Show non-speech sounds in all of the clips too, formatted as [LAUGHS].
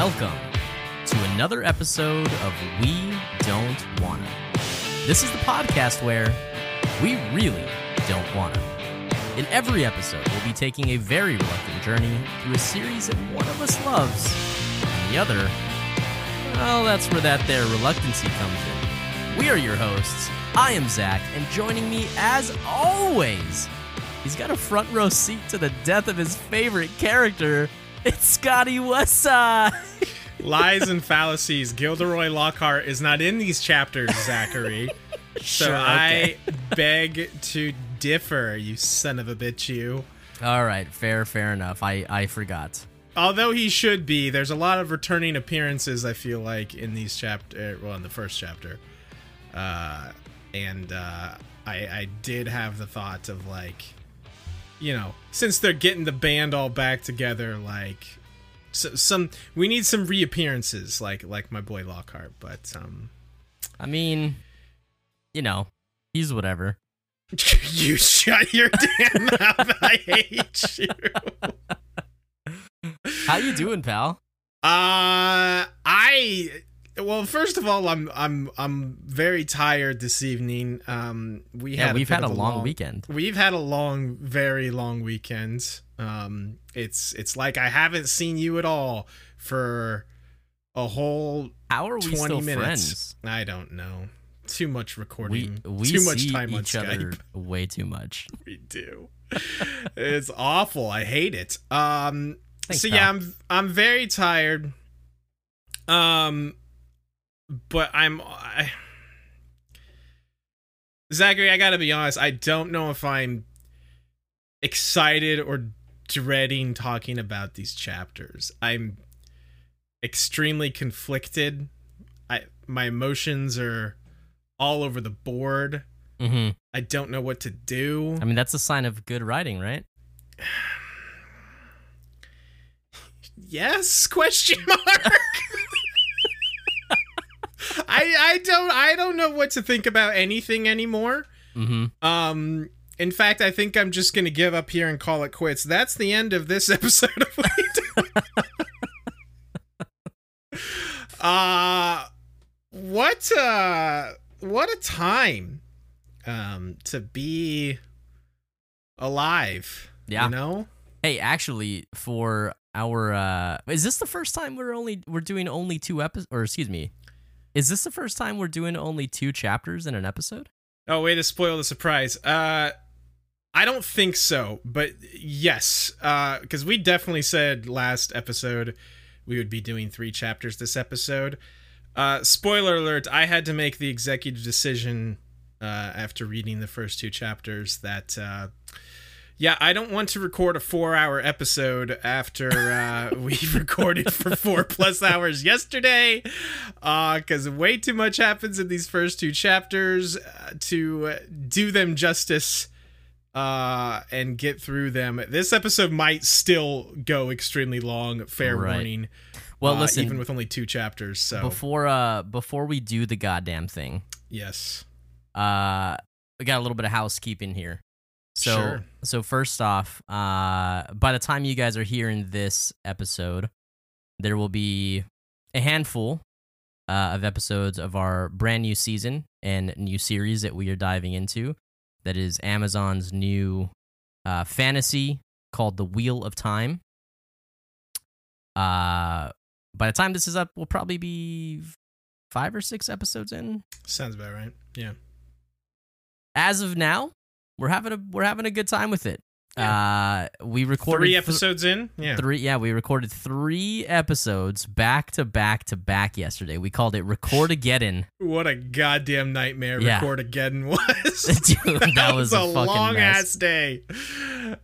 welcome to another episode of We Don't Wanna. This is the podcast where we really don't wanna. In every episode, we'll be taking a very reluctant journey through a series that one of us loves, and the other, well, that's where that there reluctancy comes in. We are your hosts. I am Zach, and joining me, as always, he's got a front row seat to the death of his favorite character. It's Scotty Westside. Lies and fallacies. Gilderoy Lockhart is not in these chapters, Zachary. [LAUGHS] so Sure, okay. I beg to differ, you son of a bitch, you. All right, fair, fair enough. I, I forgot. Although he should be, there's a lot of returning appearances. I feel like in these chapter, well, in the first chapter, uh, and uh, I, I did have the thought of like, you know, since they're getting the band all back together, like, so, some we need some reappearances, like like my boy Lockhart. But um, I mean, you know, he's whatever. [LAUGHS] you shut your damn mouth. I hate you. How you doing, pal? Uh I well first of all I'm I'm I'm very tired this evening. Um we Yeah, had we've bit had a of long weekend. We've had a long very long weekend. Um it's it's like I haven't seen you at all for a whole How are we 20 still minutes. friends? I don't know. Too much recording. we too much see time on each other Skype. [LAUGHS] way too much. We do. it's awful. I hate it. Um Thanks, so pal. yeah, I'm I'm very tired. Um but I'm I, Zachary, I got to be honest, I don't know if I'm excited or dreading talking about these chapters. I'm extremely conflicted. I my emotions are all over the board. hmm I don't know what to do. I mean, that's a sign of good writing, right? [SIGHS] yes question mark [LAUGHS] i i don't i don't know what to think about anything anymore Mm-hmm. um in fact i think i'm just gonna give up here and call it quits that's the end of this [LAUGHS] episode of what uh what uh what a time um to be alive Yeah. you know Hey, actually, for our uh is this the first time we're only we're doing only two episodes or excuse me. Is this the first time we're doing only two chapters in an episode? Oh, way to spoil the surprise. Uh I don't think so, but yes, uh cuz we definitely said last episode we would be doing 3 chapters this episode. Uh spoiler alert, I had to make the executive decision uh after reading the first two chapters that uh yeah, I don't want to record a four-hour episode after uh, we [LAUGHS] recorded for four plus hours yesterday, because way too much happens in these first two chapters uh, to uh, do them justice uh, and get through them. This episode might still go extremely long. Fair Right. warning. Well, uh, listen, even with only two chapters. So before uh before we do the goddamn thing, yes, uh we got a little bit of housekeeping here. So Sure. so first off, uh by the time you guys are hearing this episode, there will be a handful uh, of episodes of our brand new season and new series that we are diving into. That is Amazon's new uh, fantasy called The Wheel of Time. Uh, by the time this is up, we'll probably be five or six episodes in. sounds about right. Yeah. As of now, we're having a we're having a good time with it. Uh, we recorded Three th- episodes in. Yeah. Three, yeah, we recorded three episodes back to back to back yesterday. We called it Record Again. What a goddamn nightmare Yeah. record again [LAUGHS] was. [LAUGHS] Dude, that was a fucking long mess. ass day.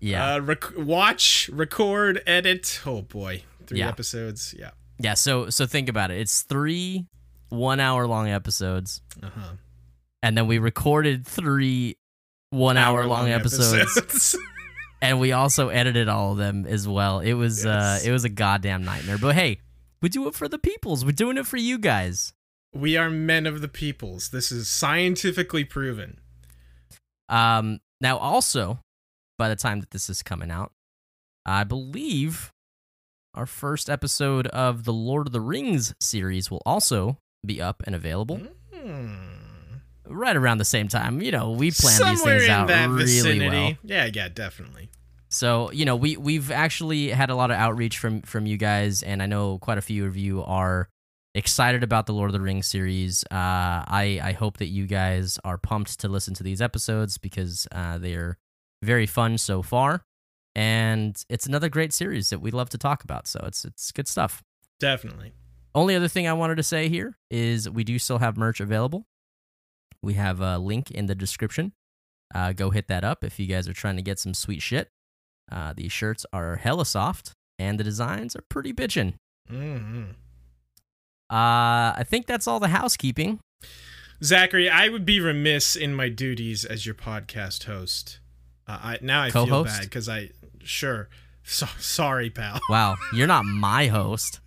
Yeah. Uh, rec- watch, record, edit. Oh boy, three Yeah. episodes. Yeah. Yeah, so so think about it. It's three one hour long episodes, Uh huh. and then we recorded three one hour long episodes, [LAUGHS] and we also edited all of them as well. It was uh it was a goddamn nightmare. But hey, we do it for the peoples. We're doing it for you guys. we are men of the peoples. This is scientifically proven. Um, now, also, by the time that this is coming out, I believe our first episode of the Lord of the Rings series will also be up and available Hmm. Right around the same time. You know, we plan these things out really vicinity. well. Yeah, yeah, definitely. So you know, we we've actually had a lot of outreach from from you guys, and I know quite a few of you are excited about the Lord of the Rings series. Uh, I I hope that you guys are pumped to listen to these episodes because uh, they're very fun so far, and it's another great series that we love to talk about. So it's it's good stuff. Definitely. Only other thing I wanted to say here is we do still have merch available. We have a link in the description. Uh, go hit that up if you guys are trying to get some sweet shit. Uh, these shirts are hella soft, and the designs are pretty bitchin'. hmm Uh, I think that's all the housekeeping. Zachary, I would be remiss in my duties as your podcast host. Uh, I now I feel Co-host? bad because I sure. So, sorry, pal. [LAUGHS] Wow, you're not my host.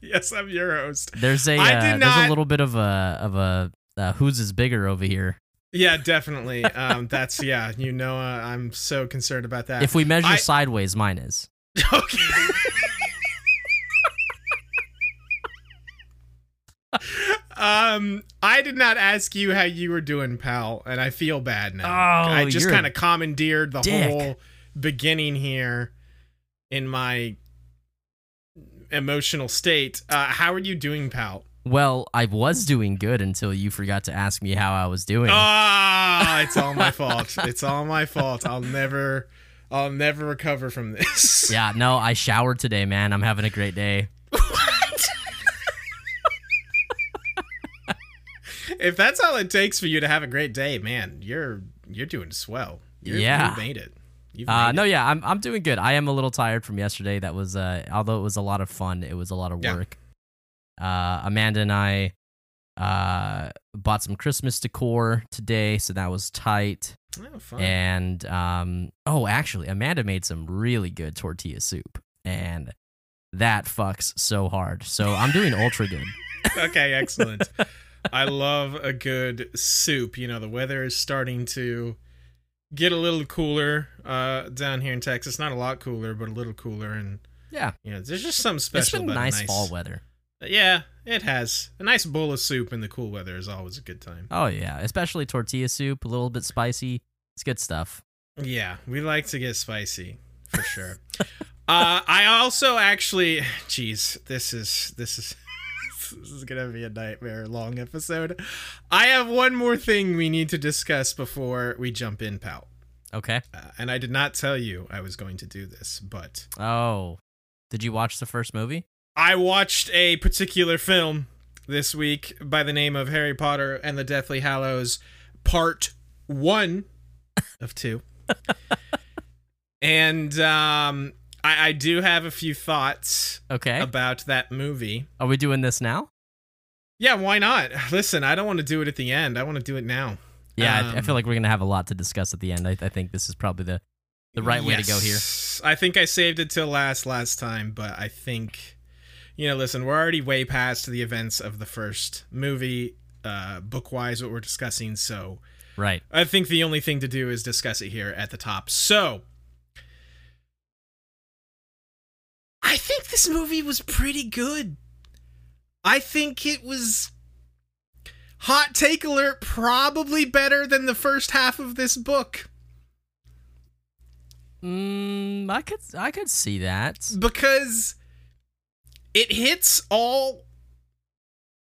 yes, I'm your host. There's a uh, there's a little bit of a of a uh, whose is bigger over here. Yeah, definitely. Um, that's yeah. You know, uh, I'm so concerned about that. If we measure I- sideways, mine is. [LAUGHS] okay. um, I did not ask you how you were doing, pal, and I feel bad now. Oh, I just kind of commandeered the dick. whole beginning here in my emotional state. Uh, how are you doing, pal? Well, I was doing good until you forgot to ask me how I was doing. Ah, it's all my [LAUGHS] fault. It's all my fault. I'll never, I'll never recover from this. [LAUGHS] Yeah, no, I showered today, man. I'm having a great day. What? if that's all it takes for you to have a great day, man, you're you're doing swell. You're, Yeah. you made it. Uh, no, yeah, I'm I'm doing good. I am a little tired from yesterday. That was, uh, although it was a lot of fun, it was a lot of Yeah. Work. Uh, Amanda and I uh, bought some Christmas decor today, so that was tight. Oh, fun. And um, oh, actually, Amanda made some really good tortilla soup, and that fucks so hard. So I'm doing ultra good. [LAUGHS] okay, [LAUGHS] excellent. I love a good soup. You know, the weather is starting to get a little cooler uh, down here in Texas. Not a lot cooler, but a little cooler, and Yeah, you know, there's just something special it's been about nice, nice fall weather. Yeah, it has. A nice bowl of soup in the cool weather is always a good time. Oh yeah, especially tortilla soup, a little bit spicy. It's good stuff. Yeah, we like to get spicy for sure. [LAUGHS] uh, I also actually, jeez, this is this is [LAUGHS] this is gonna be a nightmare long episode. I have one more thing we need to discuss before we jump in, pal. Okay. Uh, and I did not tell you I was going to do this, but Oh, did you watch the first movie? I watched a particular film this week by the name of Harry Potter and the Deathly Hallows, Part One of Two. [LAUGHS] and um, I, I do have a few thoughts Okay. about that movie. Are we doing this now? Yeah, why not? Listen, I don't want to do it at the end. I want to do it now. Yeah, I, I Um, feel like we're gonna have a lot to discuss at the end. I, I think this is probably the the right way to go here. I think I saved it till last last time, but I think you know, listen, we're already way past the events of the first movie, uh, book wise, what we're discussing. So Right. I think the only thing to do is discuss it here at the top. So I think this movie was pretty good. I think it was hot take alert probably better than the first half of this book. Mm, I could I could see that. because it hits all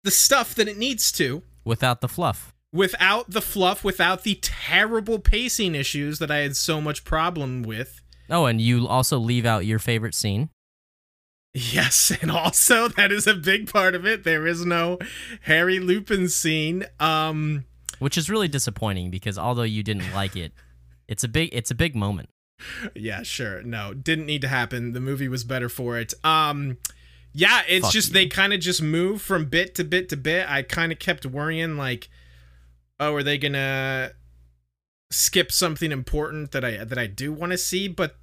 the stuff that it needs to Without the fluff. without the fluff, without the terrible pacing issues that I had so much problem with. Oh, and you also leave out your favorite scene. Yes, [LAUGHS] and also that is a big part of it. There is no Harry Lupin scene. Um which is really disappointing because although you didn't like it, it's a big it's a big moment. yeah, sure. No, didn't need to happen. The movie was better for it. Um yeah, it's Fuck just you. they kind of just move from bit to bit to bit. I kind of kept worrying like oh, are they going to skip something important that I that I do want to see, but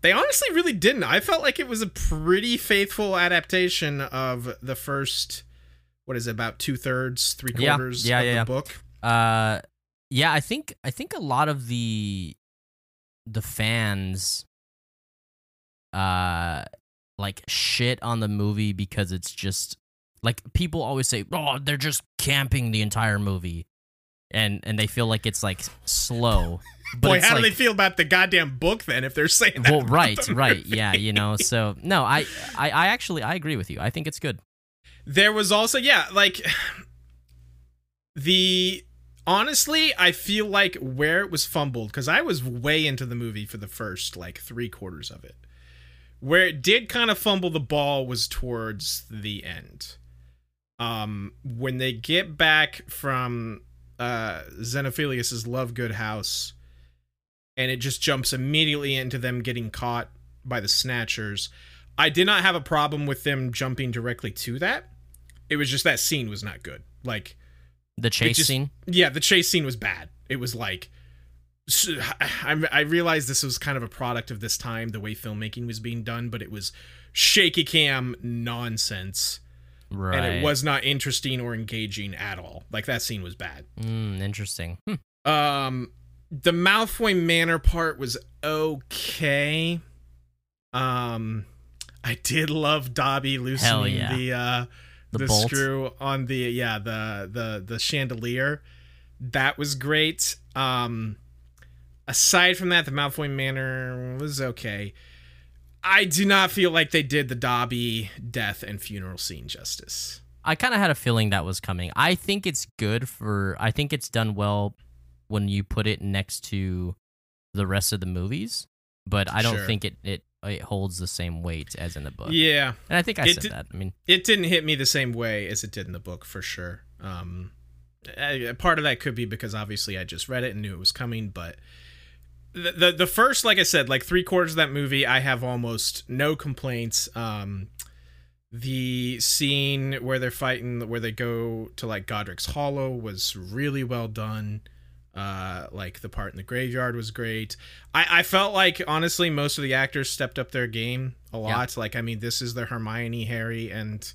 they honestly really didn't. I felt like it was a pretty faithful adaptation of the first what is it, about two thirds, three Yeah, quarters yeah, of yeah, the yeah. book. Uh yeah, I think I think a lot of the the fans uh like shit on the movie because it's just like people always say, "Oh, they're just camping the entire movie." And and they feel like it's like slow. [LAUGHS] But Boy, how do they feel about the goddamn book then if they're saying that? Well, right, right. Yeah, you know. So, no, I I I actually I agree with you. I think it's good. There was also yeah, like [SIGHS] the honestly, I feel like where it was fumbled because I was way into the movie for the first like three quarters of it. Where it did kind of fumble the ball was towards the end. Um, when they get back from uh Xenophilius's Lovegood house, and it just jumps immediately into them getting caught by the Snatchers. I did not have a problem with them jumping directly to that. It was just that scene was not good. Like, The chase just- scene. yeah, the chase scene was bad. It was like, s- I, I realized this was kind of a product of this time, the way filmmaking was being done, but it was shaky cam nonsense, Right. and it was not interesting or engaging at all. Like that scene was bad. Mm, interesting. Hmm. Um, the Malfoy Manor part was okay. Um, I did love Dobby loosening yeah. the uh The, the, screw on the yeah the the the chandelier. That was great. Um, aside from that, the Malfoy Manor was okay. I do not feel like they did the Dobby death and funeral scene justice. I kind of had a feeling that was coming. I think it's good for. I think it's done well when you put it next to the rest of the movies, but I don't Sure. think it it it holds the same weight as in the book. Yeah, And I think I It said did- that. I mean, it didn't hit me the same way as it did in the book for sure. Um, I- part of that could be because obviously I just read it and knew it was coming, but the the, the first, like I said, like three quarters of that movie, I have almost no complaints. Um, the scene where they're fighting, where they go to like Godric's Hollow, was really well done. Uh, like the part in the graveyard was great. I, I felt like honestly most of the actors stepped up their game a lot. Like I mean, this is the Hermione, Harry, and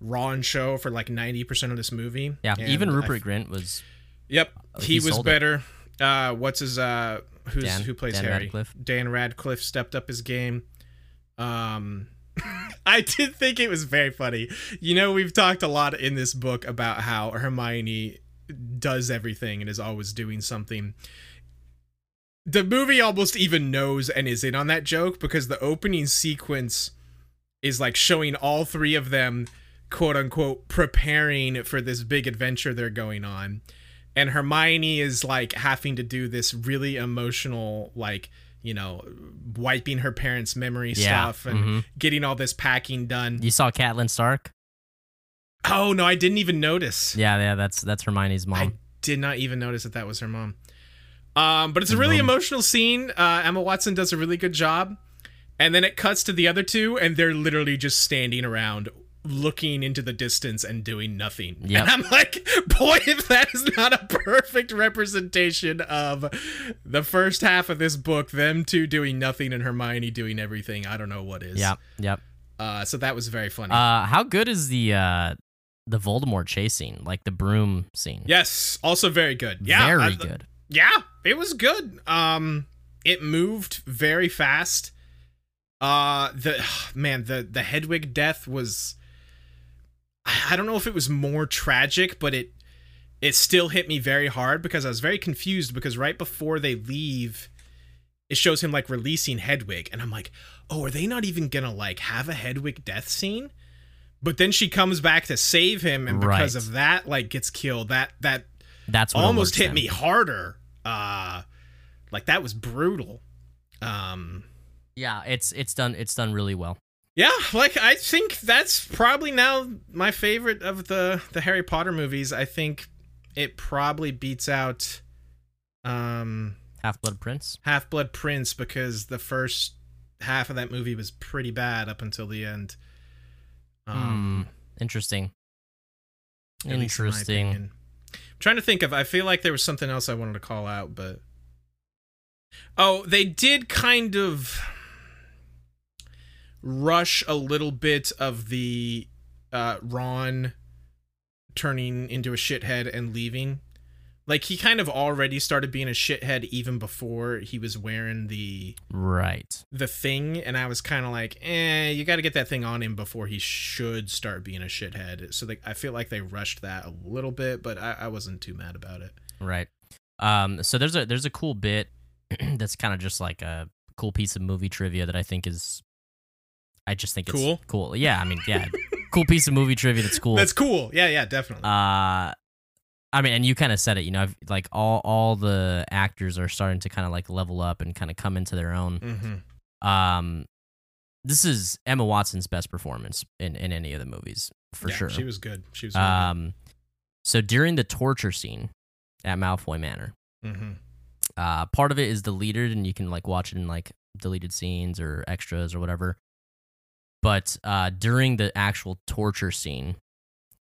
Ron show for like ninety percent of this movie. yeah. And even I Rupert Grint was. Yep, Uh, he, he was sold it. better. Uh, what's his uh, who's Dan- who plays Dan Harry? Radcliffe. Dan Radcliffe stepped up his game. Um, [LAUGHS] I did think it was very funny. You know, we've talked a lot in this book about how Hermione does everything and is always doing something. The movie almost even knows and is in on that joke because the opening sequence is like showing all three of them quote unquote preparing for this big adventure they're going on and Hermione is like having to do this really emotional like you know wiping her parents memory Yeah, stuff and mhm. getting all this packing done You saw Catelyn Stark? oh no I didn't even notice Yeah, yeah. That's that's Hermione's mom. I did not even notice that that was her mom um but it's a really Mom. emotional scene uh Emma Watson does a really good job and then it cuts to the other two and they're literally just standing around looking into the distance and doing nothing Yep. and i'm like boy if that is not a perfect representation of the first half of this book them two doing nothing and hermione doing everything i don't know what is Yep, yep. uh so that was very funny Uh, how good is the uh the Voldemort chase scene, like the broom scene? yes also very good yeah very I- good. yeah it was good um it moved very fast uh the [SIGHS] man the the hedwig death was i don't know if it was more tragic but it it still hit me very hard because i was very confused because right before they leave it shows him like releasing hedwig and i'm like oh are they not even gonna like have a hedwig death scene but then she comes back to save him and because Right. of that like gets killed that that That's what almost hit me harder. Uh like that was brutal. Um Yeah, it's it's done it's done really well. Yeah, like I think that's probably now my favorite of the the Harry Potter movies. I think it probably beats out um Half Blood Prince. Half-Blood Prince because the first half of that movie was pretty bad up until the end. Um Interesting. at least in Interesting. I'm trying to think of. I feel like there was something else I wanted to call out, but oh, they did kind of rush a little bit of the uh, Ron turning into a shithead and leaving. Like he kind of already started being a shithead even before he was wearing the Right. the thing, and I was kind of like, eh, you got to get that thing on him before he should start being a shithead. So they, I feel like they rushed that a little bit, but I, I wasn't too mad about it. Right. Um. So there's a there's a cool bit [CLEARS THROAT] that's kind of just like a cool piece of movie trivia that I think is. I just think it's Cool? Cool. Yeah. I mean, yeah. cool piece of movie trivia that's cool. That's cool. Yeah, yeah, definitely. uh I mean, and you kind of said it, you know, I've- like all all the actors are starting to kind of like level up and kind of come into their own. hmm Um, this is Emma Watson's best performance in in any of the movies for Yeah, sure. She was good. She was. Really um, so during the torture scene at Malfoy Manor, good. hmm uh, part of it is deleted, and you can like watch it in like deleted scenes or extras or whatever. But uh, during the actual torture scene,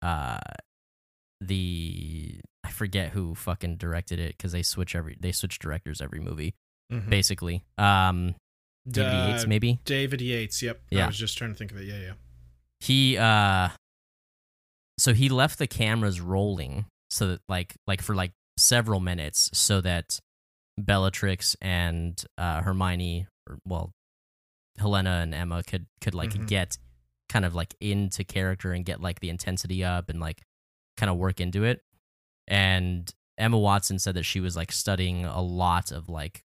uh, the I forget who fucking directed it because they switch every they switch directors every movie hmm basically. Um, David Uh, Yates maybe David Yates. Yep. Yeah. I was just trying to think of it. Yeah, yeah. he uh, so he left the cameras rolling so that like like for like several minutes so that Bellatrix and uh, Hermione, or, well, Helena and Emma could could like Mhm. get kind of like into character and get like the intensity up and like kind of work into it. And Emma Watson said that she was like studying a lot of like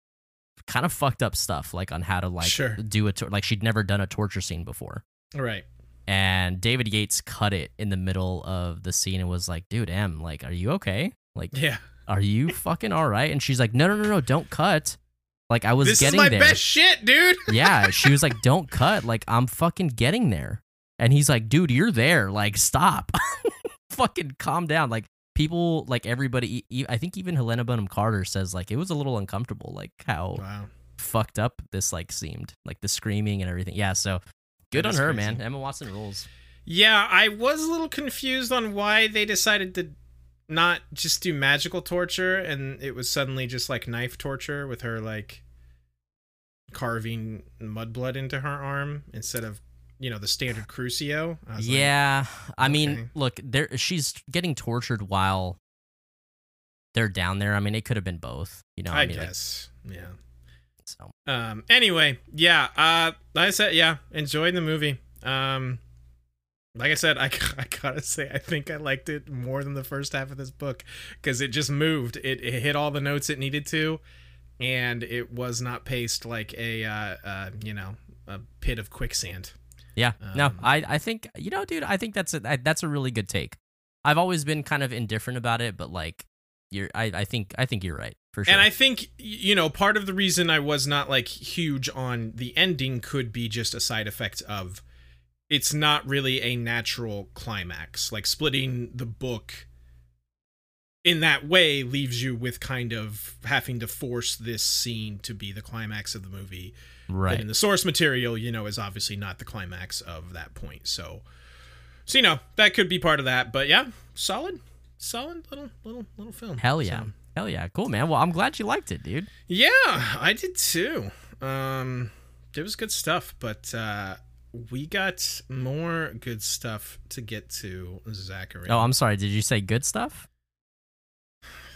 kind of fucked up stuff, like on how to like Sure. do a tor- like she'd never done a torture scene before. Right. And David Yates cut it in the middle of the scene and was like, "Dude, Em, like, are you okay? Like, Yeah. are you [LAUGHS] fucking all right?" And she's like, "No, no, no, no, don't cut." Like I was this is getting my there. best shit, dude. [LAUGHS] yeah, she was like, "Don't cut." Like I'm fucking getting there. And he's like, "Dude, you're there. Like stop. [LAUGHS] fucking calm down." Like people like everybody I think even Helena Bonham Carter says like it was a little uncomfortable like how Wow. fucked up this like seemed. Like the screaming and everything. Yeah, so good on her, crazy. man. Emma Watson rules. Yeah, I was a little confused on why they decided to not just do magical torture and it was suddenly just like knife torture with her like carving mudblood into her arm instead of you know the standard crucio. I was like, Yeah, I okay. mean, look, there she's getting tortured while they're down there. I mean, it could have been both, you know. I, mean, like, guess. yeah. so Um. Anyway, yeah. Uh. Like I said, yeah. Enjoyed the movie. Um. Like I said, I, [LAUGHS] I gotta say, I think I liked it more than the first half of this book because it just moved. It, it hit all the notes it needed to, and it was not paced like a, uh, uh, you know, a pit of quicksand. yeah, no, Um, I I think you know, dude, I think that's a I, that's a really good take. I've always been kind of indifferent about it, but like you're, I I think I think you're right for sure. And I think you know part of the reason I was not like huge on the ending could be just a side effect of it's not really a natural climax. Like splitting the book in that way leaves you with kind of having to force this scene to be the climax of the movie. Right. in the source material, you know, is obviously not the climax of that point. So so you know, that could be part of that, but yeah, solid solid little little little film. Hell yeah. So- Hell yeah, cool man. Well, I'm glad you liked it, dude. yeah, I did too. Um, it was good stuff, but uh, we got more good stuff to get to, Zachary. Oh, I'm sorry. Did you say good stuff?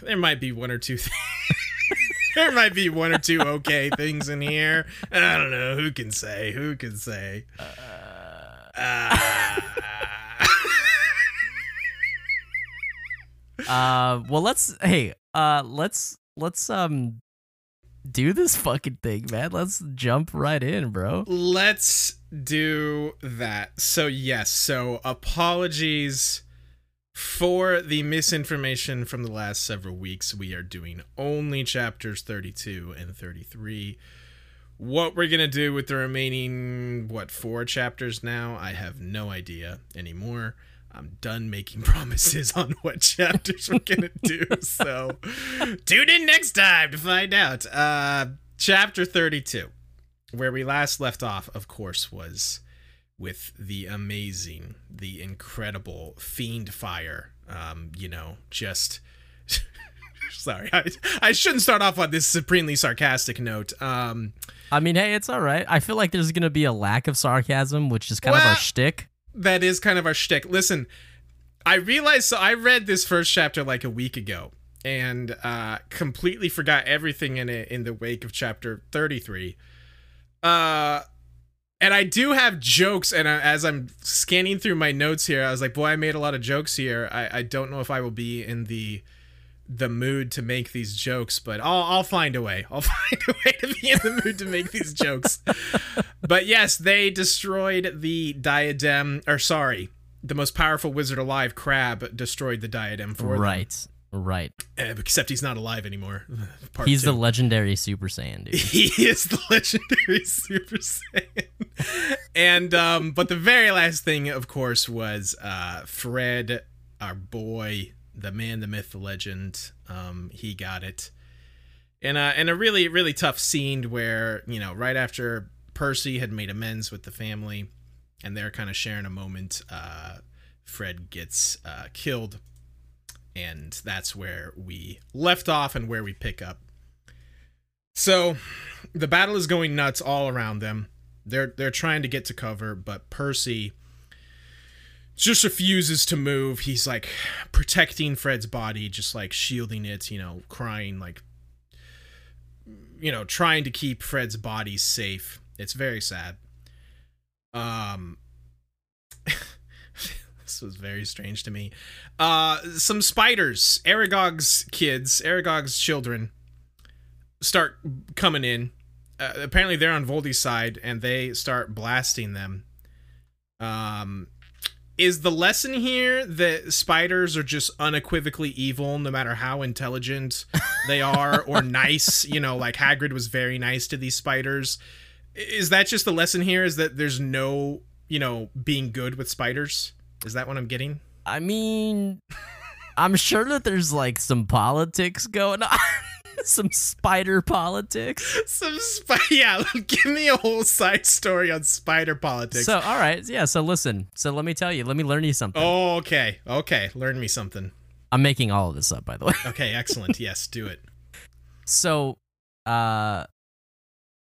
there might be one or two. Th- [LAUGHS] there might be one or two okay things in here. I don't know. Who can say? Who can say? Uh, [LAUGHS] Uh, well, let's hey, uh, let's let's um do this fucking thing, man. Let's jump right in, bro. Let's do that. So, yes, so apologies for the misinformation from the last several weeks. We are doing only chapters 32 and 33. What we're going to do with the remaining, what, four chapters now, I have no idea anymore. I'm done making [LAUGHS] promises on what chapters we're going to do. So, [LAUGHS] tune in next time to find out. Uh, chapter 32 where we last left off, of course, was with the amazing, the incredible Fiendfyre. Um, you know, just. [LAUGHS] Sorry, I, I shouldn't start off on this supremely sarcastic note. Um, I mean, hey, it's all right. I feel like there's gonna be a lack of sarcasm, which is kind of our Well- shtick. That is kind of our shtick. Listen, I realized, so I read this first chapter like a week ago, and uh, completely forgot everything in it in the wake of chapter 33. Uh, and I do have jokes, and I, as I'm scanning through my notes here, I was like, "Boy, I made a lot of jokes here." I, I don't know if I will be in the the mood to make these jokes, but I'll I'll find a way. I'll [LAUGHS] find a way to be in the mood to make these jokes. [LAUGHS] but yes, they destroyed the diadem, or sorry, the most powerful wizard alive, Crabbe, destroyed the diadem for them. Right. Right. Except he's not alive anymore. [LAUGHS] Part He's two. the legendary Super Saiyan, dude. he is the legendary Super Saiyan. and um, but the very last thing, of course, was uh, Fred, our boy, the man, the myth, the legend. Um, he got it. And, a in a really really tough scene where you know right after Percy had made amends with the family, and they're kind of sharing a moment. Uh, Fred gets uh, killed, and that's where we left off and where we pick up. So, the battle is going nuts all around them. They're they're trying to get to cover, but Percy just refuses to move. He's like protecting Fred's body, just like shielding it, you know, crying like you know, trying to keep Fred's body safe. It's very sad. Um [LAUGHS] this was very strange to me. Uh some spiders, Aragog's kids, Aragog's children start coming in. Uh, apparently they're on Voldy's side and they start blasting them. Um is the lesson here that spiders are just unequivocally evil no matter how intelligent they are or [LAUGHS] nice, you know, like Hagrid was very nice to these spiders. Is that just the lesson here is that there's no, you know, being good with spiders? Is that what I'm getting? I mean, I'm sure that there's like some politics going on. [LAUGHS] some spider politics. Some spider. [LAUGHS] Yeah, [LAUGHS] give me a whole side story on spider politics. So, all right. Yeah. So, listen. So, let me tell you. Let me learn you something. oh, okay, okay. Learn me something. I'm making all of this up, by the way. Okay, excellent. yes, do it. So, uh,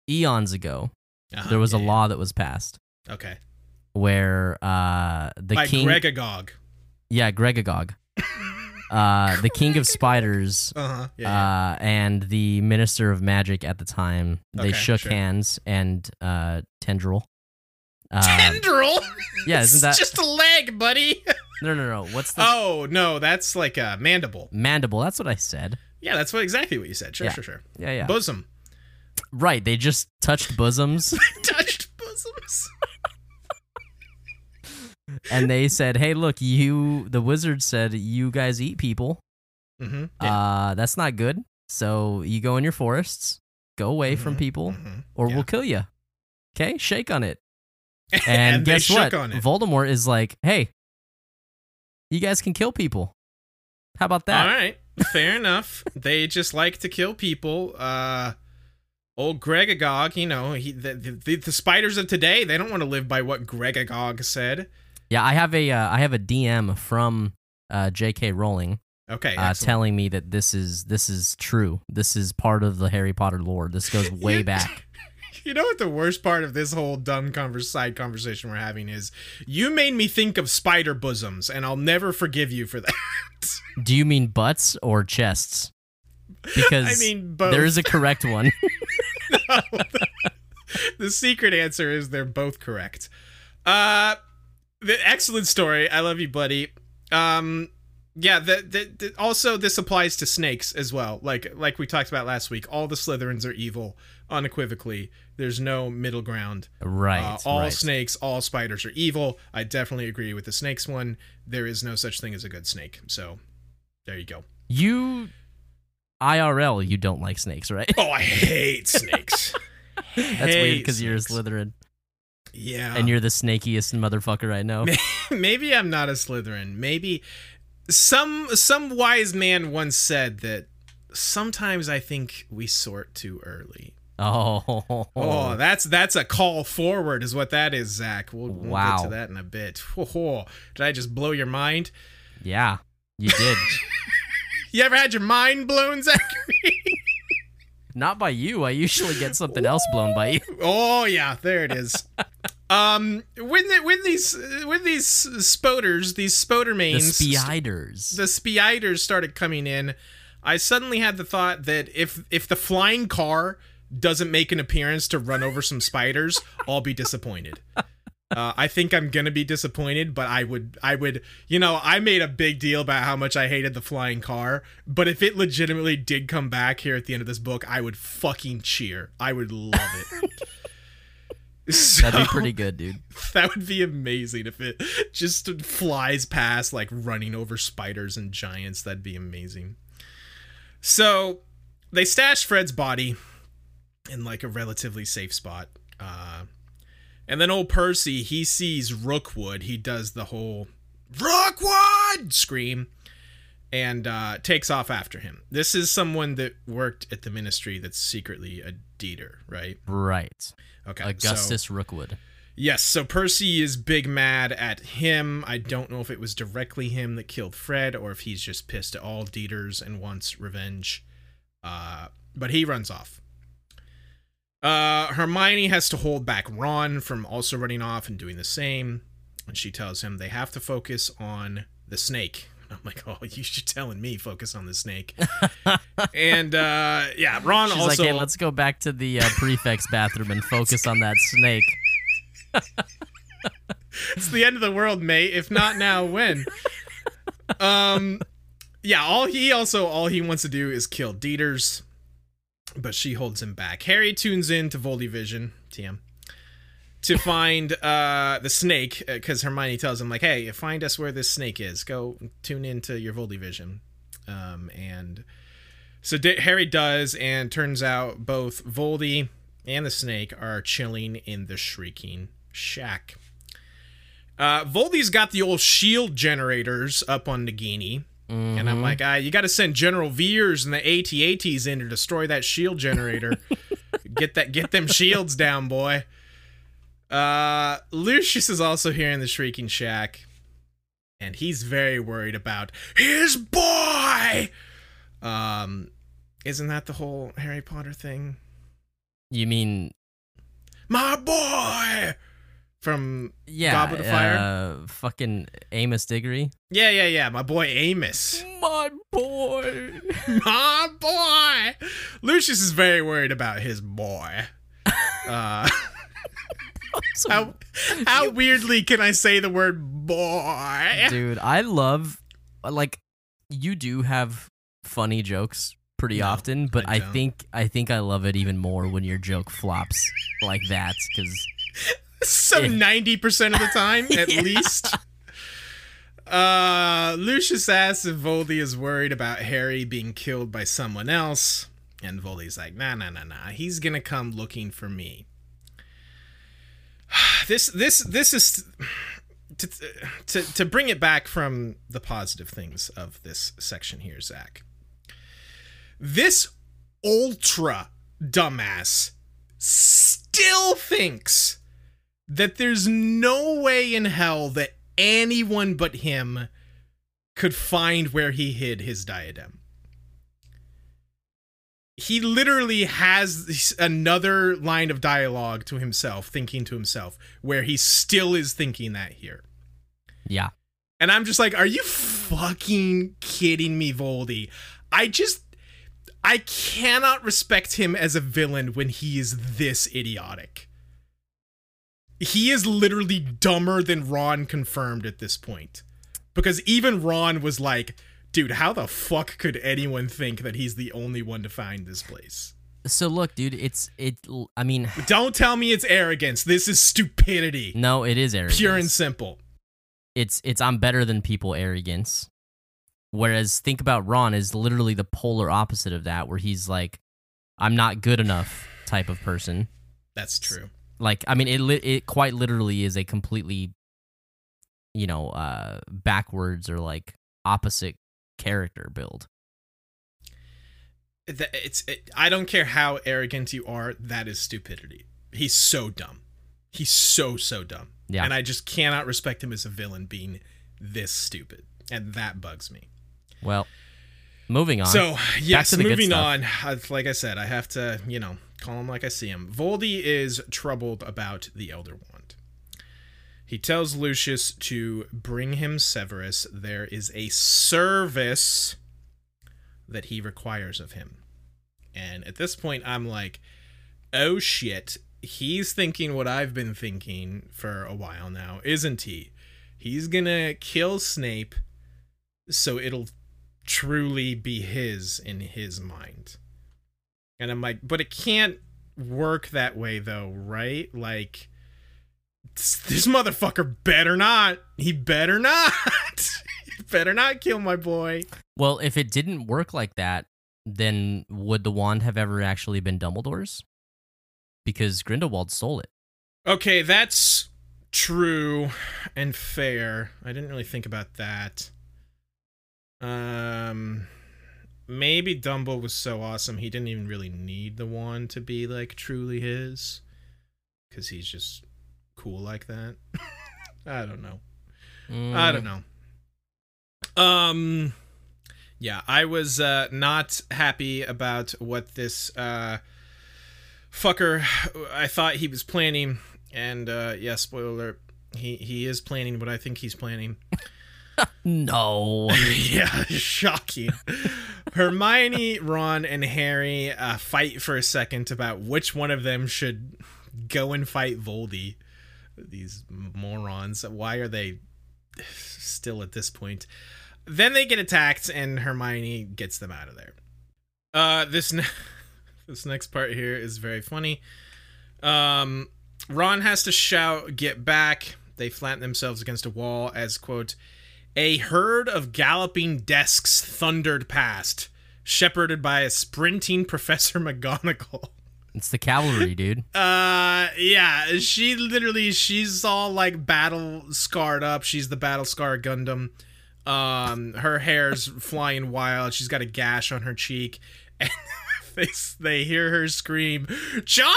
eons ago, Uh-huh, there was yeah, a yeah. law that was passed Okay, where uh, the by king. Gregagog. yeah, Gregagog. Uh, the [LAUGHS] king of spiders. Uh huh. Yeah. yeah. uh, and the minister of magic at the time. They Okay, shook sure. hands and uh, tendril. Uh, Tendril. [LAUGHS] yeah, isn't that [LAUGHS] just a leg, buddy? no, no, no? What's the oh no, that's like a mandible. mandible? That's what I said. Yeah, that's what exactly what you said. Sure, Yeah. sure, sure. Yeah, yeah. Bosom. right. They just touched bosoms Touched bosoms. And they said, "Hey, look, you." The wizard said, "You guys eat people. Mm-hmm. Uh, that's not good. So you go in your forests, go away from Mhm, people, mhm. or Yeah. we'll kill you." Okay, shake on it. [LAUGHS] And, they guess what? Voldemort is like, hey, you guys can kill people. How about that? All right, fair [LAUGHS] enough. They just like to kill people. Uh, old Gregagog, you know, he the, the the spiders of today. They don't want to live by what Gregagog said. Yeah, I have a uh, I have a DM from uh, J.K. Rowling Okay, uh, telling me that this is this is true. This is part of the Harry Potter lore. This goes [LAUGHS] way You- back. [LAUGHS] You know what the worst part of this whole dumb converse, side conversation we're having is? You made me think of spider bosoms, and I'll never forgive you for [LAUGHS] that. Do you mean butts or chests? Because I mean, both. there is a correct one. the secret answer is they're both correct. Uh, the excellent story. I love you, buddy. Um, yeah. The, the, the also this applies to snakes as well. Like like we talked about last week. All the Slytherins are evil unequivocally. There's no middle ground. right. Uh, all right. snakes, all spiders are evil. I definitely agree with the snakes one. There is no such thing as a good snake. So there you go. You IRL, you don't like snakes, right? Oh, I hate snakes. [LAUGHS] That's weird because you're a. Slytherin Yeah. and you're the snakiest motherfucker I know. [LAUGHS] maybe I'm not a Slytherin. Maybe some some wise man once said that sometimes I think we sort too early. Oh, Oh, that's that's a call forward, is what that is, Zach. We'll, we'll Wow. get to that in a bit. Whoa, Did I just blow your mind? yeah, you did. [LAUGHS] You ever had your mind blown, Zachary? Not by you. I usually get something else blown by you. [LAUGHS] oh yeah, there it is. [LAUGHS] um, when the, when these when these spoders, these spoder The spiders. the spiders started coming in I suddenly had the thought that if if the flying car doesn't make an appearance to run over some spiders, I'll be disappointed. Uh, I think I'm gonna be disappointed, but I would, I would, you know, I made a big deal about how much I hated the flying car, but if it legitimately did come back here at the end of this book, I would fucking cheer. I would love it. So, [LAUGHS] That'd be pretty good, dude. that would be amazing if it just flies past like running over spiders and giants. That'd be amazing. So they stash Fred's body in like a relatively safe spot. Uh, and then old Percy, he sees Rookwood. He does the whole Rookwood scream and uh, takes off after him. This is someone that worked at the ministry that's secretly a Deeter, right? Right. Okay. Augustus so- Rookwood. Yes, so Percy is big mad at him. I don't know if it was directly him that killed Fred or if he's just pissed at all Dieters and wants revenge. Uh, but he runs off. Uh, Hermione has to hold back Ron from also running off and doing the same. And she tells him they have to focus on the snake. [LAUGHS] I'm like, oh, you should telling me focus on the snake. [LAUGHS] and uh, yeah, Ron She's also. like, hey, let's go back to the uh, prefect's bathroom and focus on that snake. [LAUGHS] it's the end of the world, mate. If not now, when? um, yeah. All he also all he wants to do is kill Dieters, but she holds him back. Harry tunes in to Voldivision, TM, to find uh the snake because Hermione tells him like, "Hey, find us where this snake is. Go tune into your Voldivision." Um, and so D- Harry does, and turns out both Voldy and the snake are chilling in the Shrieking Shack. Uh, Voldy's got the old shield generators up on Nagini. And I'm like, ah, you got to send General Veers and the AT-ATs in to destroy that shield generator. [LAUGHS] get that, get them shields down, boy. Uh, Lucius is also here in the Shrieking Shack, and he's very worried about his boy. Um, isn't that the whole Harry Potter thing? You mean My boy from yeah, Goblet of Fire? Uh, fucking Amos Diggory. yeah, yeah, yeah. My boy Amos. My boy. [LAUGHS] My boy. Lucius is very worried about his boy. Uh, [LAUGHS] how how weirdly can I say the word boy? Dude, I love like you do have funny jokes pretty No, often, but I I, think I think I love it even more when your joke flops like that because So ninety percent of the time, [LAUGHS] at Yeah. least. Uh, Lucius asks if Voldy is worried about Harry being killed by someone else, and Voldy's like, "Nah, nah, nah, nah. He's gonna come looking for me." [SIGHS] This, this, this is to to to bring it back from the positive things of this section here, Zach. This ultra dumbass still thinks that there's no way in hell that anyone but him could find where he hid his diadem. He literally has another line of dialogue to himself, thinking to himself, where he still is thinking that here. yeah, And I'm just like, are you fucking kidding me, Voldy? I just I cannot respect him as a villain when he is this idiotic. He is literally dumber than Ron confirmed at this point. Because even Ron was like, dude, how the fuck could anyone think that he's the only one to find this place? So look, dude, it's it. I mean, [LAUGHS] Don't tell me it's arrogance. This is stupidity. no, it is arrogance. Pure and simple. it's it's I'm better than people arrogance. Whereas think about Ron is literally the polar opposite of that, where he's like, I'm not good enough type of person. That's true. Like, I mean, it li- it quite literally is a completely, you know, uh, backwards or like opposite character build. It's it, I don't care how arrogant you are, that is stupidity. He's so dumb. He's so so dumb. Yeah. And I just cannot respect him as a villain being this stupid. And that bugs me. Well, moving on. So, yes, to the good moving on. Like I said, I have to, you know, call him like I see him. Voldy is troubled about the Elder Wand. He tells Lucius to bring him Severus. There is a service that he requires of him. And at this point, I'm like, oh shit, he's thinking what I've been thinking for a while now, isn't he? He's gonna kill Snape so it'll truly be his in his mind. And I'm like, but it can't work that way though, right? Like this motherfucker better not. He better not. [LAUGHS] he better not kill my boy. Well, if it didn't work like that, then would the wand have ever actually been Dumbledore's? Because Grindelwald stole it. Okay, that's true and fair. I didn't really think about that. Um maybe Dumble was so awesome he didn't even really need the wand to be like truly his cuz he's just cool like that. [LAUGHS] I don't know. Mm, I don't know. Um yeah, I was uh not happy about what this uh fucker I thought he was planning and uh yeah, spoiler alert, he he is planning what I think he's planning. [LAUGHS] No. [LAUGHS] yeah, shocking. Hermione, Ron, and Harry uh, fight for a second about which one of them should go and fight Voldy. These morons. Why are they still at this point? Then they get attacked, and Hermione gets them out of there. Uh, this ne- [LAUGHS] this next part here is very funny. Um, Ron has to shout, "Get back!" They flatten themselves against a wall as quote a herd of galloping desks thundered past, shepherded by a sprinting [LAUGHS] Professor McGonagall. It's the cavalry, [LAUGHS] dude. Uh, yeah, she literally, she's all like battle scarred up. She's the battle scar Gundam. Um, her hair's [LAUGHS] flying wild. She's got a gash on her cheek, and they they hear her scream, "Charge!"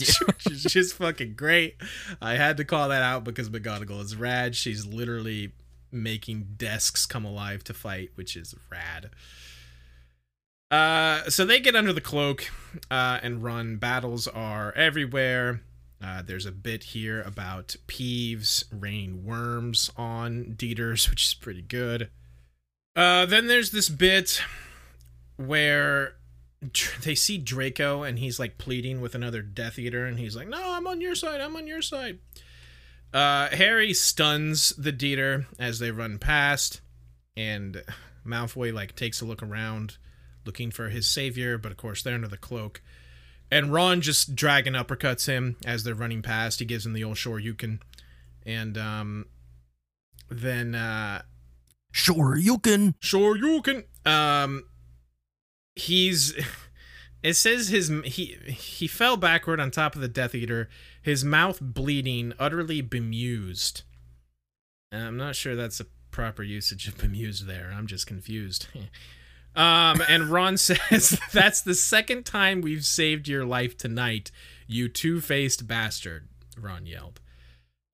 [LAUGHS] Is just fucking great. I had to call that out because McGonagall is rad. She's literally making desks come alive to fight, which is rad. Uh, so they get under the cloak uh, and run. Battles are everywhere. Uh, there's a bit here about Peeves raining worms on Dieters, which is pretty good. Uh, then there's this bit where they see Draco and he's like pleading with another Death Eater, and he's like, "No, I'm on your side. I'm on your side." Uh, Harry stuns the Dieter as they run past, and Malfoy like takes a look around, looking for his savior, but of course they're under the cloak. And Ron just dragon uppercuts him as they're running past. He gives him the old Shoryuken, and um, then uh, Sure, you can. Shoryuken. Um, he's. It says his he he fell backward on top of the Death Eater, his mouth bleeding, utterly bemused. And I'm not sure that's a proper usage of bemused there. I'm just confused. [LAUGHS] um, and Ron [LAUGHS] says that's the second time we've saved your life tonight, you two-faced bastard. Ron yelled.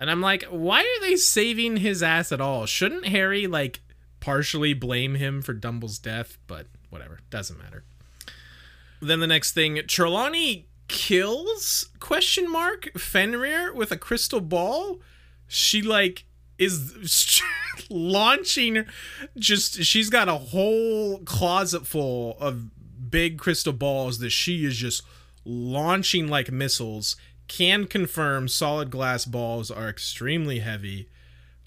And I'm like, why are they saving his ass at all? Shouldn't Harry like partially blame him for Dumble's death? But whatever, doesn't matter. Then the next thing, Trelawney kills question mark Fenrir with a crystal ball. She like is [LAUGHS] launching just she's got a whole closet full of big crystal balls that she is just launching like missiles. Can confirm solid glass balls are extremely heavy.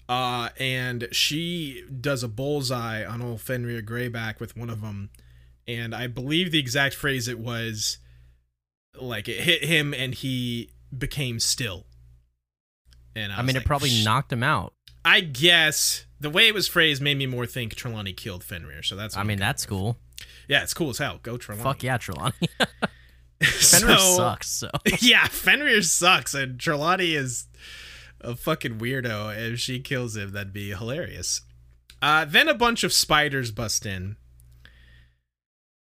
Uh, and she does a bullseye on old Fenrir Greyback with one of them and I believe the exact phrase it was like it hit him and he became still. And I, I mean, like, it probably "Sh-" knocked him out. I guess the way it was phrased made me more think Trelawney killed Fenrir. So that's. I mean, that's with. cool. Yeah, it's cool as hell. Go Trelawney. Fuck yeah, Trelawney. [LAUGHS] [LAUGHS] So- Fenrir sucks. So [LAUGHS] yeah, Fenrir sucks, and Trelawney is a fucking weirdo. If she kills him, that'd be hilarious. Uh, then a bunch of spiders bust in,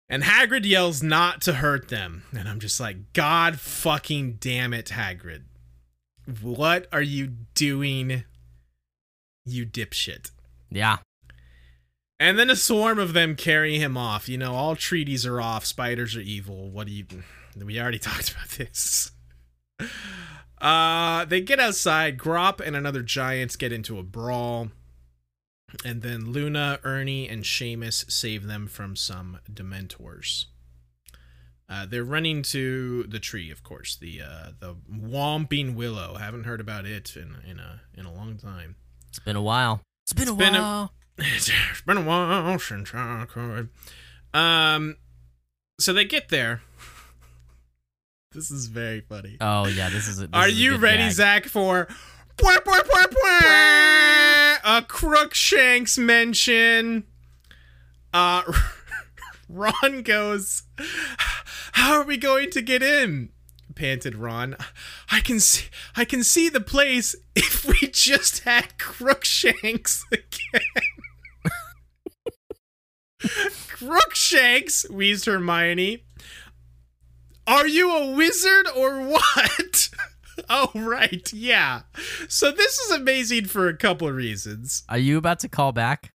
and Hagrid yells not to hurt them, and I'm just like, God fucking damn it, Hagrid! What are you doing, you dipshit? yeah, And then a swarm of them carry him off. You know, all treaties are off. Spiders are evil. What do you? We already [LAUGHS] talked about this. Uh, they get outside. Grawp and another giant get into a brawl. And then Luna, Ernie, and Seamus save them from some Dementors. Uh, they're running to the tree, of course, the uh, the Whomping Willow. Haven't heard about it in in a in a long time. It's been a while. It's been a been a- while. [LAUGHS] it's been a while since I cried. Um, so they get there. This is very funny. oh yeah, this is. A, this Are is you ready, gag. Zach, for bwah, bwah, bwah, a Crookshanks mention? Uh, [LAUGHS] Ron goes, "How are we going to get in?" Panted Ron. I can see, I can see the place [LAUGHS] if we just had Crookshanks again. [LAUGHS] Crookshanks, wheezed Hermione. Are you a wizard or what? [LAUGHS] oh, right, yeah. So this is amazing for a couple of reasons. Are you about to call back?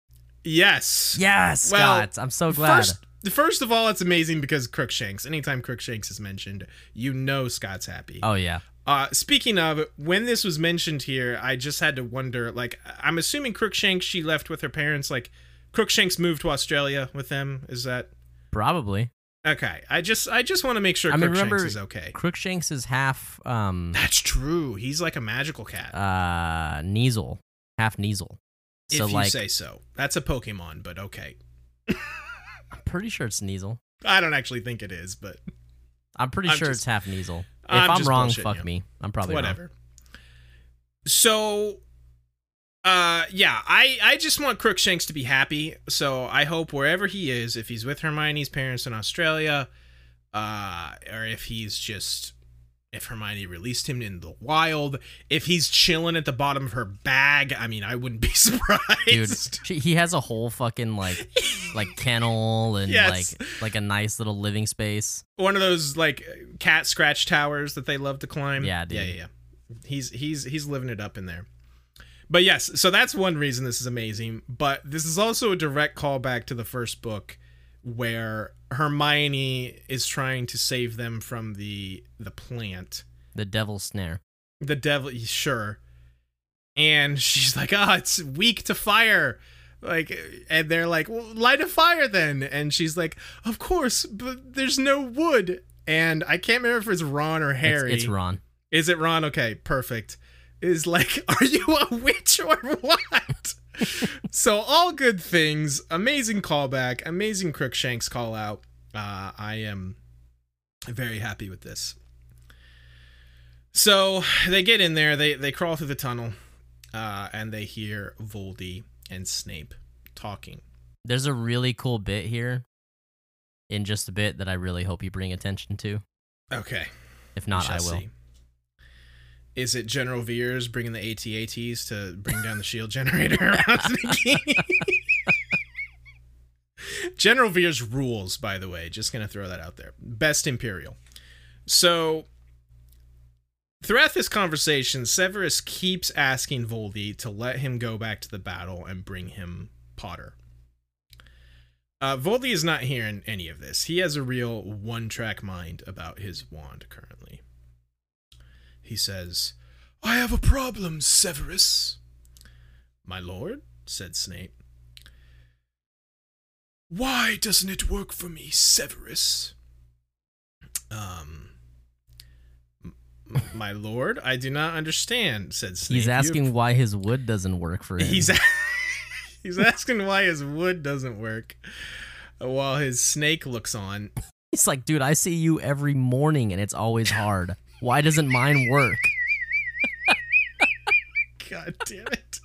Yes. Yes, Well, Scott. I'm so glad. First, first of all, it's amazing because Crookshanks. Anytime Crookshanks is mentioned, you know Scott's happy. oh yeah. Uh, speaking of, when this was mentioned here, I just had to wonder. Like, I'm assuming Crookshanks she left with her parents. Like, Crookshanks moved to Australia with them. Is that Probably. Okay? I just, I just want to make sure I mean, Crookshanks remember- is okay. Crookshanks is half um That's true. He's like a magical cat. uh Kneazle, half Kneazle. So if you like, say so. That's a Pokemon, but okay. [LAUGHS] I'm pretty sure it's Kneazle. I don't actually think it is, but I'm pretty I'm sure just- it's half Kneazle. If I'm I'm, wrong, fuck you. me. I'm probably wrong. whatever. So uh yeah, I I just want Crookshanks to be happy. So I hope wherever he is, if he's with Hermione's parents in Australia, uh or if he's just if Hermione released him in the wild, if he's chilling at the bottom of her bag, I mean, I wouldn't be [LAUGHS] surprised. Dude, he has a whole fucking like like kennel and Yes. like like a nice little living space. one of those like cat scratch towers that they love to climb. Yeah, dude. yeah, yeah, yeah. He's he's he's living it up in there. But yes, so that's one reason this is amazing. But this is also a direct callback to the first book, where Hermione is trying to save them from the the plant, The devil's snare. the devil. Sure, and [LAUGHS] she's like, "Ah, it's weak to fire." Like, and they're like, well, light a fire then. And she's like, of course, but there's no wood. And I can't remember if it's Ron or It's, Harry. it's Ron. Is it Ron? Okay, perfect. Is like, [LAUGHS] are you a witch or what? so all good things. Amazing callback. Amazing Crookshanks call out. Uh, I am very happy with this. So they get in there. They they crawl through the tunnel, uh, and they hear Voldy and Snape talking. There's a really cool bit here in just a bit that I really hope you bring attention to. Okay. If not, I will. see. Is it General Veers bringing the AT-ATs to bring down the shield generator? [LAUGHS] [LAUGHS] General Veers rules, by the way. Just gonna throw that out there. Best Imperial. So throughout this conversation, Severus keeps asking Voldy to let him go back to the battle and bring him Potter. Uh, Voldy is not hearing any of this. He has a real one track mind about his wand currently. He says, I have a problem, Severus. My lord, said Snape. Why doesn't it work for me, Severus? Um, my lord, I do not understand, said Snape. He's asking why his wood doesn't work for him. He's a- [LAUGHS] he's asking why his wood doesn't work, while his snake looks on. [LAUGHS] He's like, dude, I see you every morning and it's always hard. Why doesn't mine work? God damn it.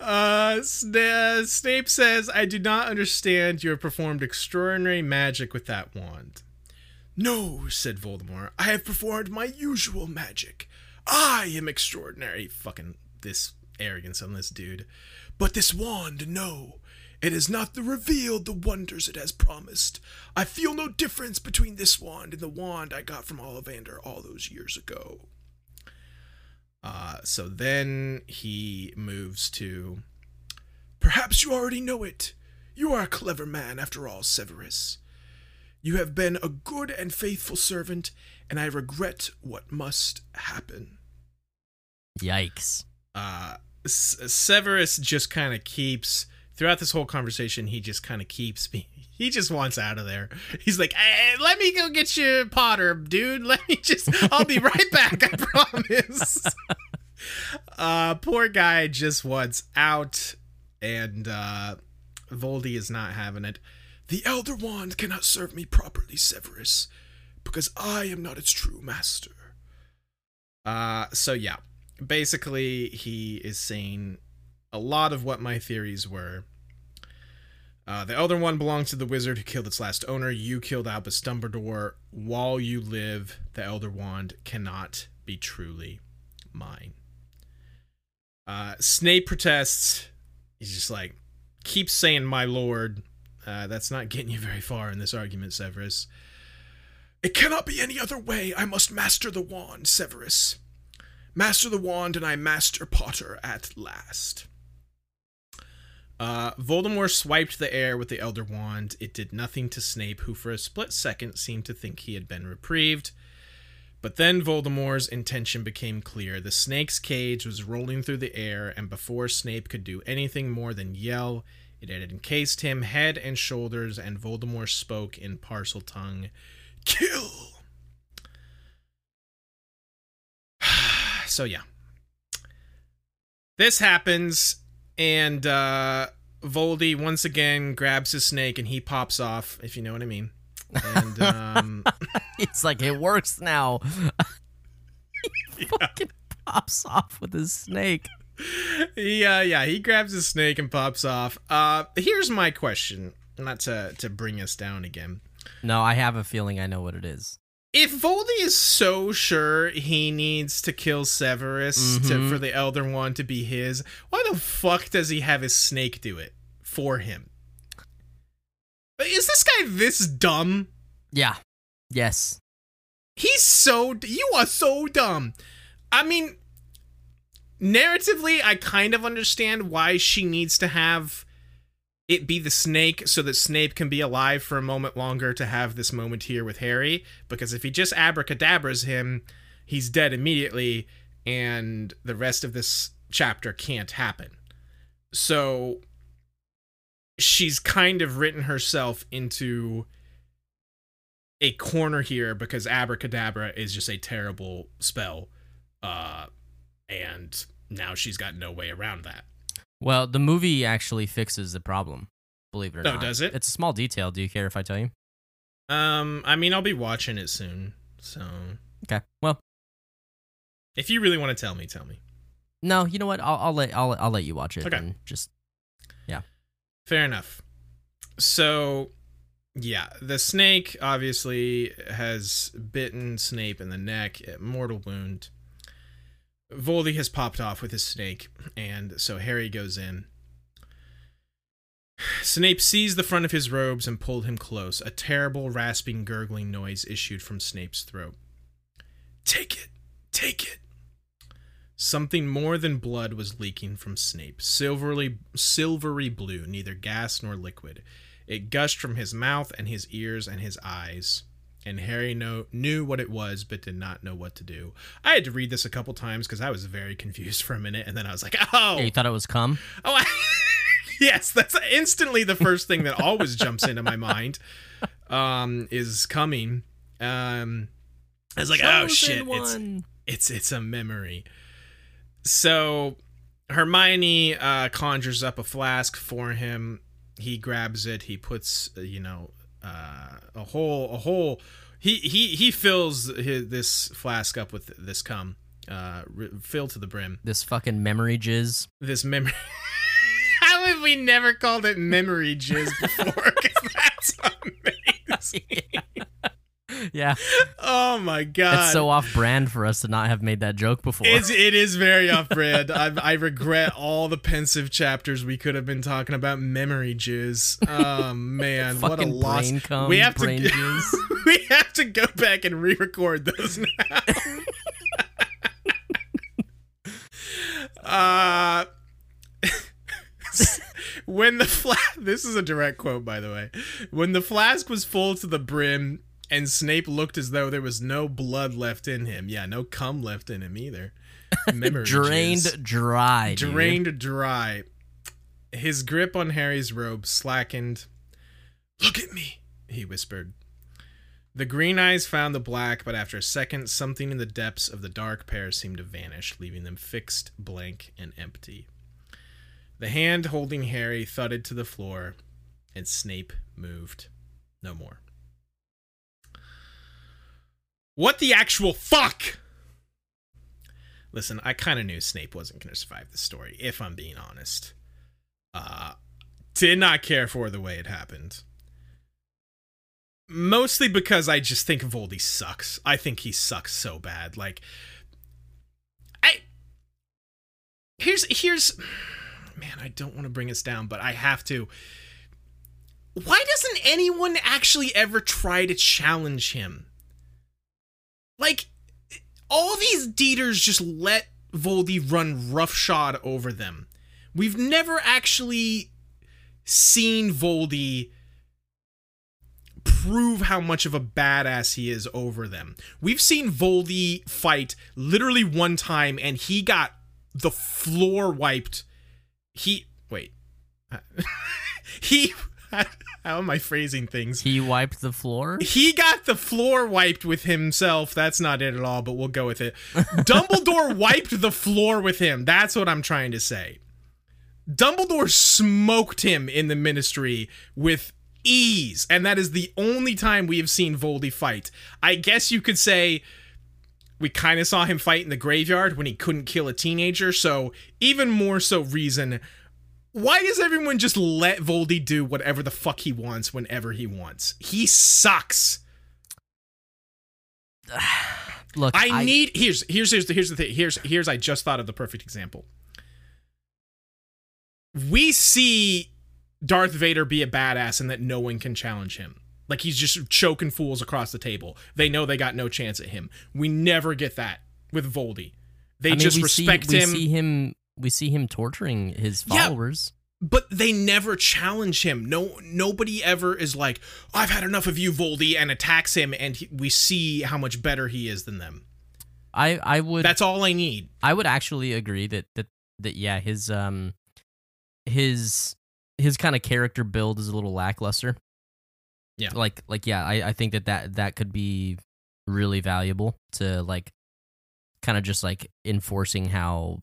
Uh, Sna- Snape says, I do not understand. You have performed extraordinary magic with that wand. No, said Voldemort. I have performed my usual magic. I am extraordinary. Fucking this arrogance on this dude. But this wand, no. It has not the revealed the wonders it has promised. I feel no difference between this wand and the wand I got from Ollivander all those years ago. Uh, so then he moves to. Perhaps you already know it. You are a clever man, after all, Severus. You have been a good and faithful servant, and I regret what must happen. Yikes. Uh, S- Severus just kind of keeps throughout this whole conversation. He just kind of keeps be [LAUGHS] He just wants out of there. He's like, hey, "Let me go get you Potter, dude. Let me just. I'll be right back. I [LAUGHS] promise." [LAUGHS] uh, poor guy just wants out, and uh, Voldy is not having it. The Elder Wand cannot serve me properly, Severus, because I am not its true master. Uh, so yeah, basically he is saying a lot of what my theories were. Uh, the Elder Wand belongs to the wizard who killed its last owner. You killed Albus Dumbledore. While you live, the Elder Wand cannot be truly mine. Uh, Snape protests. He's just like, keep saying my lord. Uh, that's not getting you very far in this argument, Severus. It cannot be any other way. I must master the wand, Severus. Master the wand, and I master Potter at last. Uh, Voldemort swiped the air with the Elder Wand. It did nothing to Snape, who for a split second seemed to think he had been reprieved. But then Voldemort's intention became clear. The snake's cage was rolling through the air, and before Snape could do anything more than yell, it had encased him head and shoulders, and Voldemort spoke in Parseltongue Kill! [SIGHS] so, yeah. This happens, and uh, Voldy once again grabs his snake and he pops off, if you know what I mean. And [LAUGHS] um, it's like it works now. [LAUGHS] he fucking pops off with his snake. Yeah, yeah, he grabs his snake and pops off. Uh, here's my question, not to to bring us down again. No, I have a feeling I know what it is if Voldy is so sure he needs to kill Severus mm-hmm. to, for the Elder Wand to be his, why the fuck does he have his snake do it for him? Is this guy this dumb? Yeah. Yes. He's so. You are so dumb. I mean, narratively, I kind of understand why she needs to have it be the snake so that Snape can be alive for a moment longer to have this moment here with Harry. Because if he just abracadabras him, he's dead immediately, and the rest of this chapter can't happen. So she's kind of written herself into a corner here because abracadabra is just a terrible spell. Uh, and now she's got no way around that. Well, the movie actually fixes the problem. Believe it or oh, not. does it? It's a small detail. Do you care if I tell you? Um, I mean, I'll be watching it soon. So okay. Well, if you really want to tell me, tell me. No, you know what? I'll, I'll let I'll I'll let you watch it. Okay. And just yeah. Fair enough. So yeah, the snake obviously has bitten Snape in the neck, mortal wound. Voldy has popped off with his snake, and so Harry goes in. Snape seized the front of his robes and pulled him close. A terrible, rasping, gurgling noise issued from Snape's throat. Take it! Take it! Something more than blood was leaking from Snape, silvery, silvery blue, neither gas nor liquid. It gushed from his mouth and his ears and his eyes and Harry know, knew what it was but did not know what to do. I had to read this a couple times because I was very confused [LAUGHS] for a minute, and then I was like, "Oh, yeah, you thought it was cum?" Oh, I, [LAUGHS] yes, that's instantly the first thing that always jumps into my mind. Um, is coming. Um, I was like, Chosen "Oh shit, one. it's it's it's a memory." So Hermione uh, conjures up a flask for him. He grabs it. He puts, uh, you know, uh, a whole a whole he he he fills his, this flask up with this cum uh filled to the brim. This fucking memory jizz. This memory [LAUGHS] how have we never called it memory jizz before? [LAUGHS] Because that's [LAUGHS] amazing. Yeah. Yeah. Oh my god. It's so off brand for us to not have made that joke before. It's it is very [LAUGHS] off brand. I, I regret all the Pensieve chapters we could have been talking about memory jizz. Oh [LAUGHS] man, what a loss. Cum, we have to [LAUGHS] we have to go back and re-record those now. uh when the flask this is a direct quote by the way when the flask was full to the brim and Snape looked as though there was no blood left in him. Yeah, no cum left in him either. [LAUGHS] memory Drained jizz. dry. dude. drained dry. His grip on Harry's robe slackened. Look at me, he whispered. The green eyes found the black, but after a second, something in the depths of the dark pair seemed to vanish, leaving them fixed, blank, and empty. The hand holding Harry thudded to the floor, and Snape moved no more. What the actual fuck? Listen, I kind of knew Snape wasn't going to survive this story, if I'm being honest. Uh, did not care for the way it happened. Mostly because I just think Voldy sucks. I think he sucks so bad. Like, I. Here's. Here's. Man, I don't want to bring us down, but I have to. Why doesn't anyone actually ever try to challenge him? Like, all these Dieters just let Voldy run roughshod over them. We've never actually seen Voldy prove how much of a badass he is over them. We've seen Voldy fight literally one time and he got the floor wiped. He wait. [LAUGHS] he [LAUGHS] how am I phrasing things? He wiped the floor. He got the floor wiped with himself. That's not it at all, but we'll go with it. Dumbledore [LAUGHS] wiped the floor with him. That's what I'm trying to say. Dumbledore smoked him in the ministry with ease, and that is the only time we have seen Voldy fight. I guess you could say we kind of saw him fight in the graveyard when he couldn't kill a teenager, so even more so reason why does everyone just let Voldy do whatever the fuck he wants whenever he wants? He sucks. [SIGHS] Look, I, need here's here's here's the here's the thing. Here's here's I just thought of the perfect example. We see Darth Vader be a badass and that no one can challenge him. Like he's just choking fools across the table. They know they got no chance at him. We never get that with Voldy. They I mean, just respect see, him. We see him. We see him torturing his Yeah. followers. but they never challenge him. No, nobody ever is like, "I've had enough of you, Voldy," and attacks him, and he, we see how much better he is than them. I I would That's all I need. I would actually agree that that that yeah his um his his kind of character build is a little lackluster. Yeah. Like like yeah, I I think that that that could be really valuable to like kind of just like enforcing how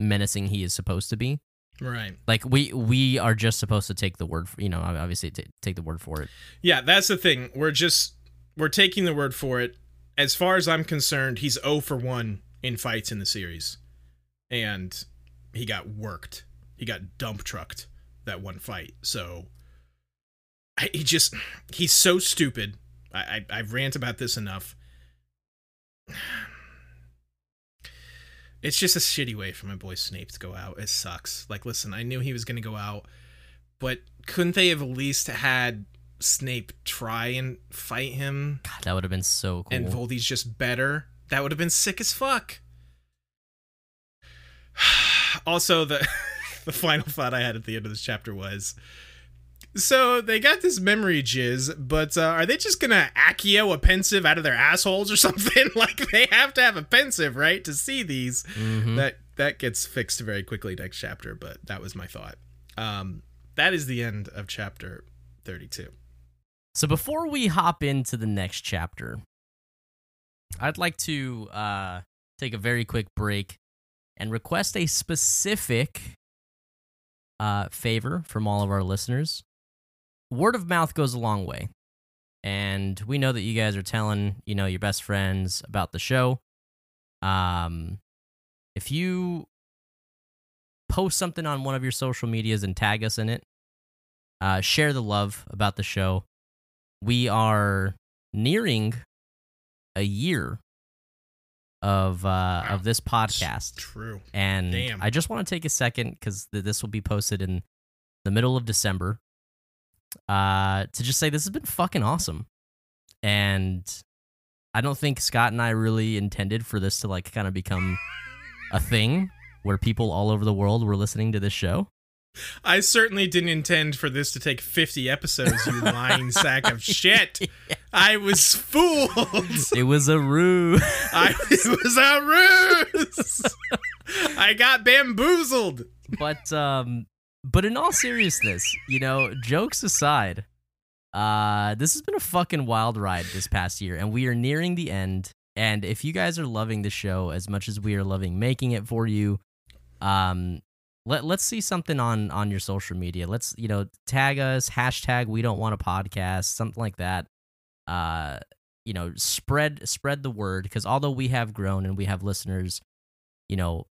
menacing he is supposed to be. Right. Like we we are just supposed to take the word, for, you know, obviously t- take the word for it. Yeah, that's the thing. We're just we're taking the word for it. As far as I'm concerned, he's 0 for 1 in fights in the series. And he got worked. He got dump trucked that one fight. So I, he just he's so stupid. I, I I've rant about this enough. It's just a shitty way for my boy Snape to go out. It sucks. Like, listen, I knew he was gonna go out, but couldn't they have at least had Snape try and fight him? God, that would have been so cool. and Voldy's just better. That would have been sick as fuck. [SIGHS] also, the [LAUGHS] the final thought I had at the end of this chapter was. So they got this memory jizz, but uh, are they just gonna accio a Pensieve out of their assholes or [LAUGHS] something? like they have to have a Pensieve, right, to see these. Mhm. That that gets fixed very quickly next chapter, but that was my thought. Um, that is the end of chapter thirty-two. So before we hop into the next chapter, I'd like to uh, take a very quick break and request a specific uh, favor from all of our listeners. Word of mouth goes a long way, and we know that you guys are telling you know your best friends about the show. Um, if you post something on one of your social medias and tag us in it, uh, share the love about the show we are nearing a year of uh of this podcast True. and Damn. i just want to take a second because th- this will be posted in the middle of december uh to just say this has been fucking awesome and i don't think scott and i really intended for this to like kind of become a thing where people all over the world were listening to this show I certainly didn't intend for this to take 50 episodes, you [LAUGHS] lying sack of shit. I was fooled. It was a ruse. I, it was a ruse. [LAUGHS] I got bamboozled. but um but in all seriousness, you know, jokes aside, uh this has been a fucking wild ride this past year and we are nearing the end and if you guys are loving the show as much as we are loving making it for you, um let, let's see something on on your social media. Let's, you know, tag us, hashtag we don't want a podcast, something like that. Uh you know, spread spread the word because although we have grown and we have listeners, you know,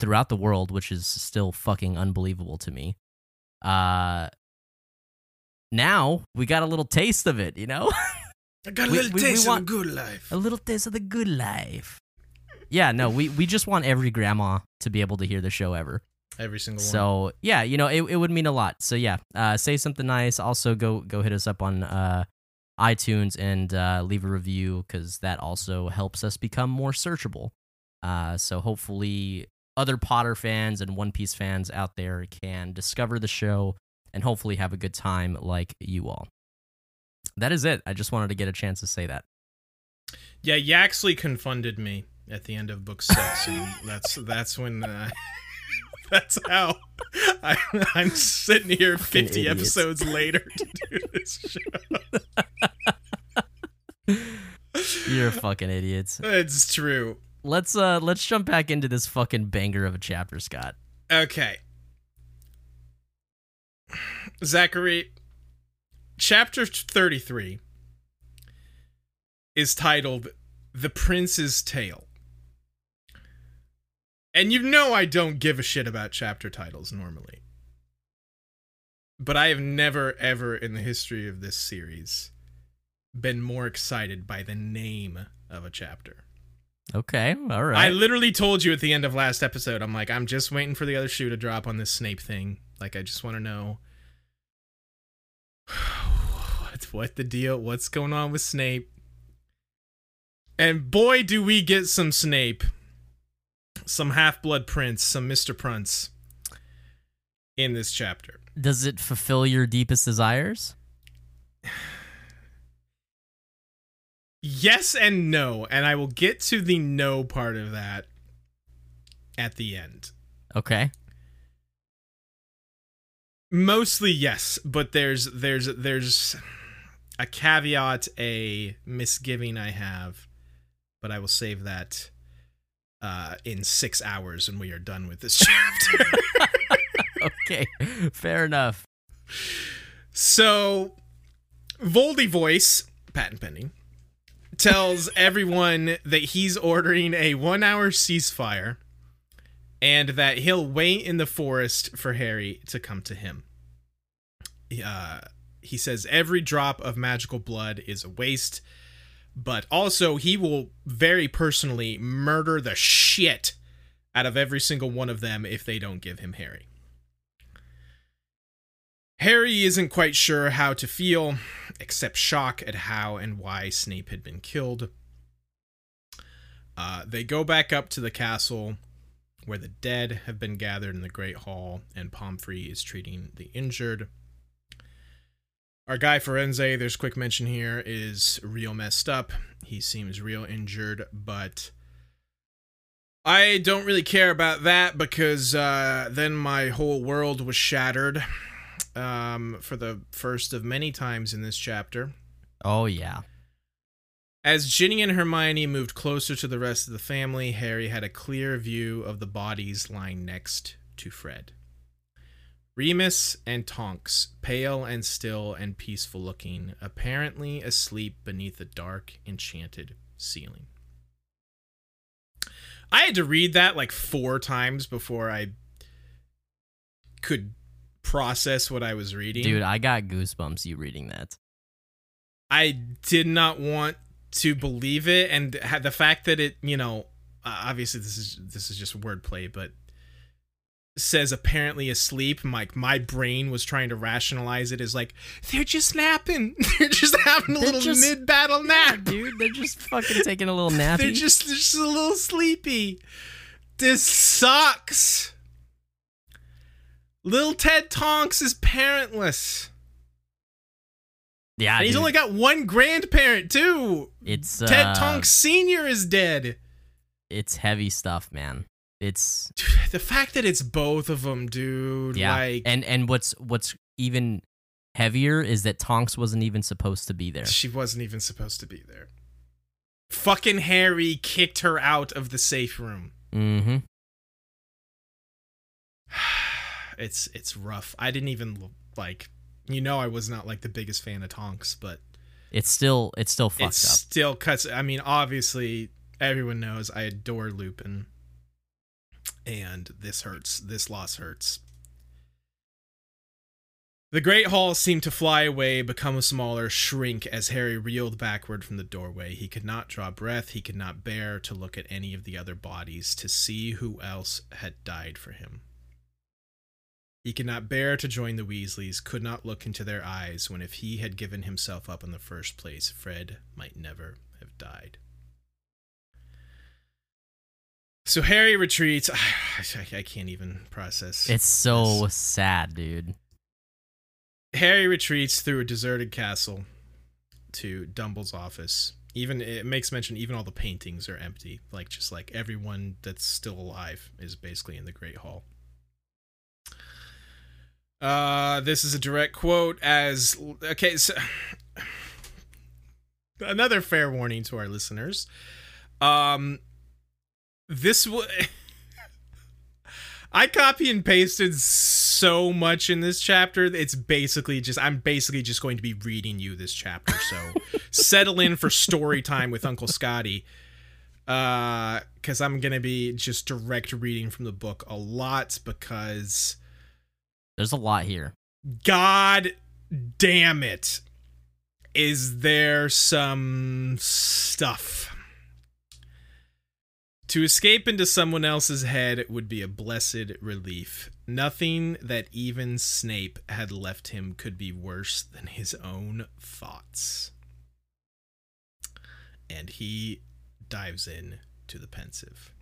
throughout the world, which is still fucking unbelievable to me. Uh now we got a little taste of it, you know? [LAUGHS] I got a We- little we- we taste want- of good life. a little taste of the good life. Yeah, no, we we just want every grandma to be able to hear the show ever. Every single one. So yeah, you know, it, it would mean a lot. So yeah, uh, say something nice. Also go go hit us up on uh, iTunes and uh, leave a review because that also helps us become more searchable. Uh, so hopefully other Potter fans and One Piece fans out there can discover the show and hopefully have a good time like you all. That is it. I just wanted to get a chance to say that. Yeah, Yaxley confunded me at the end of book six, and [LAUGHS] that's that's when uh, [LAUGHS] that's how I, I'm sitting here 50 episodes later to do this show. [LAUGHS] You're fucking idiots. It's true. Let's uh let's jump back into this fucking banger of a chapter, Scott. Okay, Zachary, chapter 33 is titled "The Prince's Tale." And you know I don't give a shit about chapter titles normally. But I have never, ever in the history of this series been more excited by the name of a chapter. Okay, all right. I literally told you at the end of last episode, I'm like, I'm just waiting for the other shoe to drop on this Snape thing. Like, I just want to know [SIGHS] what, what the deal, what's going on with Snape. And boy, do we get some Snape, some Half Blood Prince, some Mr. Prince in this chapter. Does it fulfill your deepest desires? [SIGHS] Yes and no, and I will get to the no part of that at the end. Okay. Mostly yes, but there's there's there's a caveat, a misgiving I have, but I will save that uh, in six hours when we are done with this [LAUGHS] chapter. [LAUGHS] Okay. Fair enough. so, Voldy Voice, patent pending, tells everyone that he's ordering a one-hour ceasefire, and that he'll wait in the forest for Harry to come to him. Uh, he says every drop of magical blood is a waste, but also he will very personally murder the shit out of every single one of them if they don't give him Harry. Harry isn't quite sure how to feel, except shock at how and why Snape had been killed. Uh, they go back up to the castle where the dead have been gathered in the Great Hall, and Pomfrey is treating the injured. Our guy Firenze, there's quick mention here, is real messed up. He seems real injured, but I don't really care about that because uh, then my whole world was shattered um, for the first of many times in this chapter. Oh yeah. As Ginny and Hermione moved closer to the rest of the family, Harry had a clear view of the bodies lying next to Fred. Remus and Tonks, pale and still and peaceful looking, apparently asleep beneath a dark, enchanted ceiling. I had to read that like four times before I could process what I was reading. Dude, I got goosebumps you reading that. I did not want to believe it, and the fact that it, you know, uh, obviously this is this is just wordplay, but says apparently asleep. Like my brain was trying to rationalize it as like they're just napping, [LAUGHS] they're just having a They're little just- mid battle nap. Dude, they're [LAUGHS] just fucking taking a little nap. They're just they're just a little sleepy. This sucks. Little Ted Tonks is parentless. Yeah, and he's dude, only got one grandparent too. it's Ted uh, Tonks Senior is dead. It's heavy stuff, man. It's Dude, the fact that it's both of them, dude. yeah, Like and and what's what's even heavier is that Tonks wasn't even supposed to be there. she wasn't even supposed to be there. Fucking Harry kicked her out of the safe room. Mm-hmm. [SIGHS] [SIGHS] [SIGHS] It's it's rough. I didn't even like. You know, I was not like the biggest fan of Tonks, but It's still it's still fucked it up. still cuts. I mean, obviously, everyone knows I adore Lupin, and this hurts. This loss hurts. The Great Hall seemed to fly away, become smaller, shrink as Harry reeled backward from the doorway. He could not draw breath. He could not bear to look at any of the other bodies to see who else had died for him. He could not bear to join the Weasleys, could not look into their eyes when if he had given himself up in the first place, Fred might never have died. So Harry retreats. [SIGHS] I, I can't even process. It's so Yes. sad, dude. Harry retreats through a deserted castle to Dumble's office. Even it makes mention even all the paintings are empty. Like just like everyone that's still alive is basically in the Great Hall. Uh this is a direct quote as okay, so another fair warning to our listeners. Um this w- [LAUGHS] I copy and pasted so much in this chapter. It's basically just I'm basically just going to be reading you this chapter. So [LAUGHS] settle in for story time with Uncle Scotty. Uh cuz I'm going to be just direct reading from the book a lot because There's a lot here. god damn it. Is there some stuff? To escape into someone else's head would be a blessed relief. Nothing that even Snape had left him could be worse than his own thoughts. And he dives in to the Pensieve.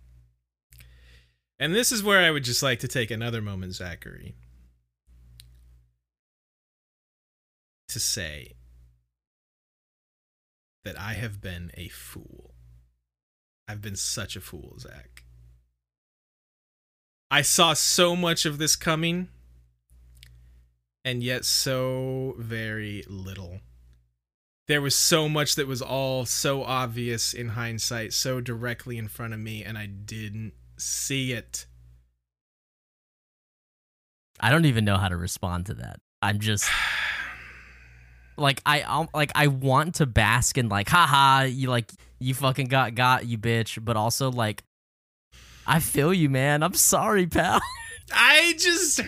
And this is where I would just like to take another moment, Zachary, to say that I have been a fool. I've been such a fool, Zach. I saw so much of this coming, and yet so very little. There was so much that was all so obvious in hindsight, so directly in front of me, and I didn't see it. I don't even know how to respond to that. I'm just [SIGHS] [SIGHS] [SIGHS] like I um, like I want to bask in like haha you like you fucking got got you bitch but also like I feel you man I'm sorry pal [LAUGHS] I just.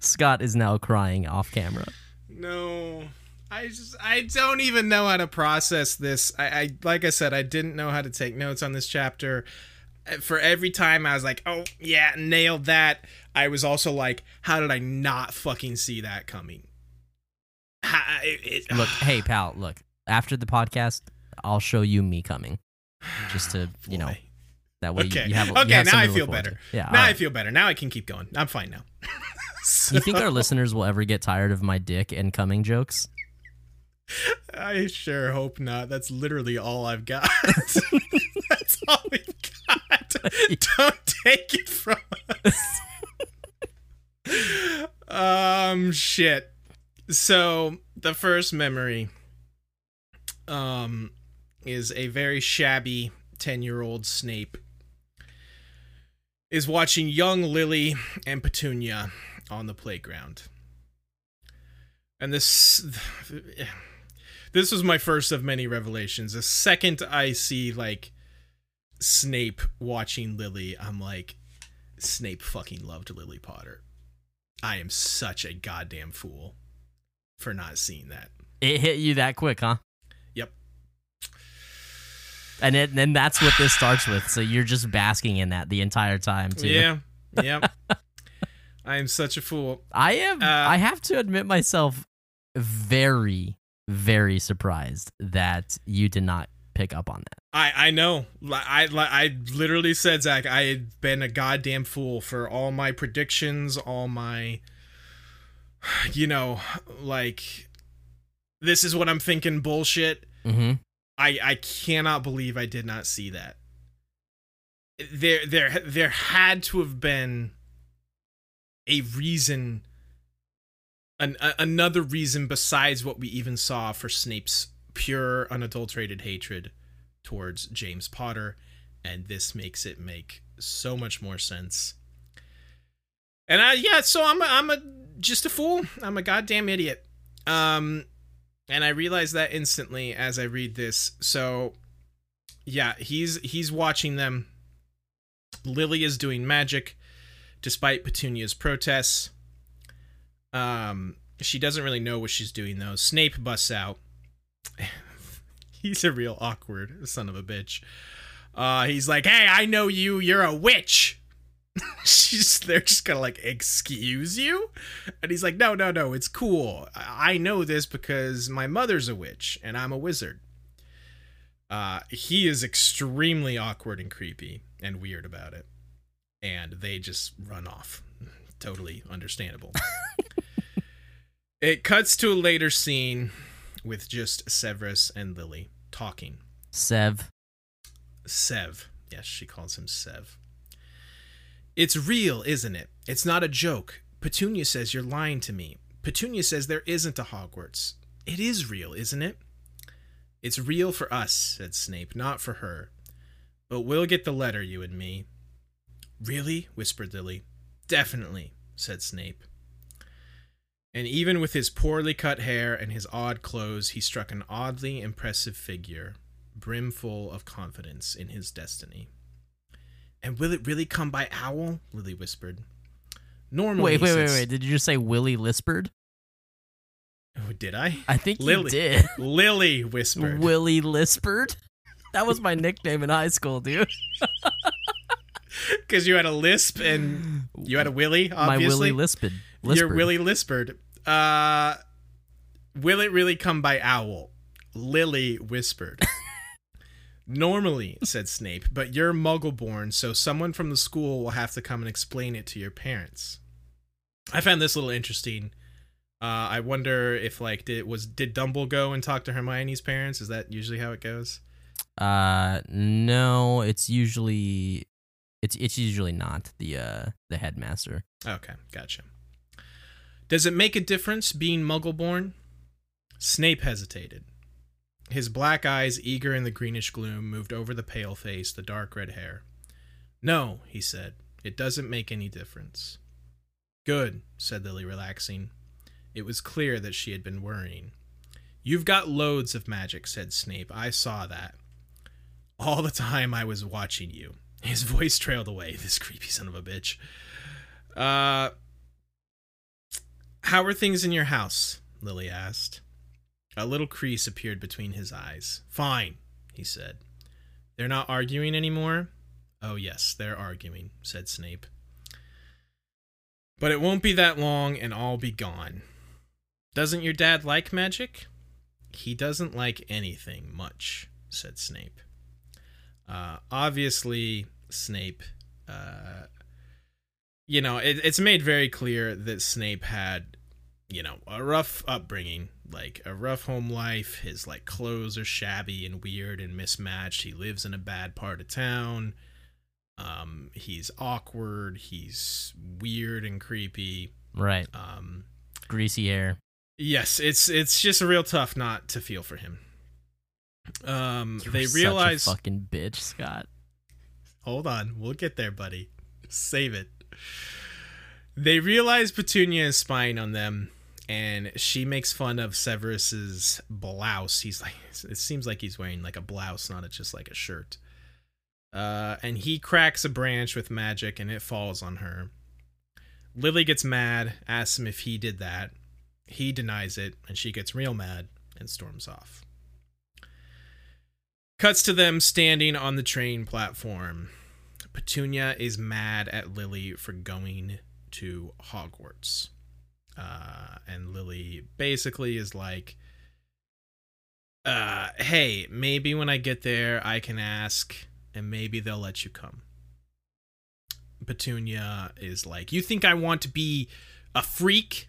Scott is now crying off camera No. I just I don't even know how to process this. I, I like I said, I didn't know how to take notes on this chapter. Uh, For every time I was like, oh yeah, nailed that. I was also like, how did I not fucking see that coming? Ha- it- it- look [SIGHS] hey pal look after the podcast I'll show you me coming just to [SIGHS] you know that way Okay. you, you have you Okay, have now I feel better. to. yeah now all I feel better. Now I can keep going. I'm fine now. you think our [LAUGHS] listeners will ever get tired of my dick and coming jokes I sure hope not. That's literally all I've got. [LAUGHS] That's all we've got. [LAUGHS] Don't take it from us. Um shit. So the first memory um is a very shabby 10-year-old Snape is watching young Lily and Petunia on the playground. And this this was my first of many revelations. The second I see like Snape watching Lily, I'm like, Snape fucking loved Lily Potter. I am such a goddamn fool for not seeing that. it hit you that quick huh Yep. and it, and that's what this starts with. So you're just basking in that the entire time too. Yeah. [LAUGHS] Yep. I am such a fool. I am. Uh, I have to admit myself very, very surprised that you did not pick up on that. I I know. I I, I literally said Zach. I had been a goddamn fool for all my predictions, all my, you know, like, this is what I'm thinking. Bullshit. Mm-hmm. I I cannot believe I did not see that. There there there had to have been a reason an, a, another reason besides what we even saw for Snape's pure unadulterated hatred towards James Potter and this makes it make so much more sense. And I yeah, so I'm a, I'm a just a fool. I'm a goddamn idiot. Um and I realize that instantly as I read this. So yeah, he's he's watching them. Lily is doing magic despite Petunia's protests. Um she doesn't really know what she's doing though. Snape busts out. [LAUGHS] he's a real awkward son of a bitch. Uh he's like, "Hey, I know you. You're a witch." [LAUGHS] she's they're just kind of like excuse you? And he's like no no no. It's cool. I know this because my mother's a witch and i'm a wizard. Uh he is extremely awkward and creepy and weird about it. And they just run off. Totally understandable. [LAUGHS] It cuts to a later scene with just severus and lily talking Sev. sev yes she calls him sev it's real, isn't it? It's not a joke. Petunia says you're lying to me. Petunia says there isn't a Hogwarts. It is real, isn't it? It's real for us, said Snape, not for her. But we'll get the letter, you and me. Really? whispered Lily. Definitely, said Snape. And even with his poorly cut hair and his odd clothes, he struck an oddly impressive figure, brimful of confidence in his destiny. And will it really come by owl? Lily whispered. Normally, Wait, wait, wait, wait. Did you just say Willie Lispered? Oh, did I? I think Lily. you did. [LAUGHS] Lily whispered. Willie Lispered? That was my nickname in high school, dude. [LAUGHS] Because you had a lisp and you had a [LAUGHS] Willie. obviously. My Willie Lisped. Lispered. Willy lispered. Uh, will it really come by owl? Lily whispered. [LAUGHS] Normally, said Snape, but you're muggle born, so someone from the school will have to come and explain it to your parents. I found this a little interesting. Uh, I wonder if like did was did Dumble go and talk to Hermione's parents? Is that usually how it goes? Uh, no, it's usually it's it's usually not the uh the headmaster. Okay, gotcha. Does it make a difference being muggle born? Snape hesitated. His black eyes, eager in the greenish gloom, moved over the pale face, the dark red hair. No, he said. It doesn't make any difference. Good, said Lily, relaxing. It was clear that she had been worrying. You've got loads of magic, said Snape. I saw that. All the time I was watching you. His voice trailed away, [LAUGHS] this creepy son of a bitch. Uh, how are things in your house? Lily asked. A little crease appeared between his eyes. Fine, he said. They're not arguing anymore? Oh, yes, they're arguing, said Snape. But it won't be that long and I'll be gone. Doesn't your dad like magic? He doesn't like anything much, said Snape. Uh, obviously, Snape, uh, you know, it, it's made very clear that Snape had, you know, a rough upbringing, like a rough home life. His like clothes are shabby and weird and mismatched. He lives in a bad part of town. Um, he's awkward. He's weird and creepy. Right. Um, Greasy hair. yes, it's it's just a real tough not to feel for him. Um, You're they realize. a fucking bitch, Scott. Hold on, we'll get there, buddy. Save it. They realize Petunia is spying on them, and she makes fun of Severus's blouse. He's like, it seems like he's wearing like a blouse, not a, just like a shirt. Uh, and he cracks a branch with magic, and it falls on her. Lily gets mad, asks him if he did that. He denies it, and she gets real mad and storms off. Cuts to them standing on the train platform. Petunia is mad at Lily for going to Hogwarts. Uh, and Lily basically is like, uh, hey, maybe when I get there, I can ask, and maybe they'll let you come. Petunia is like, You think I want to be a freak?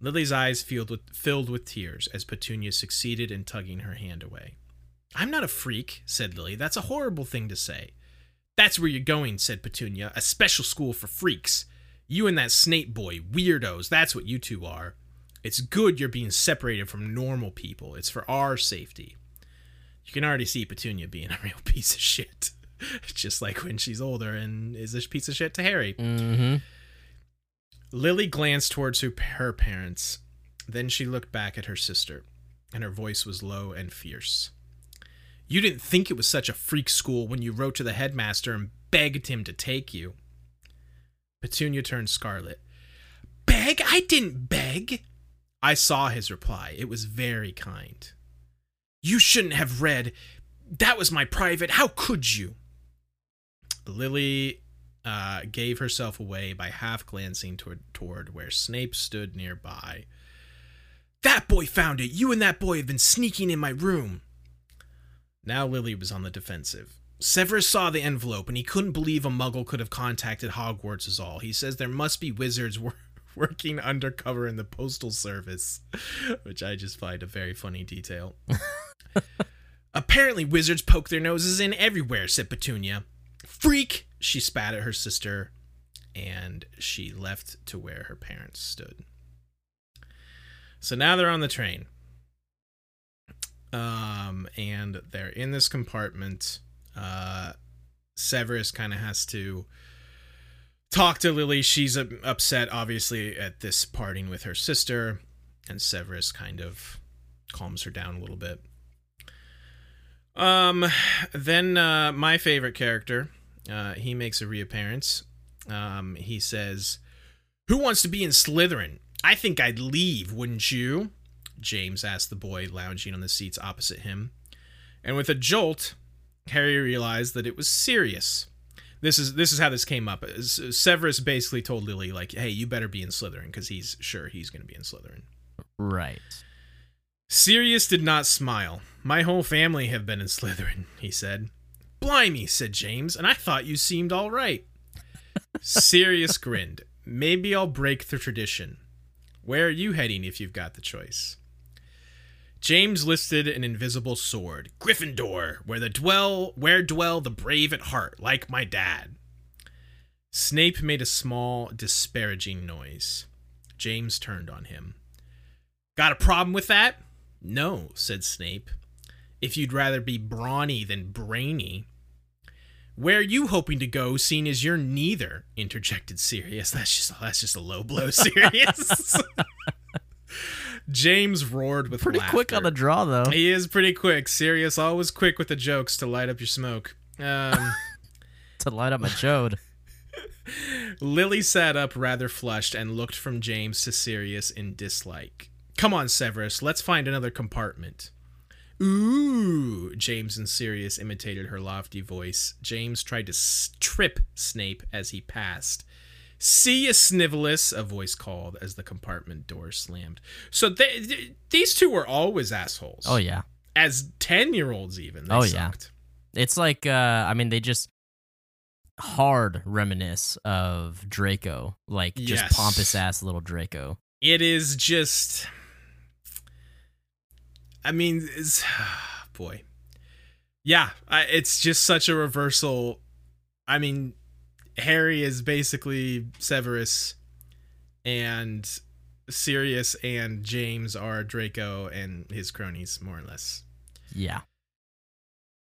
Lily's eyes filled with, filled with tears as Petunia succeeded in tugging her hand away. I'm not a freak, said Lily. That's a horrible thing to say. That's where you're going, said Petunia. A special school for freaks. You and that Snape boy, weirdos, that's what you two are. It's good you're being separated from normal people. It's for our safety. You can already see Petunia being [LAUGHS] a real piece of shit. [LAUGHS] Just like when she's older and is a piece of shit to Harry. Mm-hmm. Lily glanced towards her, her parents. Then she looked back at her sister, and her voice was low and fierce. You didn't think it was such a freak school when you wrote to the headmaster and begged him to take you. Petunia turned scarlet. Beg? I didn't beg. I saw his reply. It was very kind. You shouldn't have read. That was my private. How could you? Lily uh, gave herself away by half glancing toward, toward where Snape stood nearby. That boy found it. You and that boy have been sneaking in my room. Now Lily was on the defensive. Severus saw the envelope and he couldn't believe a muggle could have contacted Hogwarts is all. He says there must be wizards wor- [LAUGHS] working undercover in the postal service, [LAUGHS] which I just find a very funny detail. [LAUGHS] Apparently wizards poke their noses in everywhere, said Petunia. Freak! She spat at her sister and she left to where her parents stood. So now they're on the train. Um, and they're in this compartment. Uh, Severus kind of has to talk to Lily. She's upset, obviously, at this parting with her sister, and Severus kind of calms her down a little bit. Um, then uh, my favorite character, uh, he makes a reappearance. Um, he says, "Who wants to be in Slytherin? I think I'd leave, wouldn't you?" James asked the boy lounging on the seats opposite him. And with a jolt, Harry realized that it was Sirius. This is this is how this came up. Severus basically told Lily like, "Hey, you better be in Slytherin because he's sure he's going to be in Slytherin." Right. Sirius did not smile. My whole family have been in Slytherin, [LAUGHS] he said. Blimey, said James, and I thought you seemed all right. Sirius grinned. Maybe I'll break the tradition. Where are you heading if you've got the choice? James listed an invisible sword. Gryffindor, where the dwell where dwell the brave at heart, like my dad. Snape made a small, disparaging noise. James turned on him. Got a problem with that? No, said Snape. If you'd rather be brawny than brainy. Where are you hoping to go, seeing as you're neither? interjected Sirius. [LAUGHS] That's just that's just a low blow, [LAUGHS] Sirius. [LAUGHS] James roared with Pretty laughter. quick on the draw, though. He is pretty quick. Sirius always quick with the jokes to light up your smoke. Um, [LAUGHS] to light up my chode. [LAUGHS] Lily sat up rather flushed and looked from James to Sirius in dislike. Come on, Severus, let's find another compartment. Ooh, James and Sirius imitated her lofty voice. James tried to s- trip Snape as he passed. See ya, Snivellus, a voice called as the compartment door slammed. So they, th- these two were always assholes. Oh yeah. As 10 year olds, even. They Oh, yeah. It's like uh I mean they just hard reminisce of Draco, like just Yes. pompous ass little Draco. It is just. I mean, it's. [SIGHS] Boy. Yeah, I, it's just such a reversal. I mean, Harry is basically Severus, and Sirius and James are Draco and his cronies, more or less. Yeah.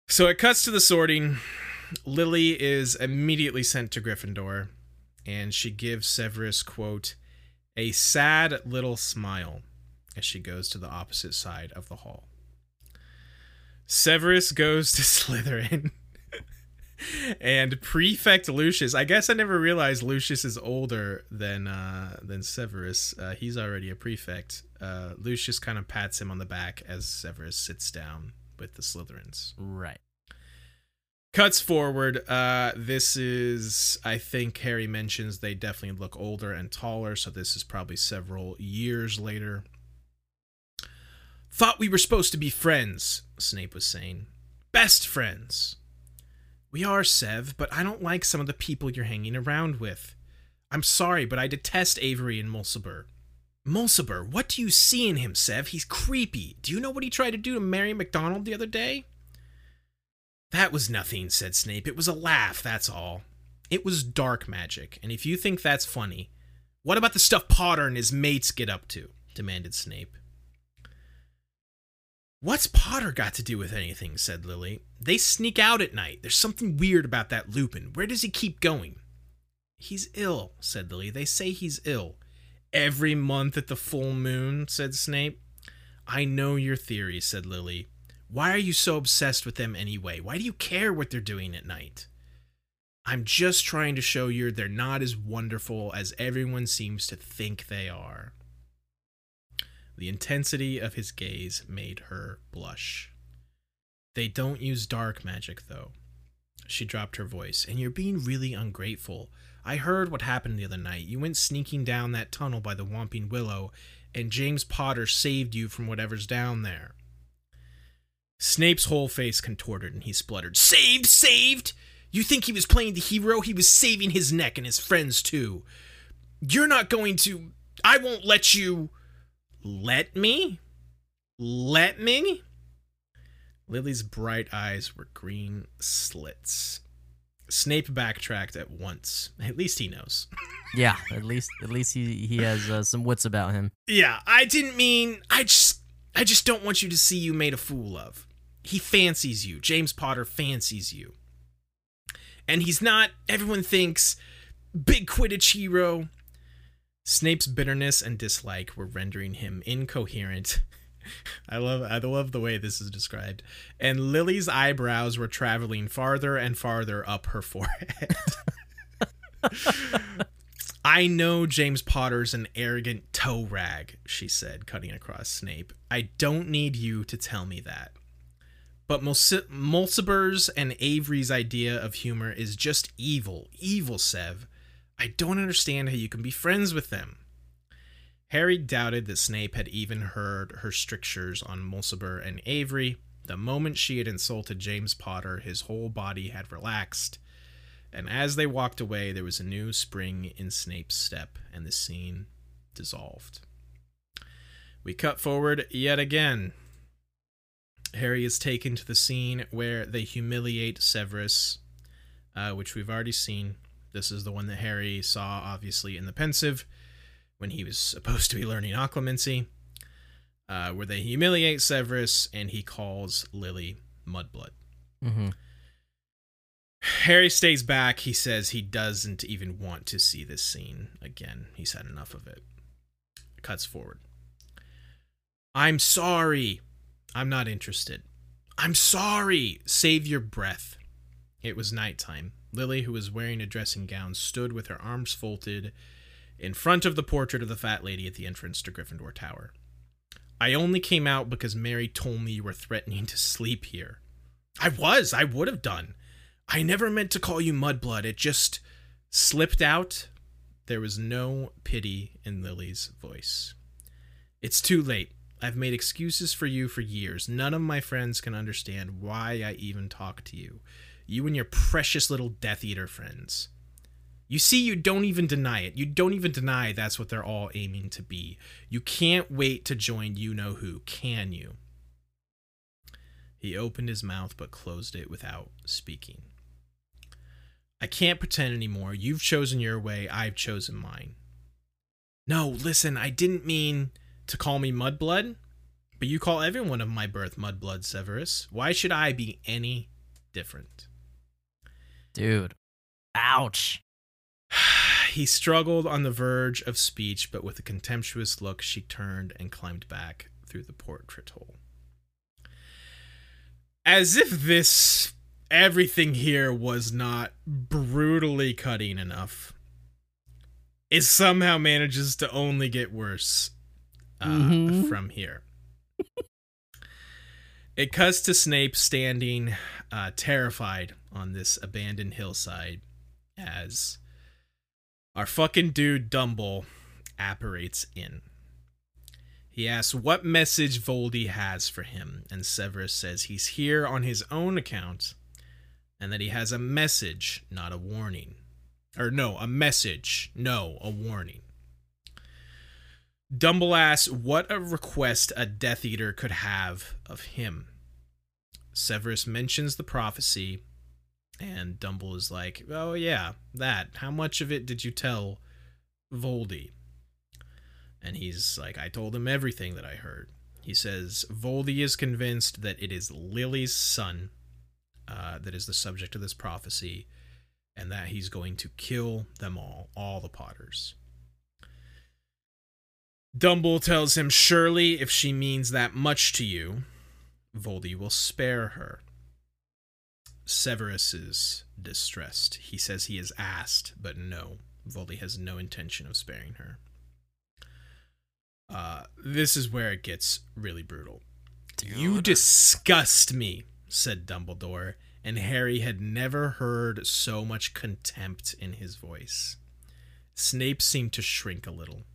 So it cuts to the sorting. Lily is immediately sent to Gryffindor, and she gives Severus, quote, a sad little smile as she goes to the opposite side of the hall. Severus goes to [LAUGHS] Slytherin. And Prefect Lucius, I guess I never realized Lucius is older than uh, than Severus. Uh, he's already a prefect. Uh, Lucius kind of pats him on the back as Severus sits down with the Slytherins. Right. Cuts forward. Uh, this is, I think Harry mentions they definitely look older and taller, so this is probably several years later. Thought we were supposed to be friends, Snape was saying. Best friends. We are, Sev, but I don't like some of the people you're hanging around with. I'm sorry, but I detest Avery and Mulciber. Mulciber, what do you see in him, Sev? He's creepy. Do you know what he tried to do to Mary Macdonald the other day? That was nothing, said Snape. It was a laugh, that's all. It was dark magic, and if you think that's funny, what about the stuff Potter and his mates get up to? demanded Snape. What's Potter got to do with anything? said Lily. They sneak out at night. There's something weird about that Lupin. Where does he keep going? He's ill, said Lily. They say he's ill. Every month at the full moon, said Snape. I know your theory, said Lily. Why are you so obsessed with them anyway? Why do you care what they're doing at night? I'm just trying to show you they're not as wonderful as everyone seems to think they are. The intensity of his gaze made her blush. They don't use dark magic, though. She dropped her voice. And you're being really ungrateful. I heard what happened the other night. You went sneaking down that tunnel by the Whomping Willow, and James Potter saved you from whatever's down there. Snape's whole face contorted and he spluttered, Saved! Saved! You think he was playing the hero? He was saving his neck and his friends too. You're not going to. I won't let you. Let me? Let me? Lily's bright eyes were green slits. Snape backtracked at once. At least he knows. yeah, at least at least he he has uh, some wits about him. Yeah, I didn't mean. I just I just don't want you to see you made a fool of. He fancies you. James Potter fancies you and he's not. Everyone thinks big Quidditch hero. Snape's bitterness and dislike were rendering him incoherent. [LAUGHS] I love I love the way this is described. And Lily's eyebrows were traveling farther and farther up her forehead. [LAUGHS] I know James Potter's an arrogant toe rag, she said, cutting across Snape. I don't need you to tell me that. But Mulciber's and Avery's idea of humor is just evil. Evil, Sev. I don't understand how you can be friends with them. Harry doubted that Snape had even heard her strictures on Mulciber and Avery. The moment she had insulted James Potter, his whole body had relaxed. And as they walked away, there was a new spring in Snape's step, and the scene dissolved. We cut forward yet again Harry is taken to the scene where they humiliate Severus, uh, which we've already seen. This is the one that Harry saw, obviously, in the Pensieve when he was supposed to be learning occlumency, uh, where they humiliate Severus and he calls Lily Mudblood. Mm-hmm. Harry stays back. He says he doesn't even want to see this scene again. He's had enough of it. Cuts forward. I'm sorry, I'm not interested. I'm sorry. Save your breath. It was nighttime. Lily, who was wearing a dressing gown, stood with her arms folded in front of the portrait of the fat lady at the entrance to Gryffindor Tower. I only came out because Mary told me you were threatening to sleep here. I was. I would have done. I never meant to call you Mudblood. It just slipped out. There was no pity in Lily's voice. It's too late. I've made excuses for you for years. None of my friends can understand why I even talk to you. You and your precious little Death Eater friends. You see, you don't even deny it. You don't even deny that's what they're all aiming to be. You can't wait to join you know who, can you? He opened his mouth but closed it without speaking. I can't pretend anymore. You've chosen your way, I've chosen mine. No, listen, I didn't mean to call me Mudblood, but you call everyone of my birth Mudblood, Severus. Why should I be any different? Dude. Ouch. [SIGHS] he struggled on the verge of speech, but with a contemptuous look, she turned and climbed back through the portrait hole. As if this everything here was not brutally cutting enough. It somehow manages to only get worse uh, mm-hmm. from here. [LAUGHS] it cuts to Snape standing uh, terrified on this abandoned hillside as our fucking dude Dumble apparates in. He asks what message Voldy has for him, and Severus says he's here on his own account and that he has a message, not a warning. Or no, a message, no, a warning. Dumble asks what a request a Death Eater could have of him. Severus mentions the prophecy, and Dumble is like, Oh, yeah, that. How much of it did you tell Voldy? And he's like, I told him everything that I heard. He says, Voldy is convinced that it is Lily's son uh, that is the subject of this prophecy, and that he's going to kill them all, all the Potters. Dumble tells him, Surely, if she means that much to you, Voldy will spare her. Severus is distressed. He says he has asked, but no, Voldy has no intention of sparing her. Uh, this is where it gets really brutal. Dude. You disgust me, said Dumbledore, and Harry had never heard so much contempt in his voice. Snape seemed to shrink a little.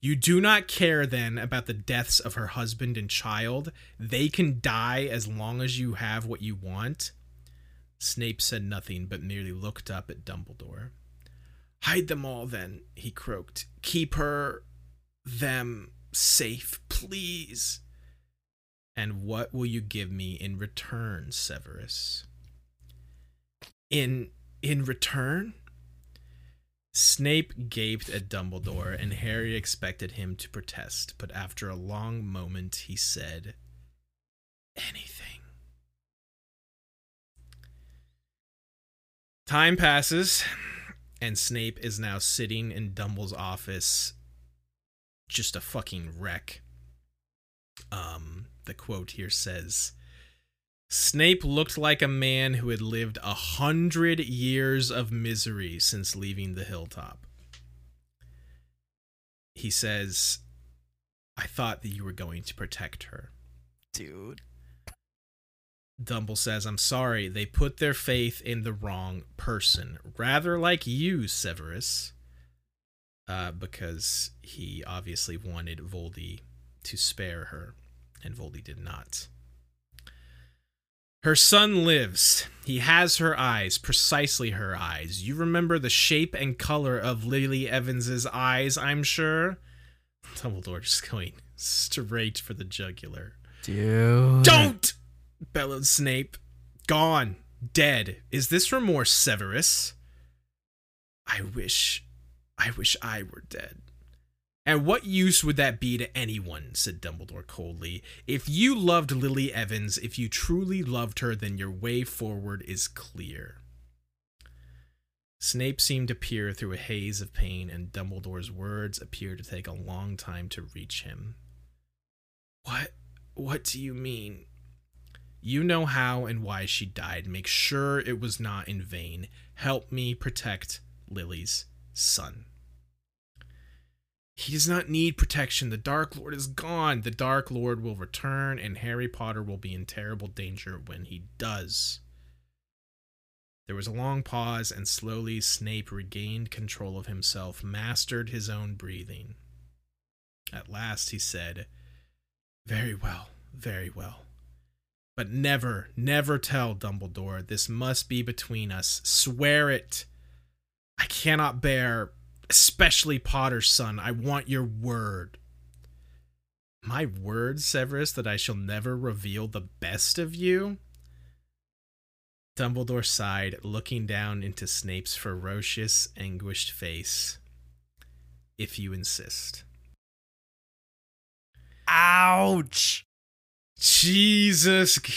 You do not care then about the deaths of her husband and child. They can die as long as you have what you want. Snape said nothing, but merely looked up at Dumbledore. Hide them all, then, he croaked. Keep her, them, safe, please. And what will you give me in return, Severus? In in return? Snape gaped at Dumbledore, and Harry expected him to protest, but after a long moment he said, Anything. Time passes, and Snape is now sitting in Dumble's office, just a fucking wreck. Um, the quote here says Snape looked like a man who had lived a hundred years of misery since leaving the hilltop. He says, I thought that you were going to protect her. Dude. Dumble says, I'm sorry, they put their faith in the wrong person. Rather like you, Severus. Uh, because he obviously wanted Voldy to spare her and Voldy did not. Her son lives. He has her eyes, precisely her eyes. You remember the shape and color of Lily Evans's eyes, I'm sure. Dumbledore just going [LAUGHS] straight for the jugular. Dude. Don't! Bellowed Snape. Gone. Dead. Is this remorse, Severus? I wish. I wish I were dead. And what use would that be to anyone? said Dumbledore coldly. If you loved Lily Evans, if you truly loved her, then your way forward is clear. Snape seemed to peer through a haze of pain, and Dumbledore's words appeared to take a long time to reach him. What? What do you mean? You know how and why she died. Make sure it was not in vain. Help me protect Lily's son. He does not need protection. The Dark Lord is gone. The Dark Lord will return, and Harry Potter will be in terrible danger when he does. There was a long pause, and slowly Snape regained control of himself, mastered his own breathing. At last he said, Very well, very well. But never, never tell Dumbledore. This must be between us. Swear it. I cannot bear especially Potter's son, I want your word. My word, Severus, that I shall never reveal the best of you? Dumbledore sighed, looking down into Snape's ferocious, anguished face. If you insist. Ouch! Jesus. [SIGHS]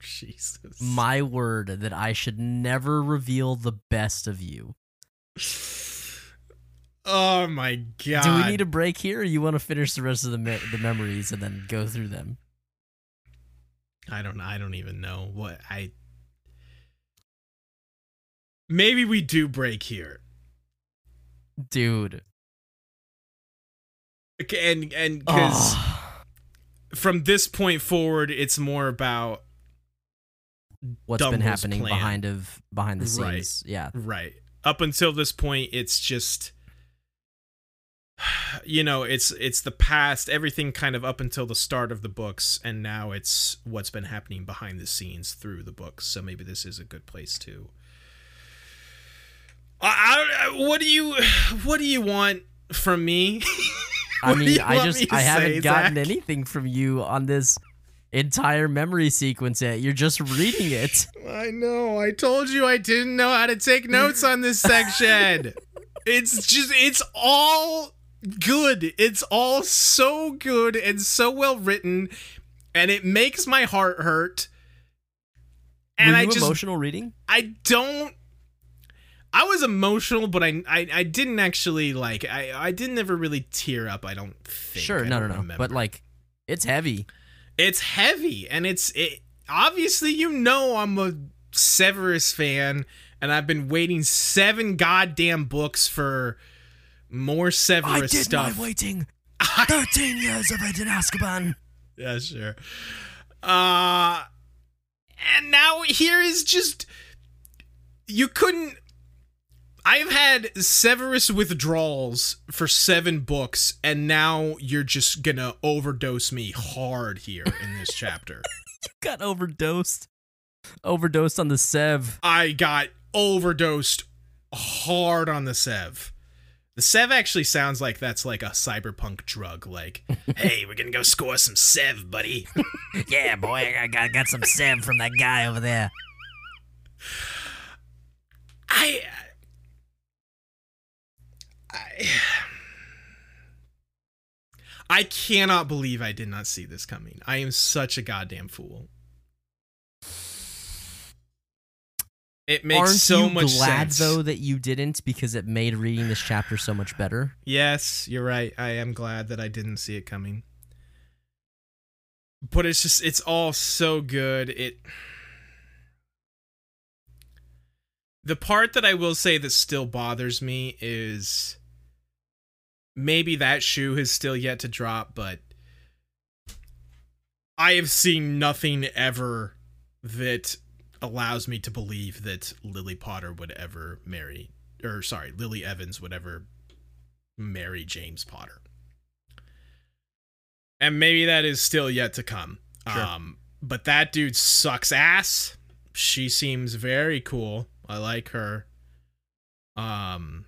Jesus. My word that I should never reveal the best of you. Oh my god! Do we need a break here, or you want to finish the rest of the me- the memories and then go through them? I don't. I don't even know what I. Maybe we do break here, dude. Okay, and and because oh. From this point forward, it's more about what's Dumble's been happening plan. behind of behind the scenes. Right. Yeah, right up until this point, it's just [SIGHS] you know it's it's the past everything kind of up until the start of the books and now it's what's been happening behind the scenes through the books so maybe this is a good place to I, I, what do you [SIGHS] what do you want from me [LAUGHS] [LAUGHS] I mean, I just I haven't say, gotten Zach? anything from you on this entire memory sequence yet. You're just reading it. [LAUGHS] I know. I told you I didn't know how to take notes on this section. [LAUGHS] it's just it's all good. It's all so good and so well written and it makes my heart hurt. And Were I you just emotional reading? I don't I was emotional, but I, I I didn't actually like I I didn't ever really tear up, I don't think. Sure, I no, no, no. remember. But like, it's heavy. it's heavy and it's it obviously you know I'm a Severus fan and I've been waiting seven goddamn books for more Severus stuff. My waiting. [LAUGHS] Thirteen years of it in Azkaban. yeah, sure. Uh and now here is just you couldn't I've had Severus withdrawals for seven books, and now you're just gonna overdose me hard here in this chapter. [LAUGHS] you Got overdosed. Overdosed on the Sev. I got overdosed hard on the Sev. The Sev actually sounds like that's like a cyberpunk drug. Like, [LAUGHS] hey, we're gonna go score some Sev, buddy. [LAUGHS] yeah, boy, I got, got some Sev from that guy over there. I, [SIGHS] I, cannot believe I did not see this coming. I am such a goddamn fool. It makes Aren't so you much glad sense. though that you didn't because it made reading this chapter so much better? Yes, you're right. I am glad that I didn't see it coming. But it's just it's all so good. It The part that I will say that still bothers me is maybe that shoe has still yet to drop, but I have seen nothing ever that allows me to believe that Lily Potter would ever marry or sorry, Lily Evans would ever marry James Potter. And maybe that is still yet to come. Sure. Um but that dude sucks ass. She seems very cool. I like her. Um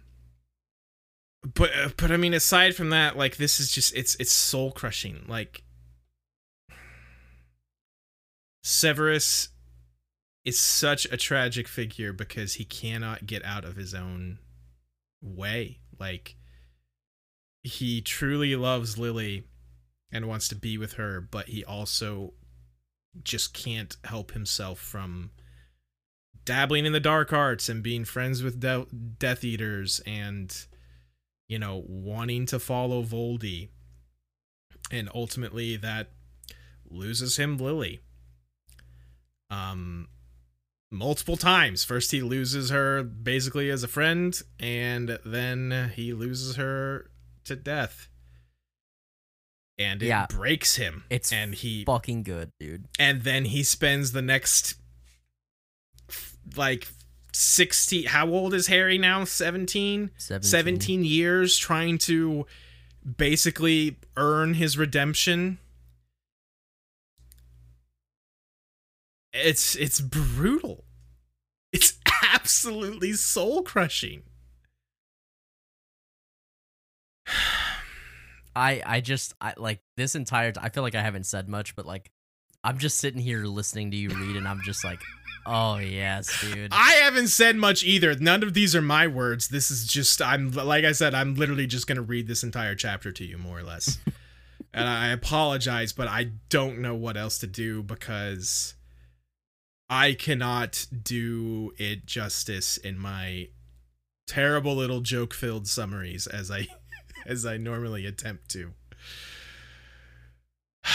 but uh, but I mean aside from that like this is just it's it's soul crushing. Like Severus is such a tragic figure because he cannot get out of his own way. Like he truly loves Lily and wants to be with her, but he also just can't help himself from dabbling in the dark arts and being friends with de- Death Eaters and you know wanting to follow Voldy. And ultimately that loses him Lily. Um multiple times. First he loses her basically as a friend and then he loses her to death. And it Yeah. breaks him. It's and he Fucking good, dude. and then he spends the next like 16 how old is harry now? 17 17. 17 years trying to basically earn his redemption. It's it's brutal. It's [LAUGHS] absolutely soul crushing. [SIGHS] I I just I like this entire t- I feel like I haven't said much, but like I'm just sitting here listening to you read and I'm just like, "Oh, yes, dude." I haven't said much either. None of these are my words. This is just I'm like I said I'm literally just going to read this entire chapter to you more or less. [LAUGHS] and I apologize, but I don't know what else to do because I cannot do it justice in my terrible little joke-filled summaries as I [LAUGHS] as I normally attempt to. [SIGHS]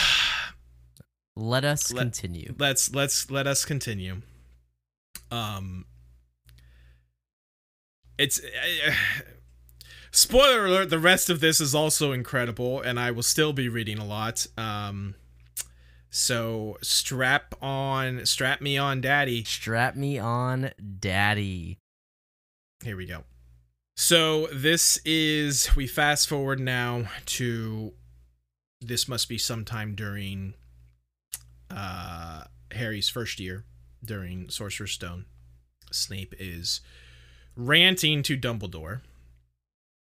Let us Let- continue. let's let's let us continue um it's uh, [SIGHS] spoiler alert the rest of this is also incredible and i will still be reading a lot. Um so strap on strap me on daddy. Strap me on, daddy. here we go. So this is we fast forward now to this must be sometime during uh Harry's first year during Sorcerer's Stone. Snape is ranting to Dumbledore.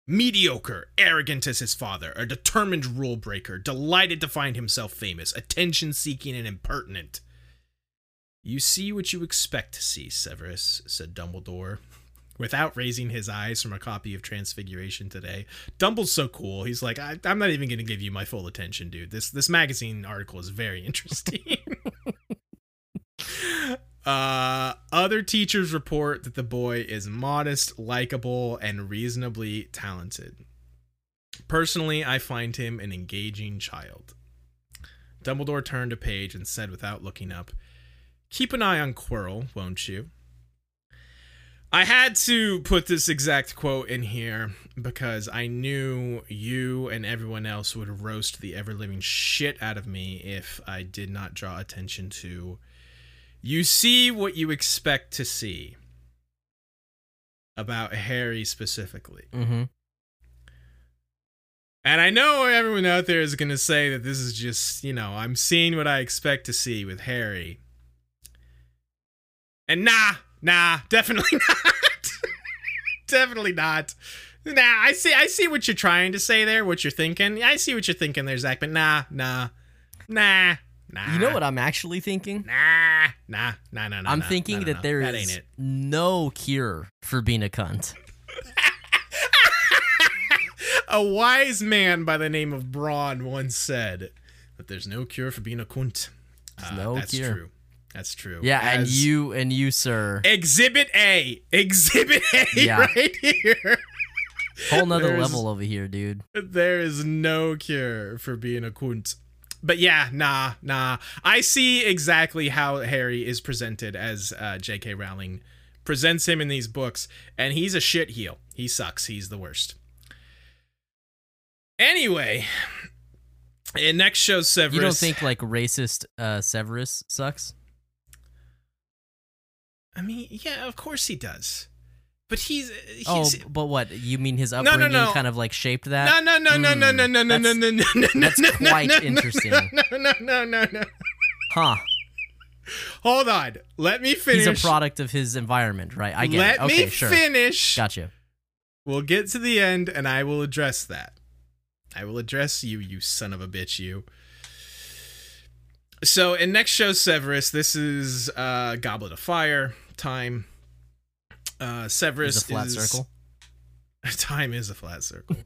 Mediocre, arrogant as his father, a determined rule breaker, delighted to find himself famous, attention seeking and impertinent. You see what you expect to see, Severus, said Dumbledore, without raising his eyes from a copy of Transfiguration today. Dumble's so cool. He's like, I, am not even going to give you my full attention, dude. This this magazine article is very [LAUGHS] interesting. Uh, other teachers report that the boy is modest, likable, and reasonably talented. Personally, I find him an engaging child. Dumbledore turned a page and said without looking up, Keep an eye on Quirrell, won't you? I had to put this exact quote in here because I knew you and everyone else would roast the ever living shit out of me if I did not draw attention to. You see what you expect to see about Harry specifically. Mm-hmm. And I know everyone out there is going to say that this is just, you know, I'm seeing what I expect to see with Harry. And nah, nah, [LAUGHS] definitely not. [LAUGHS] definitely not. Nah, I see I see what you're trying to say there, what you're thinking. I see what you're thinking there, Zach, but nah, nah. Nah. Nah. You know what I'm actually thinking? Nah, nah, nah, nah, nah. I'm nah, thinking nah, that nah, there that is no cure for being a cunt. [LAUGHS] A wise man by the name of Braun once said that there's no cure for being a. There's Uh, no that's cure. true. That's true. Yeah, and you and you, sir, Exhibit A. Exhibit A [LAUGHS] Yeah. right here. whole nother there's- level over here, dude. There is no cure for being a kunt. But yeah, nah, nah. I see exactly how Harry is presented as uh, J.K. Rowling presents him in these books, and he's a shit heel. He sucks. He's the worst. Anyway, it next shows Severus. You don't think like racist uh, Severus sucks? I mean, yeah, of course he does. But he's he's Oh, but what? You mean his no, no, upbringing no. kind of like shaped that? no, no, no, no, no, no, no, no, no, Hmm, no, no, no, no, that's no, no, quite no, no, interesting. No, no, no, no, no. Huh? Hold on. Let me finish. He's a product of his environment, right? I get Let it. Okay, me sure. finish. Gotcha. We'll get to the end, and I will address that. I will address you, you son of a bitch, you. So in next show, Severus, this is uh Goblet of Fire time. Uh Severus is a flat is circle. [LAUGHS] Time is a flat circle.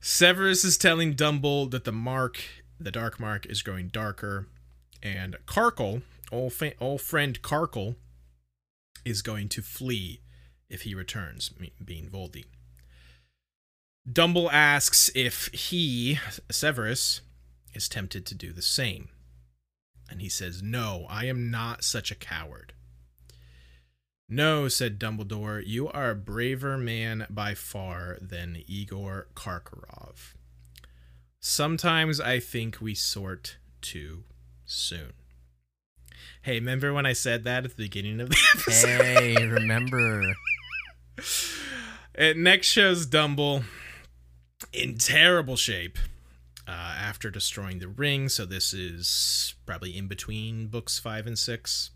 Severus is telling Dumble that the mark, the dark mark, is growing darker, and Karkle, old, fa- old friend Karkle, is going to flee if he returns, me- being Voldy. Dumble asks if he, Severus, is tempted to do the same. And he says, No, I am not such a coward. No, said Dumbledore, you are a braver man by far than Igor Karkaroff. Sometimes I think we sort too soon. Hey, remember when I said that at the beginning of the [LAUGHS] episode? Hey, remember? [LAUGHS] It next shows Dumble in terrible shape uh, after destroying the ring. So this is probably in between books five and six.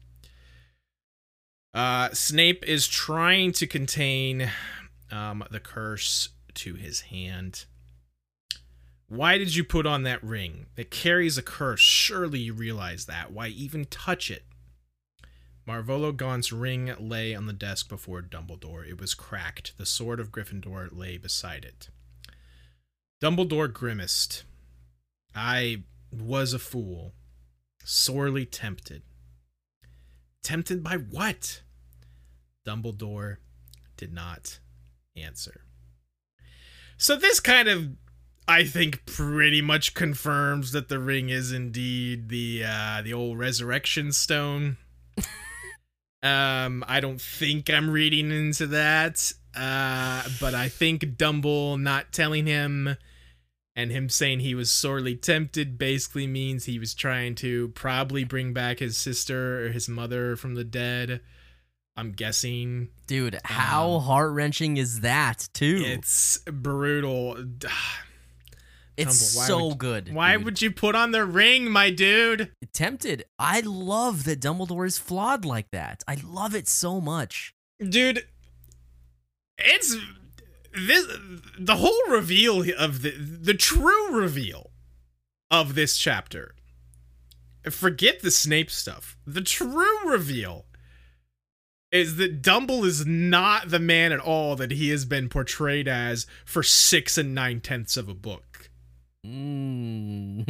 Uh, Snape is trying to contain um, the curse to his hand. Why did you put on that ring? It carries a curse. Surely you realize that. Why even touch it? Marvolo Gaunt's ring lay on the desk before Dumbledore. It was cracked. The sword of Gryffindor lay beside it. Dumbledore grimaced. I was a fool, sorely tempted. Tempted by what? Dumbledore did not answer. So this kind of I think pretty much confirms that the ring is indeed the uh the old resurrection stone. [LAUGHS] um I don't think I'm reading into that. Uh but I think Dumble not telling him and him saying he was sorely tempted basically means he was trying to probably bring back his sister or his mother from the dead. I'm guessing Dude, how Um, heart wrenching is that, too? it's brutal. [SIGHS] It's Tumble, so would- good. Why dude. would you put on the ring, my dude? tempted? I love that Dumbledore is flawed like that. I love it so much. Dude, it's this the whole reveal of the the true reveal of this chapter. Forget the Snape stuff. The true reveal is that Dumble is not the man at all that he has been portrayed as for six and nine tenths of a book. Mm.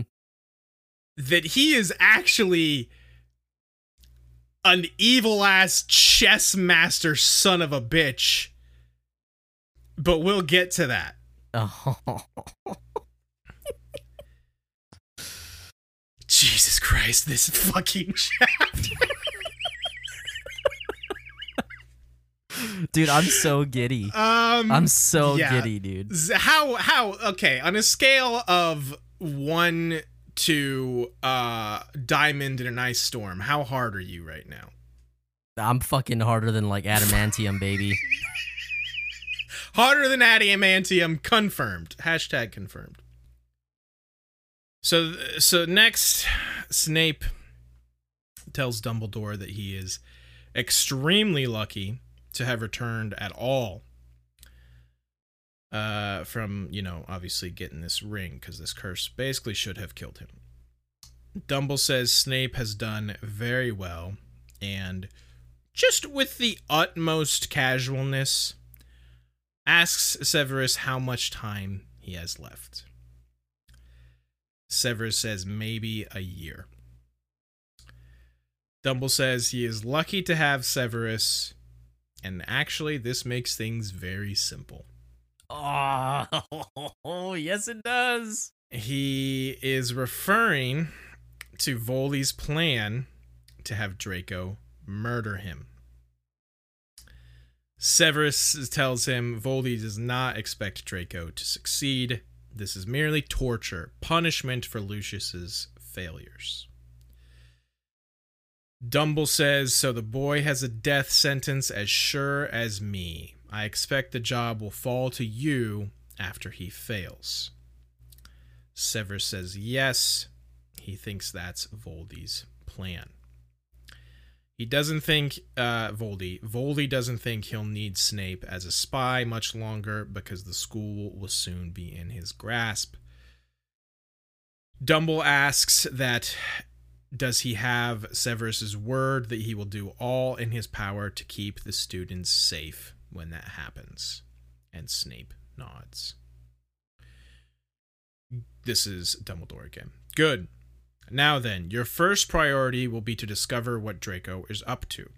[LAUGHS] that he is actually an evil ass chess master son of a bitch. But we'll get to that. oh. [LAUGHS] Jesus Christ, this fucking [LAUGHS] chapter. Dude, I'm so giddy. Um I'm so yeah. giddy, dude. how how okay, on a scale of 1 to uh diamond in an ice storm, how hard are you right now? I'm fucking harder than like adamantium, baby. [LAUGHS] Harder than adamantium, confirmed. Hashtag confirmed. So, so next, Snape tells Dumbledore that he is extremely lucky to have returned at all uh, from, you know, obviously getting this ring because this curse basically should have killed him. Dumble says Snape has done very well and just with the utmost casualness asks Severus how much time he has left. Severus says maybe a year. Dumble says he is lucky to have Severus, and actually, this makes things very simple. Oh, [LAUGHS] yes, it does. He is referring to Voldy's plan to have Draco murder him. Severus tells him Voldy does not expect Draco to succeed. This is merely torture, punishment for Lucius's failures. Dumble says, So the boy has a death sentence as sure as me. I expect the job will fall to you after he fails. Severus says yes. He thinks that's Voldy's plan. He doesn't think uh, Voldy. Voldy doesn't think he'll need Snape as a spy much longer because the school will soon be in his grasp. Dumble asks that does he have Severus's word that he will do all in his power to keep the students safe when that happens? And Snape nods. This is Dumbledore again. Good. Now then, your first priority will be to discover what Draco is up to.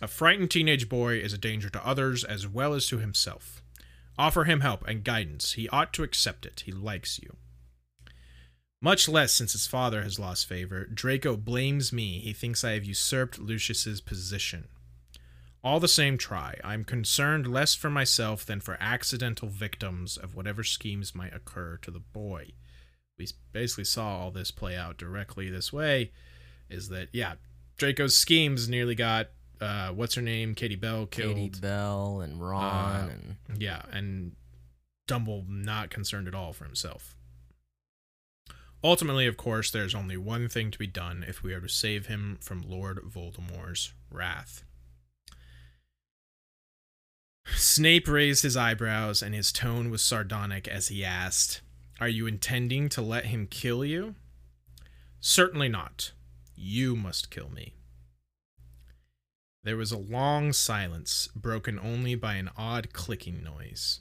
A frightened teenage boy is a danger to others as well as to himself. Offer him help and guidance. He ought to accept it. He likes you. Much less since his father has lost favor. Draco blames me. He thinks I have usurped Lucius's position. All the same, try. I'm concerned less for myself than for accidental victims of whatever schemes might occur to the boy we basically saw all this play out directly this way is that yeah draco's schemes nearly got uh what's her name katie bell killed. Katie Bell and Ron Uh, and yeah and dumble not concerned at all for himself. Ultimately of course there's only one thing to be done if we are to save him from lord voldemort's wrath. Snape raised his eyebrows and his tone was sardonic as he asked are you intending to let him kill you? Certainly not. You must kill me. There was a long silence, broken only by an odd clicking noise.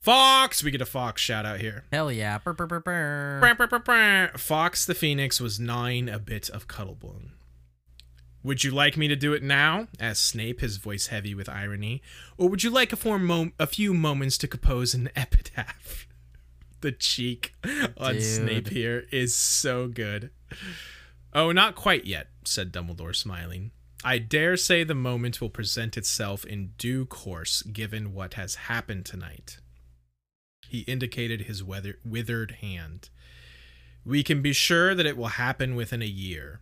Fawkes! We get a Fawkes shout out here. hell yeah. Brr, brr, brr. Fawkes the Phoenix was gnawing a bit of Cuttlebone. Would you like me to do it now? asked Snape, his voice heavy with irony. Or would you like a, mom- a few moments to compose an [LAUGHS] epitaph? The cheek on Dude. Snape here is so good. Oh, not quite yet, said Dumbledore, smiling. I dare say the moment will present itself in due course, given what has happened tonight. He indicated his weather- withered hand. We can be sure that it will happen within a year.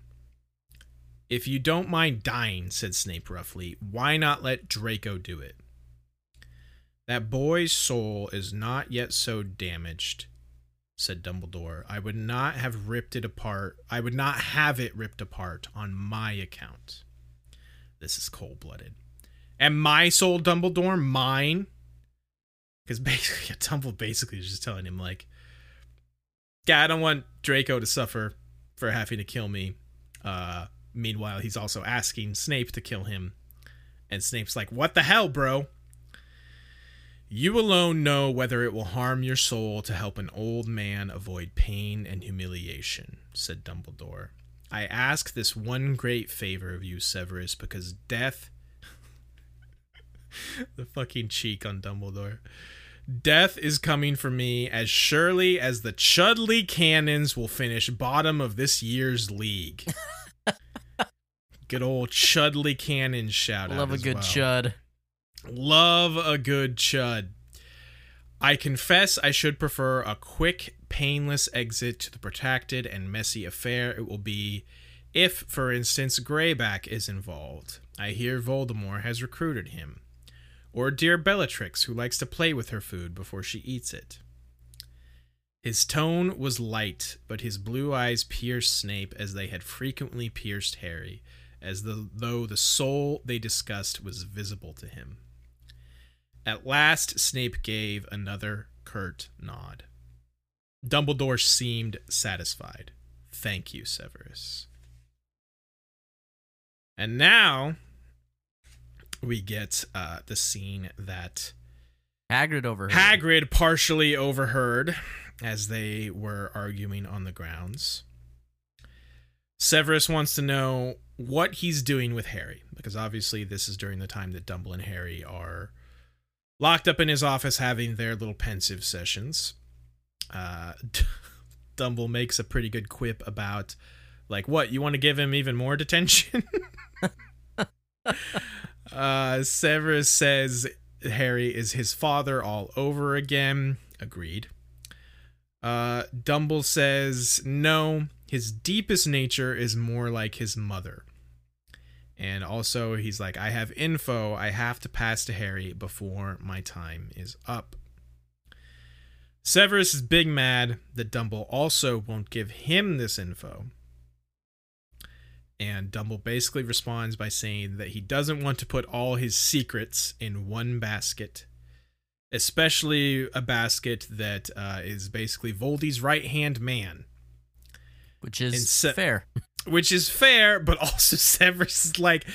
If you don't mind dying, said Snape roughly, why not let Draco do it? That boy's soul is not yet so damaged, said Dumbledore. I would not have ripped it apart. I would not have it ripped apart on my account. This is cold blooded. And my soul, Dumbledore, mine. Because basically, [LAUGHS] Dumbledore basically is just telling him, like, yeah, I don't want Draco to suffer for having to kill me. Uh, meanwhile, he's also asking Snape to kill him. And Snape's like, what the hell, bro? You alone know whether it will harm your soul to help an old man avoid pain and humiliation, said Dumbledore. I ask this one great favor of you, Severus, because death. [LAUGHS] the fucking cheek on Dumbledore. Death is coming for me as surely as the Chudley Cannons will finish bottom of this year's league. [LAUGHS] good old Chudley Cannon shout Love out. a good well. chud. Love a good chud. I confess I should prefer a quick, painless exit to the protracted and messy affair it will be if, for instance, Greyback is involved. I hear Voldemort has recruited him. Or dear Bellatrix, who likes to play with her food before she eats it. His tone was light, but his blue eyes pierced Snape as they had frequently pierced Harry, as the, though the soul they discussed was visible to him. At last, Snape gave another curt nod. Dumbledore seemed satisfied. Thank you, Severus. And now we get uh, the scene that Hagrid overheard. Hagrid partially overheard as they were arguing on the grounds. Severus wants to know what he's doing with Harry, because obviously this is during the time that Dumble and Harry are locked up in his office having their little Pensieve sessions. Uh, [LAUGHS] Dumble makes a pretty good quip about, like, what, you want to give him even more detention? [LAUGHS] uh, Severus says Harry is his father all over again. Agreed. Uh, Dumble says no, his deepest nature is more like his mother. And also, he's like, I have info I have to pass to Harry before my time is up. Severus is big mad that Dumble also won't give him this info. And Dumble basically responds by saying that he doesn't want to put all his secrets in one basket, especially a basket that uh, is basically Voldy's right hand man. which is se- fair. [LAUGHS] which is fair, but also [LAUGHS] Severus is like,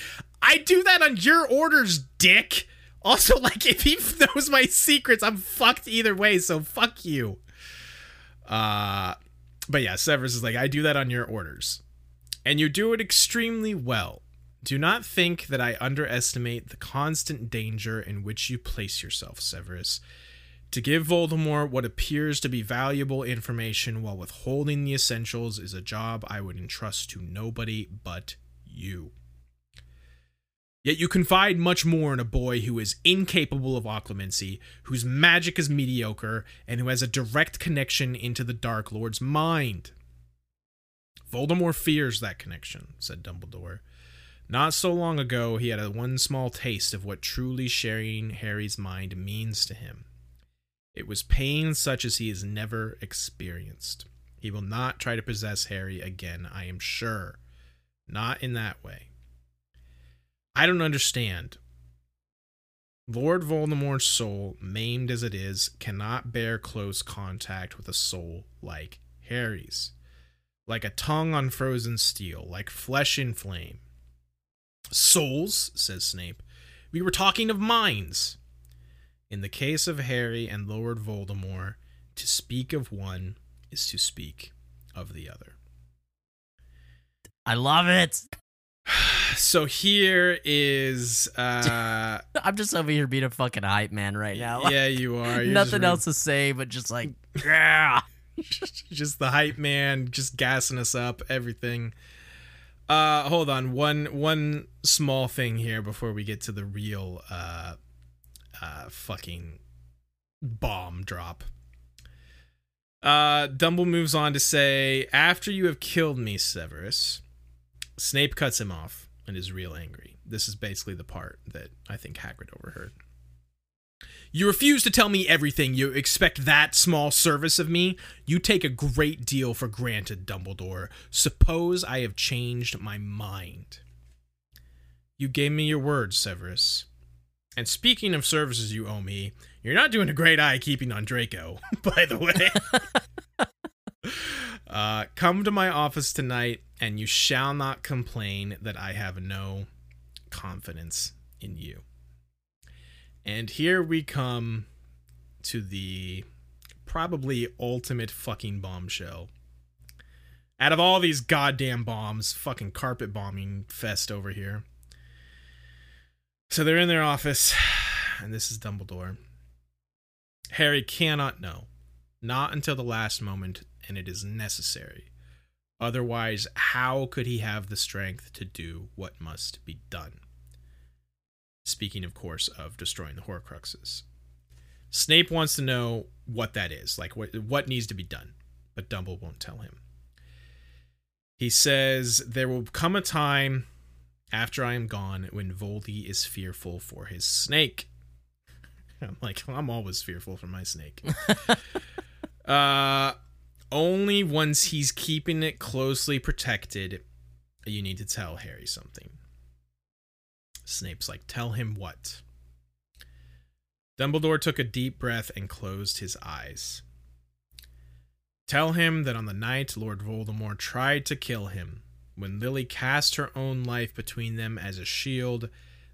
I do that on your orders, dick. Also, [LAUGHS] like, if he knows my secrets, I'm fucked either way, so fuck you. Uh, but yeah, Severus is like, I do that on your orders. And you do it extremely well. Do not think that I underestimate the constant danger in which you place yourself, Severus. To give Voldemort what appears to be valuable information while withholding the essentials is a job I would entrust to nobody but you. Yet you confide much more in a boy who is incapable of occlumency, whose magic is mediocre, and who has a direct connection into the Dark Lord's mind. Voldemort fears that connection, said Dumbledore. Not so long ago, he had a one small taste of what truly sharing Harry's mind means to him. It was pain such as he has never experienced. He will not try to possess Harry again, I am sure. Not in that way. I don't understand. Lord Voldemort's soul, maimed as it is, cannot bear close contact with a soul like Harry's. Like a tongue on frozen steel, like flesh in flame. Souls, says Snape. We were talking of minds. In the case of Harry and Lord Voldemort, to speak of one is to speak of the other. I love it. [SIGHS] So here is uh [LAUGHS] I'm just over here being a fucking hype man right now. Like, yeah, you are. You're nothing else to say but just like [LAUGHS] yeah. [LAUGHS] just the hype man, just gassing us up, everything. Uh hold on, one one small thing here before we get to the real uh uh fucking bomb drop. Uh Dumble moves on to say, after you have killed me, Severus, Snape cuts him off and is real angry. This is basically the part that I think Hagrid overheard. You refuse to tell me everything. You expect that small service of me? You take a great deal for granted, Dumbledore. Suppose I have changed my mind. You gave me your word, Severus. And speaking of services you owe me, you're not doing a great eye keeping on Draco, [LAUGHS] by the way. [LAUGHS] uh, come to my office tonight, and you shall not complain that I have no confidence in you. And here we come to the probably ultimate fucking bombshell. Out of all these goddamn bombs, fucking carpet bombing fest over here. So they're in their office, [SIGHS] and this is Dumbledore. Harry cannot know, not until the last moment, and it is necessary. Otherwise, how could he have the strength to do what must be done? Speaking, of course, of destroying the Horcruxes. Snape wants to know what that is, like what what needs to be done, but Dumbledore won't tell him. He says there will come a time after I am gone when Voldy is fearful for his snake. [LAUGHS] I'm like, I'm always fearful for my snake. [LAUGHS] uh only once he's keeping it closely protected, you need to tell Harry something. Snape's like, Tell him what? Dumbledore took a deep breath and closed his eyes. Tell him that on the night Lord Voldemort tried to kill him, when Lily cast her own life between them as a shield,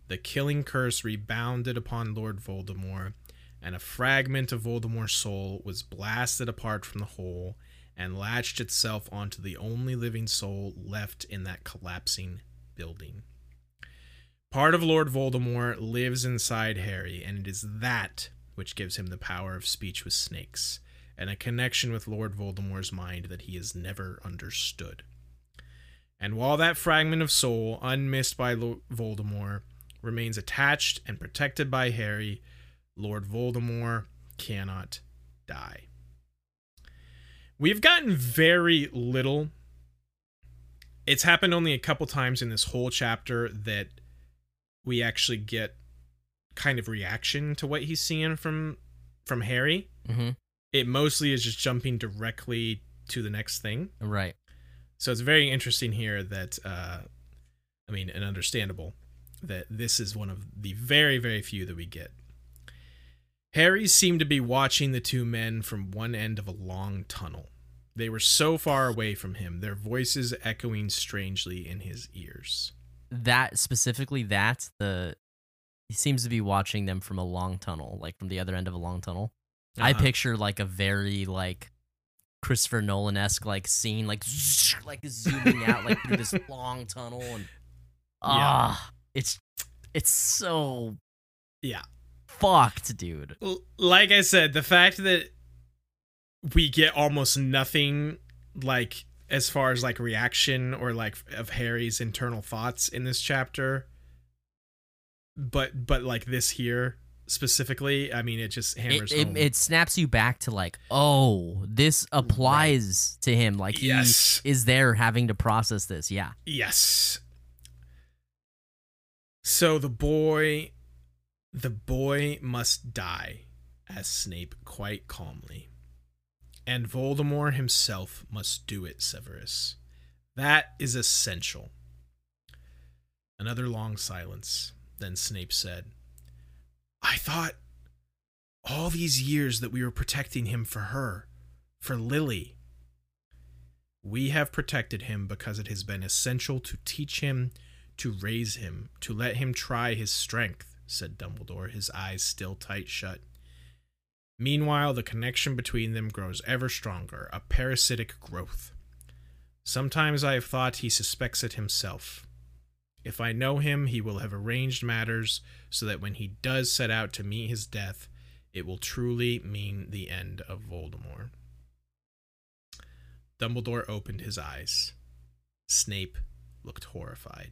the killing curse rebounded upon Lord Voldemort, and a fragment of Voldemort's soul was blasted apart from the whole and latched itself onto the only living soul left in that collapsing building. Part of Lord Voldemort lives inside Harry, and it is that which gives him the power of speech with snakes, and a connection with Lord Voldemort's mind that he has never understood. And while that fragment of soul, unmissed by Lord Voldemort, remains attached and protected by Harry, Lord Voldemort cannot die. We've gotten very little. It's happened only a couple times in this whole chapter that we actually get kind of reaction to what he's seeing from from Harry. Mm-hmm. It mostly is just jumping directly to the next thing. Right. So it's very interesting here that uh I mean and understandable that this is one of the very very few that we get. Harry seemed to be watching the two men from one end of a long tunnel. They were so far away from him, their voices echoing strangely in his ears. That specifically, that's the he seems to be watching them from a long tunnel, like from the other end of a long tunnel. I Uh-huh. picture like a very like Christopher Nolan esque like scene, like like zooming out like through this [LAUGHS] long tunnel, and ah, it's it's so Yeah. fucked, dude. Like I said, the fact that we get almost nothing like as far as like reaction or like of Harry's internal thoughts in this chapter but but like this here specifically, I mean it just hammers it, home. it snaps you back to like, oh, this applies to him. Like he yes. is there having to process this. Yeah. Yes. So the boy the boy must die, as Snape quite calmly. And Voldemort himself must do it, Severus. That is essential. Another long silence. Then Snape said, I thought all these years that we were protecting him for her, for Lily. We have protected him because it has been essential to teach him, to raise him, to let him try his strength, said Dumbledore, his eyes still tight shut. Meanwhile, the connection between them grows ever stronger, a parasitic growth. Sometimes I have thought he suspects it himself. If I know him, he will have arranged matters so that when he does set out to meet his death, it will truly mean the end of Voldemort. Dumbledore opened his eyes. Snape looked horrified.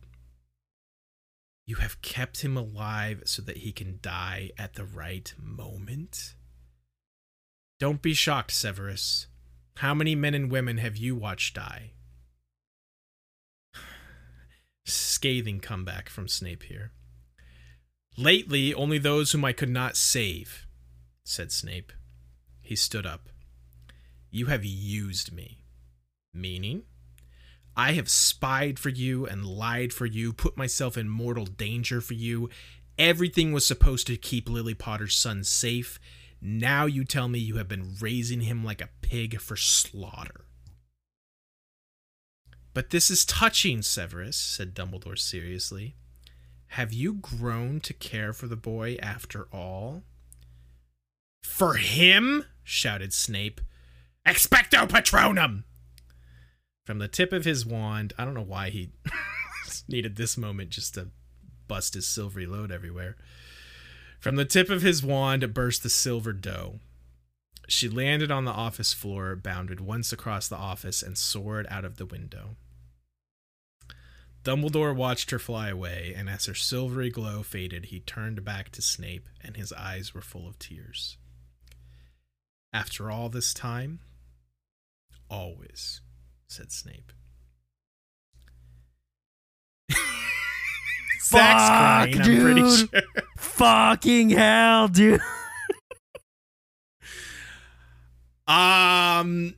You have kept him alive so that he can die at the right moment? Don't be shocked, Severus. How many men and women have you watched die? Scathing comeback from Snape here. Lately, only those whom I could not save, said Snape. He stood up. You have used me. Meaning? I have spied for you and lied for you, put myself in mortal danger for you. Everything was supposed to keep Lily Potter's son safe. Now you tell me you have been raising him like a pig for slaughter. But this is touching, Severus, said Dumbledore seriously. Have you grown to care for the boy after all? For him? shouted Snape. Expecto Patronum! From the tip of his wand, I don't know why he [LAUGHS] needed this moment just to bust his silvery load everywhere. From the tip of his wand burst the silver doe. She landed on the office floor, bounded once across the office, and soared out of the window. Dumbledore watched her fly away, and as her silvery glow faded, he turned back to Snape, and his eyes were full of tears. After all this time? Always, said Snape. [LAUGHS] Zach's crying, I'm pretty dude. sure. [LAUGHS] Fucking hell, dude. Um.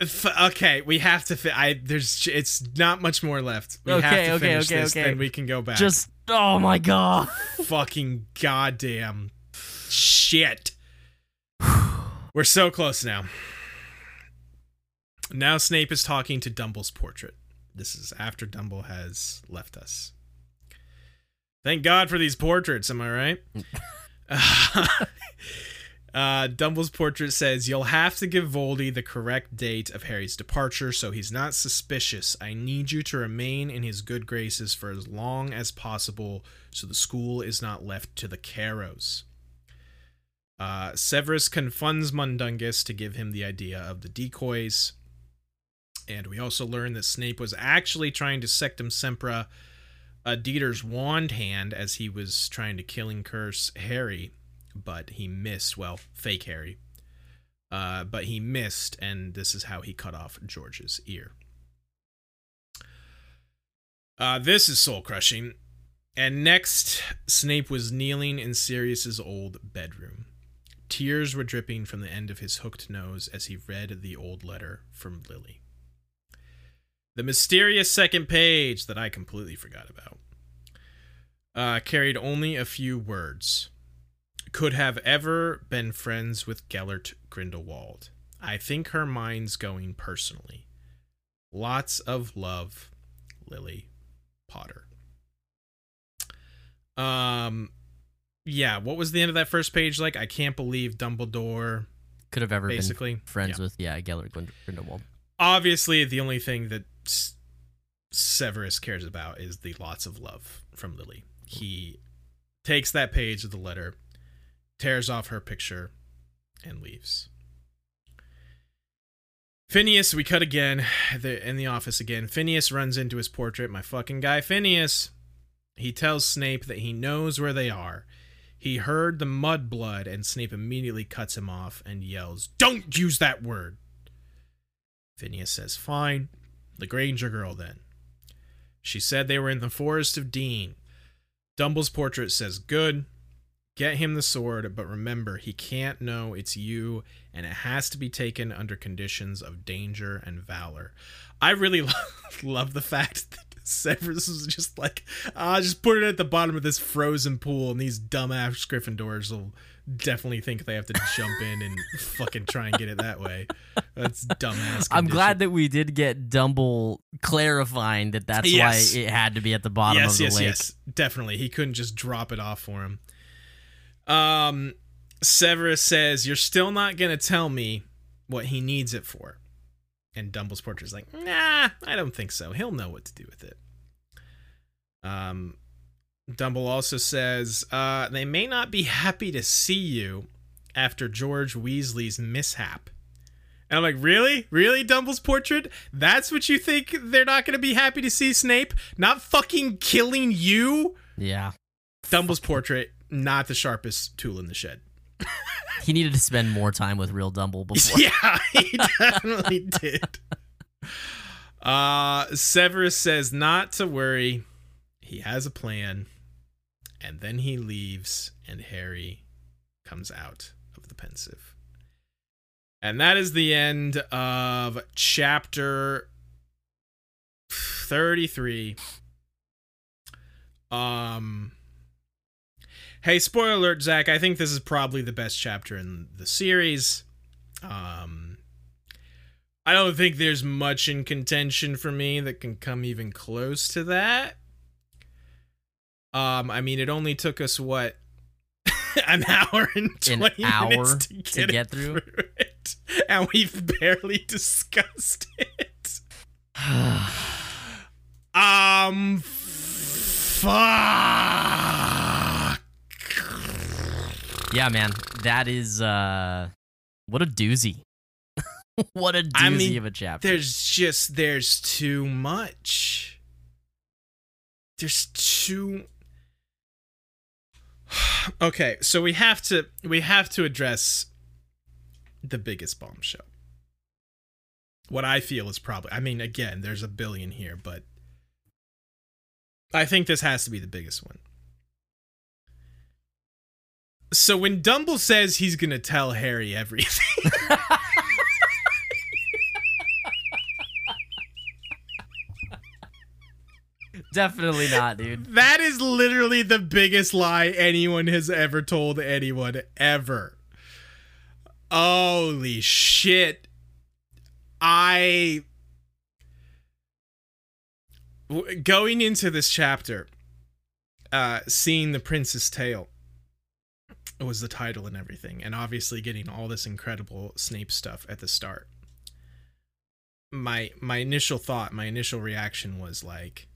f- Okay, we have to. Fi- I there's it's not much more left. We have Okay, to okay, finish okay, this, okay. then we can go back. Just oh my god. fucking goddamn shit. We're so close now. Now Snape is talking to Dumble's portrait. This is after Dumble has left us. Thank God for these portraits, am I right? uh, [LAUGHS] [LAUGHS] Dumble's portrait says, You'll have to give Voldy the correct date of Harry's departure so he's not suspicious. I need you to remain in his good graces for as long as possible so the school is not left to the Carrows. Uh, Severus confunds Mundungus to give him the idea of the decoys. And we also learn that Snape was actually trying to Sectumsempra uh, Death Eater's wand hand as he was trying to killing curse Harry, but he missed. Well, fake Harry. Uh, but he missed, and this is how he cut off George's ear. Uh, this is soul crushing. And next, Snape was kneeling in Sirius's old bedroom. Tears were dripping from the end of his hooked nose as he read the old letter from Lily. The mysterious second page that I completely forgot about uh, carried only a few words. Could have ever been friends with Gellert Grindelwald. I think her mind's going personally. Lots of love, Lily Potter. Um, yeah. What was the end of that first page like? I can't believe Dumbledore. Could have ever Basically, been friends yeah. with yeah, Gellert Grindelwald. Obviously, the only thing that Severus cares about is the lots of love from Lily. He takes that page of the letter, tears off her picture, and leaves. Phineas, we cut again in the office again. Phineas runs into his portrait. My fucking guy, Phineas. He tells Snape that he knows where they are. He heard the mud blood, and Snape immediately cuts him off and yells, Don't use that word! Phineas says, Fine. The Granger girl, then. She said they were in the Forest of Dean. Dumble's portrait says, Good. Get him the sword, but remember, he can't know it's you, and it has to be taken under conditions of danger and valor. I really [LAUGHS] lo- love the fact [LAUGHS] that Severus was just like, ah, just put it at the bottom of this frozen pool, and these dumbass Gryffindors will definitely think they have to jump in and [LAUGHS] fucking try and get it that way. That's dumbass. I'm glad that we did get Dumble clarifying that that's Yes. why it had to be at the bottom yes, of the yes, lake. yes, definitely. He couldn't just drop it off for him. Um, Severus says, "You're still not gonna tell me what he needs it for." And Dumble's portrait's like, "Nah, I don't think so. He'll know what to do with it." Um, Dumble also says, uh, "They may not be happy to see you after George Weasley's mishap." And I'm like, really? Really, Dumble's portrait? That's what you think they're not going to be happy to see Snape? Not fucking killing you? Yeah. Dumble's portrait, not the sharpest tool in the shed. He needed to spend more time with real Dumble [LAUGHS] before. yeah, he definitely did. Uh, Severus says not to worry. He has a plan. And then he leaves, and Harry comes out of the Pensieve. And that is the end of chapter 33. Um Hey, spoiler alert, Zach, I think this is probably the best chapter in the series. Um I don't think there's much in contention for me that can come even close to that. Um I mean, it only took us what [LAUGHS] an hour and 20 An hour minutes to get, to get through? it. And we've barely [LAUGHS] discussed it. [SIGHS] Um, fuck. Yeah, man. That is uh what a doozy. [LAUGHS] what a doozy I mean, of a chapter. There's just there's too much. There's too. [SIGHS] okay, so we have to we have to address the biggest bombshell. What I feel is probably. I mean, again, there's a billion here, but I think this has to be the biggest one. So when Dumble says he's gonna tell Harry everything. [LAUGHS] Definitely not, dude. That is literally the biggest lie anyone has ever told anyone ever. Holy shit. I going into this chapter uh seeing the prince's tale was the title and everything and obviously getting all this incredible Snape stuff at the start. My my initial thought, my initial reaction was like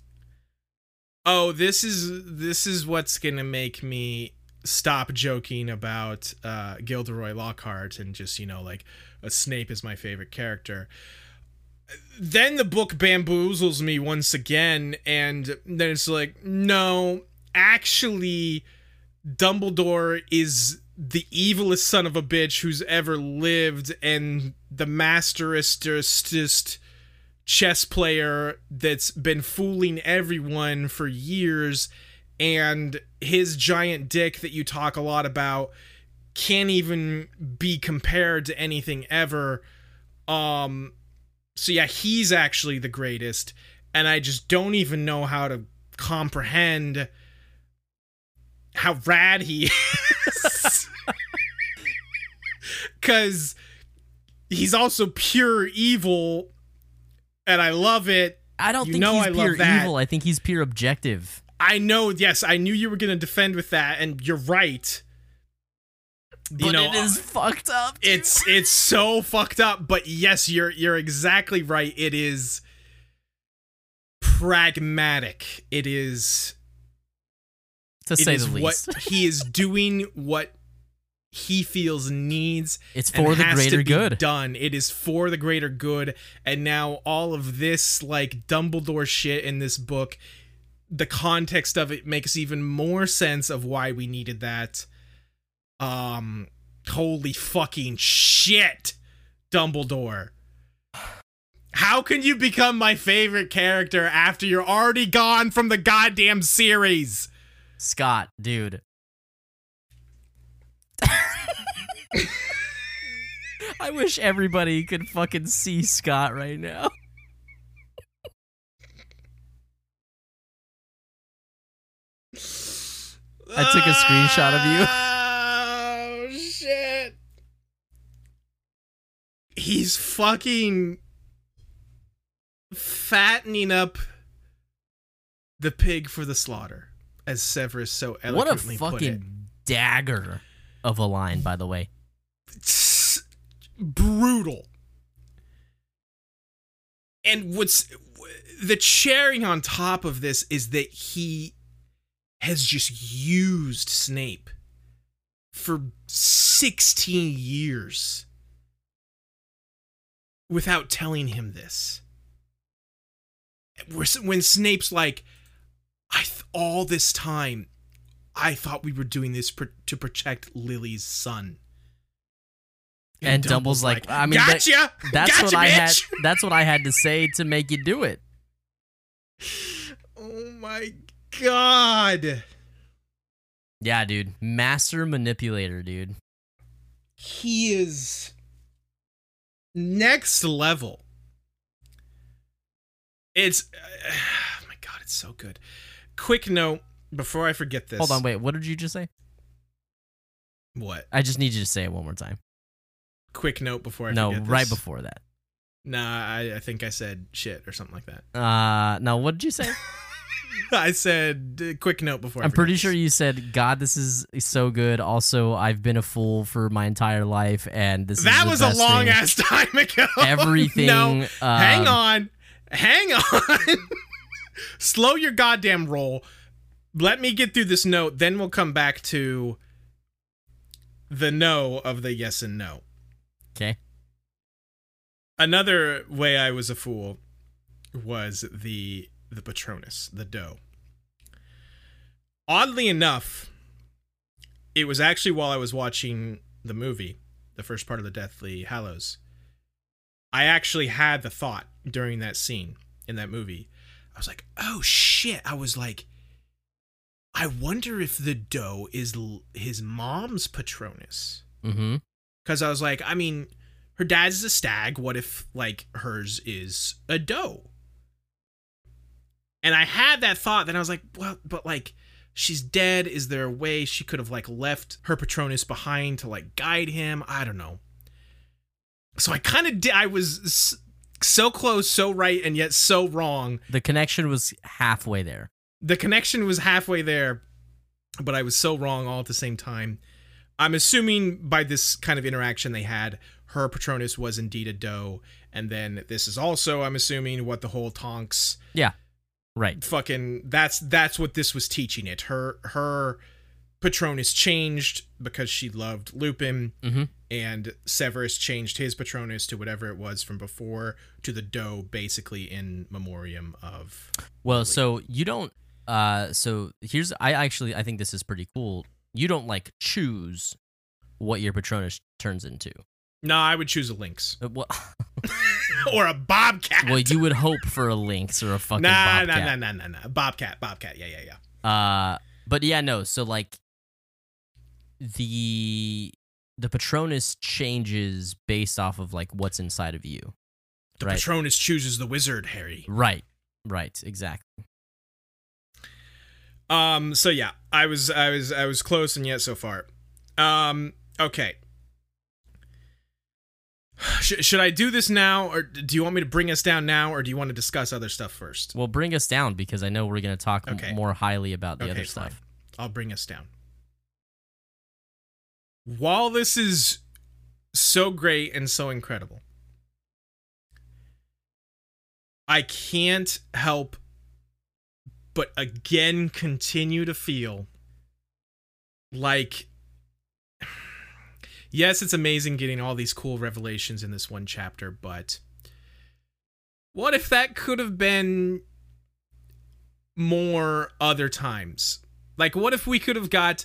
oh this is this is what's gonna make me stop joking about uh gilderoy lockhart and just you know like a snape is my favorite character then the book bamboozles me once again and then it's like no actually dumbledore is the evilest son of a bitch who's ever lived and the masterestest chess player that's been fooling everyone for years. And his giant dick that you talk a lot about can't even be compared to anything ever. Um so yeah he's actually the greatest. And i just don't even know how to comprehend how rad he is cuz he's also pure evil and I love it. I don't You think know he's I love pure that. evil. I think he's pure objective. I know, yes, I knew you were going to defend with that, and you're right. But you know, it is fucked up. dude. it's it's so fucked up, but yes, you're you're exactly right. It is pragmatic. It is to it say the what least. he is doing what he feels needs It's for the greater good. done. It is for the greater good. And now all of this like Dumbledore shit in this book, the context of it makes even more sense of why we needed that. Um holy fucking shit. Dumbledore. How can you become my favorite character after you're already gone from the goddamn series? Scott, dude. I wish everybody could fucking see Scott right now. I took a screenshot of you. Oh shit. He's fucking fattening up the pig for the slaughter, as Severus so What a eloquently put it. fucking dagger of a line, by the way. It's brutal. And what's the cherry on top of this is that he has just used Snape for 16 years without telling him this. When Snape's like, I th- all this time, I thought we were doing this pr- to protect Lily's son. And Dumble's like, I mean, that- That's gotcha, what I had. [LAUGHS] That's what I had to say to make you do it. Oh my god. Yeah, dude. Master manipulator, dude. He is next level. It's [SIGHS] oh my god, it's so good. Quick note before I forget this. Hold on, wait. What did you just say? What? I just need you to say it one more time. Quick note before I forget no, right before that. Nah, I, I think I said shit or something like that. Uh, no. What did you say? [LAUGHS] I said uh, quick note before. I I'm forget pretty this. sure you said, "God, this is so good." Also, I've been a fool for my entire life, and this that was a long thing. ass [LAUGHS] time ago. [LAUGHS] Everything. no, hang um, on, hang on. Slow your goddamn roll. Let me get through this note, then we'll come back to the no of the yes and no. Okay. Another way I was a fool was the the Patronus, the doe. Oddly enough, it was actually while I was watching the movie, the first part of the Deathly Hallows. I actually had the thought during that scene in that movie. I was like, "Oh shit!" I was like, "I wonder if the doe is l- his mom's Patronus." Mm-hmm. because I was like, I mean, her dad's is a stag. What if like hers is a doe? And I had that thought. Then I was like, well, but like she's dead. Is there a way she could have like left her Patronus behind to like guide him? I don't know. So I kind of did. I was so close, so right, and yet so wrong. The connection was halfway there. The connection was halfway there, but I was so wrong all at the same time. I'm assuming by this kind of interaction they had, her Patronus was indeed a doe, and then this is also, I'm assuming, what the whole Tonks Yeah. Right. fucking that's that's what this was teaching it. Her her Patronus changed because she loved Lupin, Mhm. And Severus changed his Patronus to whatever it was from before to the doe, basically in memoriam of. Well, so you don't. Uh, so here's. I actually. I think this is pretty cool. You don't like choose what your Patronus turns into. No, I would choose a lynx Uh, Well, [LAUGHS] [LAUGHS] or a bobcat. well, you would hope for a lynx or a [LAUGHS] fucking nah, nah, bobcat. nah, nah, nah, nah. Bobcat, bobcat. Yeah, yeah, yeah. Uh, but yeah, no. So like, the the Patronus changes based off of like what's inside of you. The Right. Patronus chooses the wizard, Harry. Right. Right. Exactly. Um. So yeah, I was, I was, I was close, and yet so far. Um. Okay. [SIGHS] Sh- should I do this now, or do you want me to bring us down now, or do you want to discuss other stuff first? Well, bring us down because I know we're gonna talk m- more highly about the Okay, other fine. stuff. I'll bring us down. While this is so great and so incredible, I can't help but again continue to feel like yes, it's amazing getting all these cool revelations in this one chapter, but what if that could have been more other times? Like, what if we could have got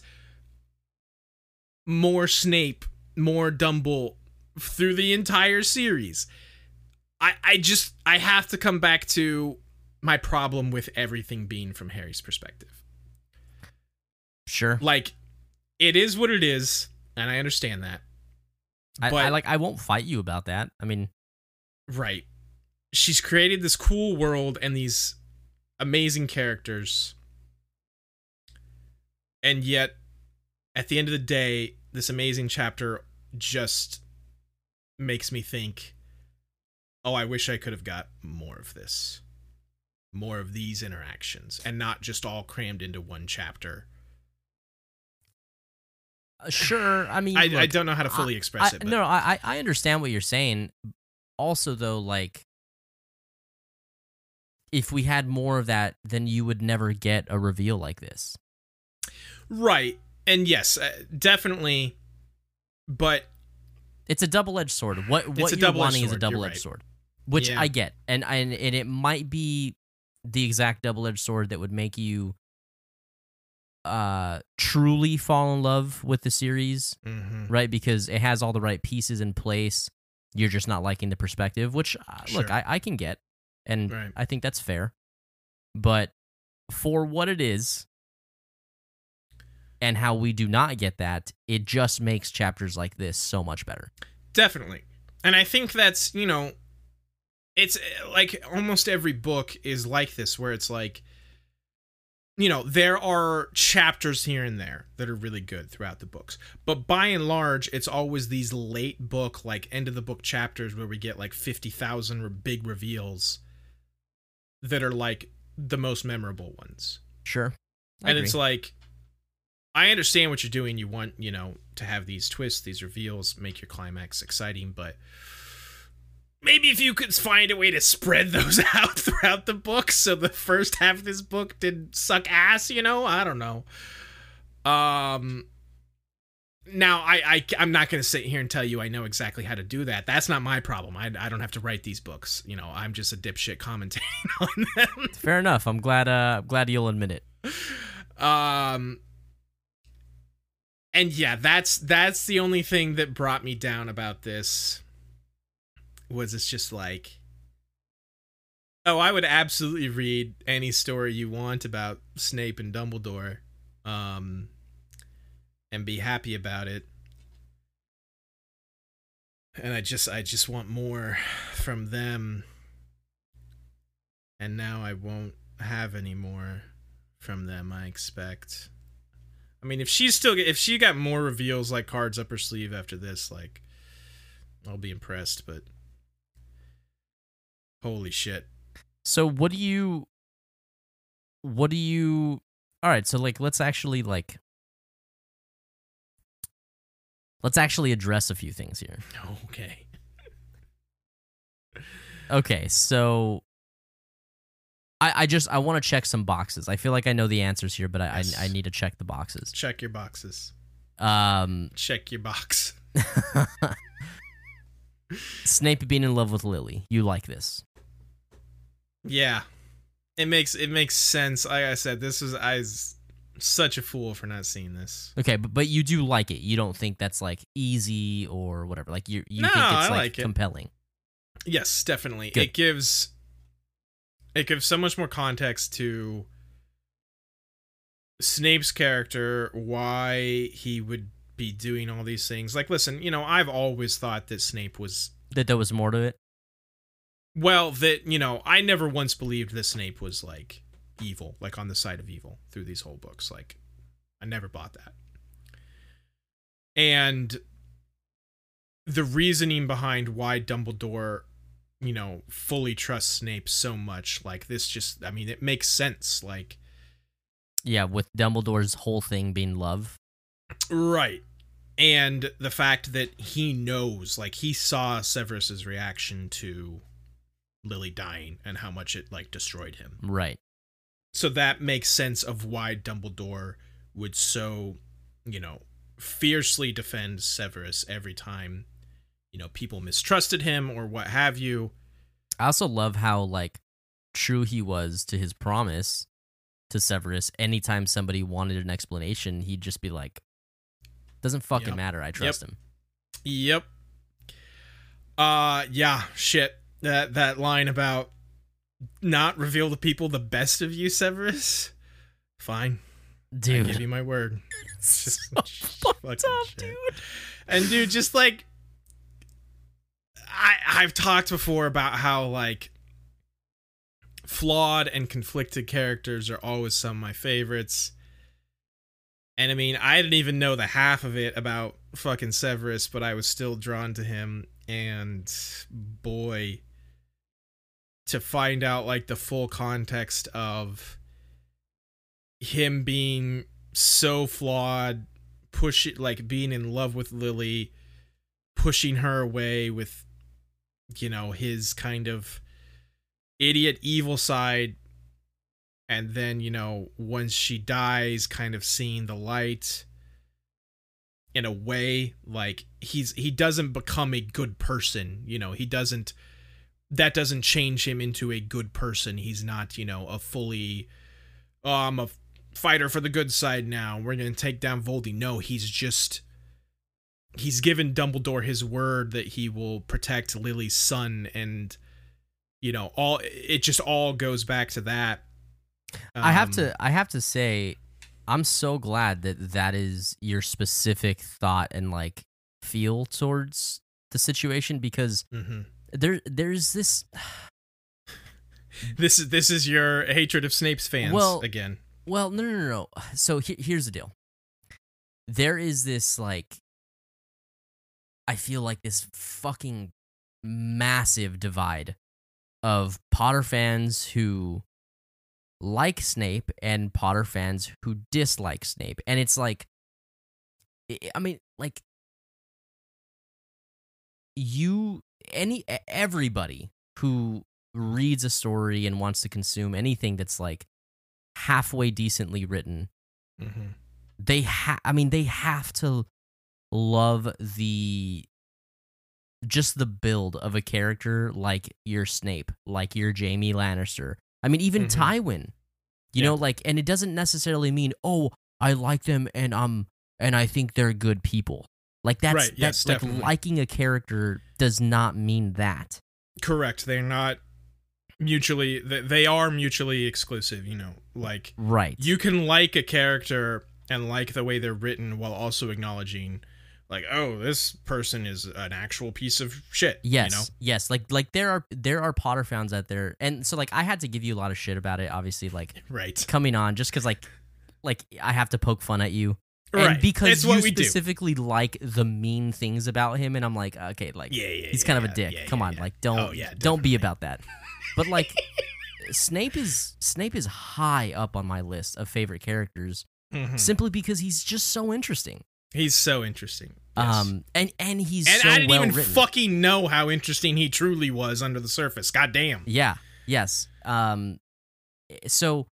more Snape, more Dumble through the entire series? I, I just, I have to come back to my problem with everything being from Harry's perspective. Sure. Like, it is what it is, and I understand that. I, but- I like. I won't fight you about that. I mean, Right. She's created this cool world and these amazing characters. And yet, at the end of the day, this amazing chapter just makes me think oh, I wish I could have got more of this. More of these interactions and not just all crammed into one chapter. uh, sure. I mean, [SIGHS] I, I don't know how to fully I- express I- it. But No, I I understand what you're saying. Also, though, like if we had more of that, then you would never get a reveal like this. Right. And yes, uh, definitely. But It's a double edged sword. What what you're wanting is a double edged right. sword, which Yeah. I get, and and and it might be the exact double edged sword that would make you uh truly fall in love with the series, Mm-hmm. right? Because it has all the right pieces in place. You're just not liking the perspective, which uh, look, I, I can get, and Right. I think that's fair. But for what it is, and how we do not get that, it just makes chapters like this so much better. Definitely. And I think that's, you know, it's uh, like almost every book is like this, where it's like, you know, there are chapters here and there that are really good throughout the books. But by and large, it's always these late book, like end of the book chapters where we get like 50,000 re- big reveals that are like the most memorable ones. Sure. I and agree. it's like i understand what you're doing you want you know to have these twists these reveals make your climax exciting but maybe if you could find a way to spread [LAUGHS] those out throughout the book so the first half of this book did suck ass you know i don't know um now I, I i'm not going to sit here and tell you i know exactly how to do that that's not my problem I, I don't have to write these books you know i'm just a dipshit commentating [LAUGHS] on them Fair enough. I'm glad. Uh, I'm glad you'll admit it. um and yeah that's that's the only thing that brought me down about this was it's just like oh i would absolutely read any story you want about snape and dumbledore um and be happy about it. And i just i just want more from them. And now i won't have any more from them i expect i mean if she's still if she got more reveals like cards up her sleeve after this like i'll be impressed but holy shit So what do you? What do you? All right. So like, let's actually like. Let's actually address a few things here. [LAUGHS] okay Okay, so I, I just I want to check some boxes. I feel like I know the answers here, but I Yes. I, I need to check the boxes. check your boxes Um, check your box [LAUGHS] Snape being in love with Lily. You like this? yeah it makes it makes sense like i said this is i was such a fool for not seeing this Okay, but but you do like it. You don't think that's like easy or whatever. Like you you No, think it's I like, like it. compelling. Yes, definitely. Good. It gives it gives so much more context to Snape's character, why he would be doing all these things. Like listen, you know, I've always thought that Snape was That there was more to it. well, that, you know, I never once believed that Snape was like evil, like on the side of evil through these whole books. Like I never bought that. And the reasoning behind why Dumbledore, you know, fully trust Snape so much, like this just I mean, it makes sense. Like Yeah, with Dumbledore's whole thing being love. Right. And the fact that he knows, like he saw Severus's reaction to Lily dying and how much it like destroyed him. Right. So that makes sense of why Dumbledore would so, you know, fiercely defend Severus every time, you know, people mistrusted him or what have you. I also love how like true he was to his promise to Severus. Anytime somebody wanted an explanation, he'd just be like, "Doesn't fucking Yep. matter. I trust him." Yep. Uh yeah, shit. That that line about not reveal the people the best of you, Severus. Fine. I give Dude, you my word. [LAUGHS] it's Just so [LAUGHS] fucked up, shit. dude. And dude, just like I I've talked before about how like flawed and conflicted characters are always some of my favorites. And I mean, I didn't even know the half of it about fucking Severus, but I was still drawn to him and boy to find out like the full context of him being so flawed, push it like being in love with Lily, pushing her away with you know his kind of idiot evil side and then you know once she dies kind of seeing the light in a way like he's he doesn't become a good person you know he doesn't that doesn't change him into a good person he's not you know a fully oh i'm a fighter for the good side now. We're gonna take down Voldy. No, he's just he's given Dumbledore his word that he will protect Lily's son, and you know, all it just all goes back to that. I have Um, to I have to say I'm so glad that that is your specific thought and like feel towards the situation because mhm. there there's this [SIGHS] This is this is your hatred of Snape's fans Well- again. well no no no no so he, here's the deal there is this like I feel like this fucking massive divide of Potter fans who like Snape and Potter fans who dislike Snape. And it's like, I- mean, like, you, any, everybody who reads a story and wants to consume anything that's like halfway decently written, hmm they have, I mean, they have to love the, just the build of a character like your Snape, like your Jaime Lannister. I mean, even Mhm. Tywin, you Yeah. know, like, and it doesn't necessarily mean, oh, I like them and um, and I think they're good people. Like that's Right, yes, that's like definitely. liking a character does not mean that. Correct. They're not mutually. They are mutually exclusive. You know, like Right. you can like a character and like the way they're written while also acknowledging, like, oh, this person is an actual piece of shit. Yes, You know? yes. Like like there are there are Potter fans out there, and so like I had to give you a lot of shit about it. Obviously, like [LAUGHS] Right. coming on just because like like I have to poke fun at you, Right. and because it's you what we do. specifically like the mean things about him, and I'm like, okay, like Yeah, yeah. he's yeah, kind of a dick. yeah, Come yeah, on, yeah. like don't Oh, yeah, don't be about that. But like [LAUGHS] Snape is Snape is high up on my list of favorite characters Mhm. simply because he's just so interesting. He's so interesting. Yes. Um, and and he's and so I didn't well even written. fucking know how interesting he truly was under the surface. God damn. Yeah. Yes. Um so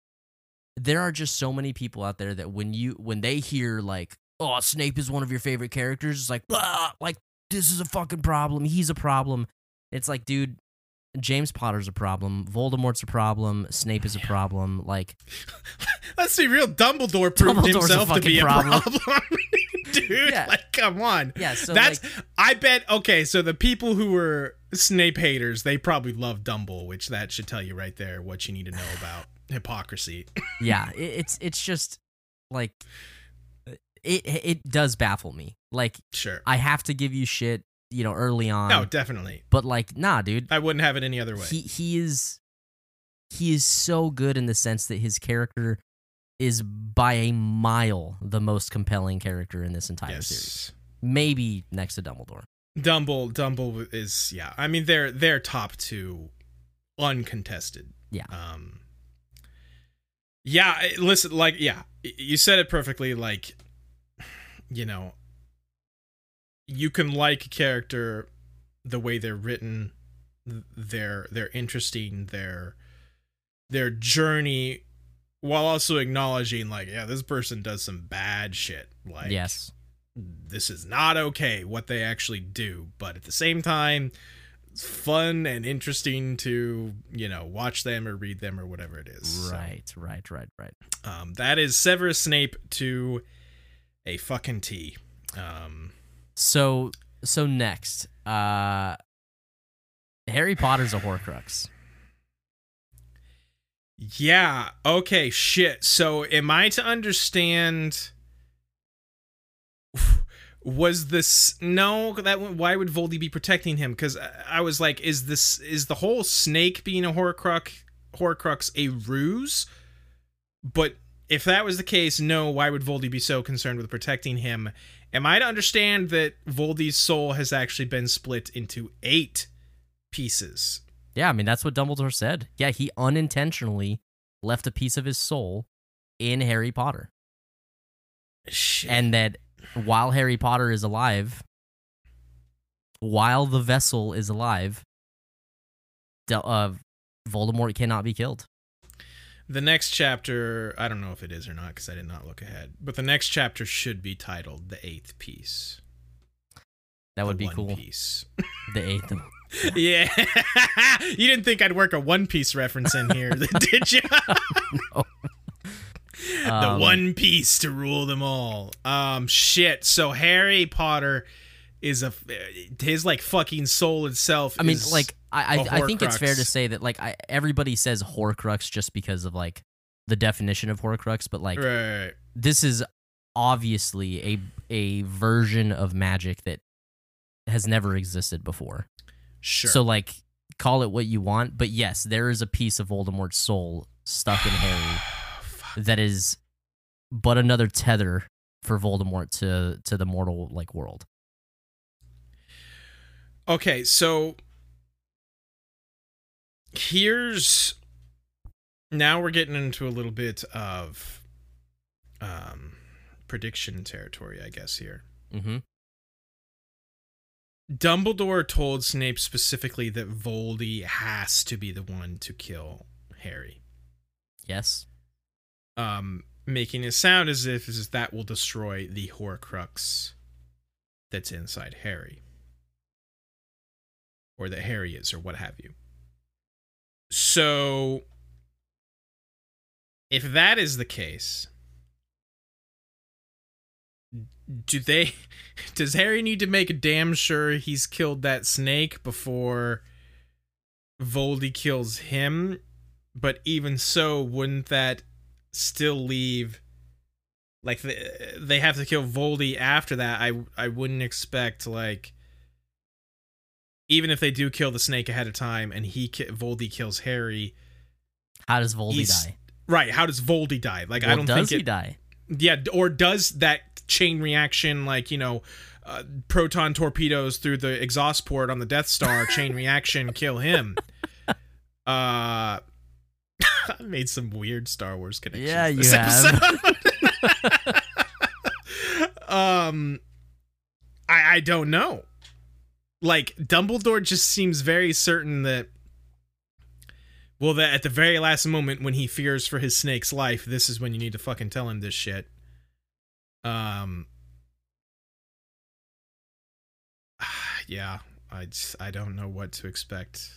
there are just so many people out there that when you when they hear like, "Oh, Snape is one of your favorite characters," it's like, "Ah, like this is a fucking problem. He's a problem." It's like, dude, James Potter's a problem. Voldemort's a problem. Snape is a problem. Like, [LAUGHS] Let's be real. Dumbledore proved himself to be a problem. problem. [LAUGHS] Dude, Yeah. like, come on. yeah, so That's. like, I bet. Okay, so the people who were Snape haters, they probably love Dumble, which that should tell you right there what you need to know about [SIGHS] hypocrisy. [LAUGHS] yeah, it, it's it's just like it it does baffle me. Like, Sure. I have to give you shit, you know, early on. No, definitely. but like, nah, dude. I wouldn't have it any other way. he he is he is so good in the sense that his character is by a mile the most compelling character in this entire series. Maybe next to Dumbledore. Dumble, Dumble is yeah. I mean, they're they're top two, uncontested. Yeah. Um. Yeah. Listen, like, yeah, you said it perfectly. Like, you know, you can like a character the way they're written, th- they're they're interesting, their their journey, while also acknowledging like, yeah, this person does some bad shit. Like, yes. this is not okay what they actually do but at the same time it's fun and interesting to you know watch them or read them or whatever it is So, Right, right, right, right. um, that is severus snape to a fucking t um So so next, uh Harry Potter's a Horcrux. yeah okay shit. So am i to understand [SIGHS] was this no that why would voldy be protecting him? Because i was like is this is the whole snake being a horcrux horcrux a ruse? But if that was the case no why would voldy be so concerned with protecting him am i to understand that voldy's soul has actually been split into eight pieces Yeah, I mean that's what Dumbledore said. Yeah, he unintentionally left a piece of his soul in Harry Potter. Shit. and that while Harry Potter is alive, while the vessel is alive, uh, Voldemort cannot be killed. The next chapter, I don't know if it is or not because I did not look ahead, but the next chapter should be titled "The Eighth Piece." That would The be One cool. Piece. [LAUGHS] The eighth. [LAUGHS] yeah, [LAUGHS] you didn't think I'd work a One Piece reference in here, did you? No. the Um, one piece to rule them all. Um, shit. So Harry Potter is a his like fucking soul itself. I mean, is- like I I, I think it's fair to say that like I, everybody says Horcrux just because of like the definition of Horcrux, but like right. this is obviously a a version of magic that has never existed before. sure. So like call it what you want, but yes, there is a piece of Voldemort's soul stuck in Harry [SIGHS] that is but another tether for Voldemort to to the mortal like world. Okay, so here's now we're getting into a little bit of um prediction territory, I guess here. Mm-hmm. Dumbledore told Snape specifically that Voldy has to be the one to kill Harry. Yes. Um making it sound as if as if that will destroy the Horcrux that's inside Harry. Or that Harry is, or what have you. So if that is the case, do they [LAUGHS] does Harry need to make damn sure he's killed that snake before Voldy kills him? But even so, wouldn't that still leave like they, they have to kill Voldy after that? I I wouldn't expect like even if they do kill the snake ahead of time and he ki- Voldy kills Harry, How does Voldy die? right? How does Voldy die? Like I don't does think he it die? yeah or does that chain reaction like you know uh, proton torpedoes through the exhaust port on the death star [LAUGHS] chain reaction kill him uh [LAUGHS] i made some weird star wars connections Yeah, you have. [LAUGHS] um i i don't know like dumbledore just seems very certain that well, that at the very last moment when he fears for his snake's life, this is when you need to fucking tell him this shit. Um. [SIGHS] Yeah, I just, I don't know what to expect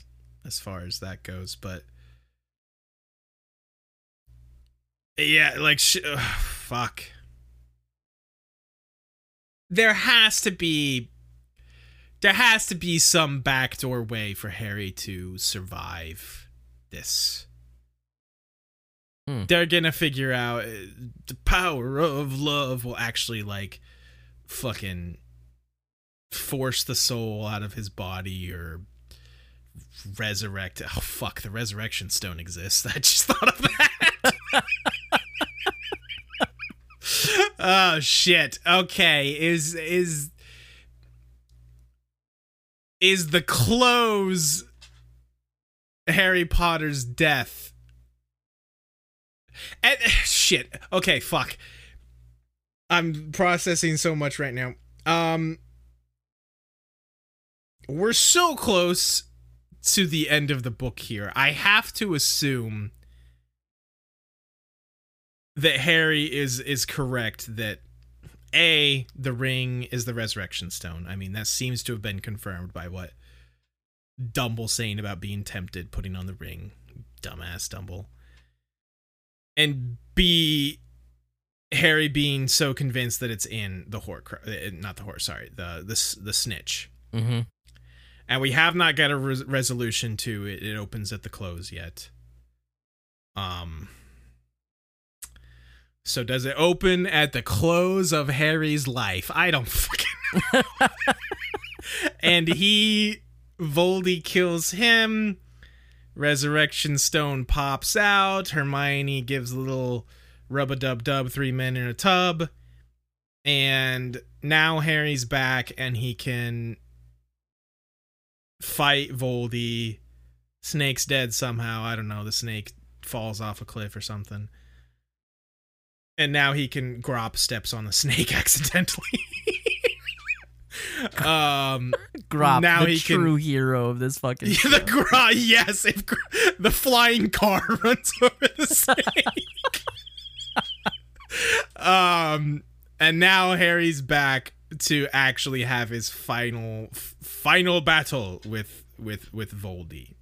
as far as that goes, but yeah, like sh- ugh, [SIGHS] fuck. There has to be there has to be some backdoor way for Harry to survive this. Hmm. They're gonna figure out uh, the power of love will actually like fucking force the soul out of his body or resurrect. Oh fuck, the resurrection stone exists. [LAUGHS] I just thought of that. [LAUGHS] oh shit. Okay, is is is the close Harry Potter's death. And, [SIGHS] shit. Okay, fuck. I'm processing so much right now. Um we're so close to the end of the book here. I have to assume that Harry is is correct that a the ring is the resurrection stone. I mean, that seems to have been confirmed by what Dumble saying about being tempted, putting on the ring. Dumbass Dumble. And B Harry being so convinced that it's in the Horcrux, uh, not the horse, sorry, the the the snitch. Mm-hmm. And we have not got a res- resolution to it. It opens at the close yet. Um. So does it open at the close of Harry's life? I don't fucking know. [LAUGHS] and he Voldy kills him. Resurrection stone pops out. Hermione gives a little rub a dub dub three men in a tub. And now Harry's back and he can fight Voldy. Snake's dead somehow. I don't know. The snake falls off a cliff or something. And now he can Grawp steps on the snake [LAUGHS] accidentally. [LAUGHS] um Grawp, Now the he can- true hero of this fucking yeah, [LAUGHS] the gra- yes, if the flying car runs over the snake. um, and now Harry's back to actually have his final f- final battle with with with Voldy.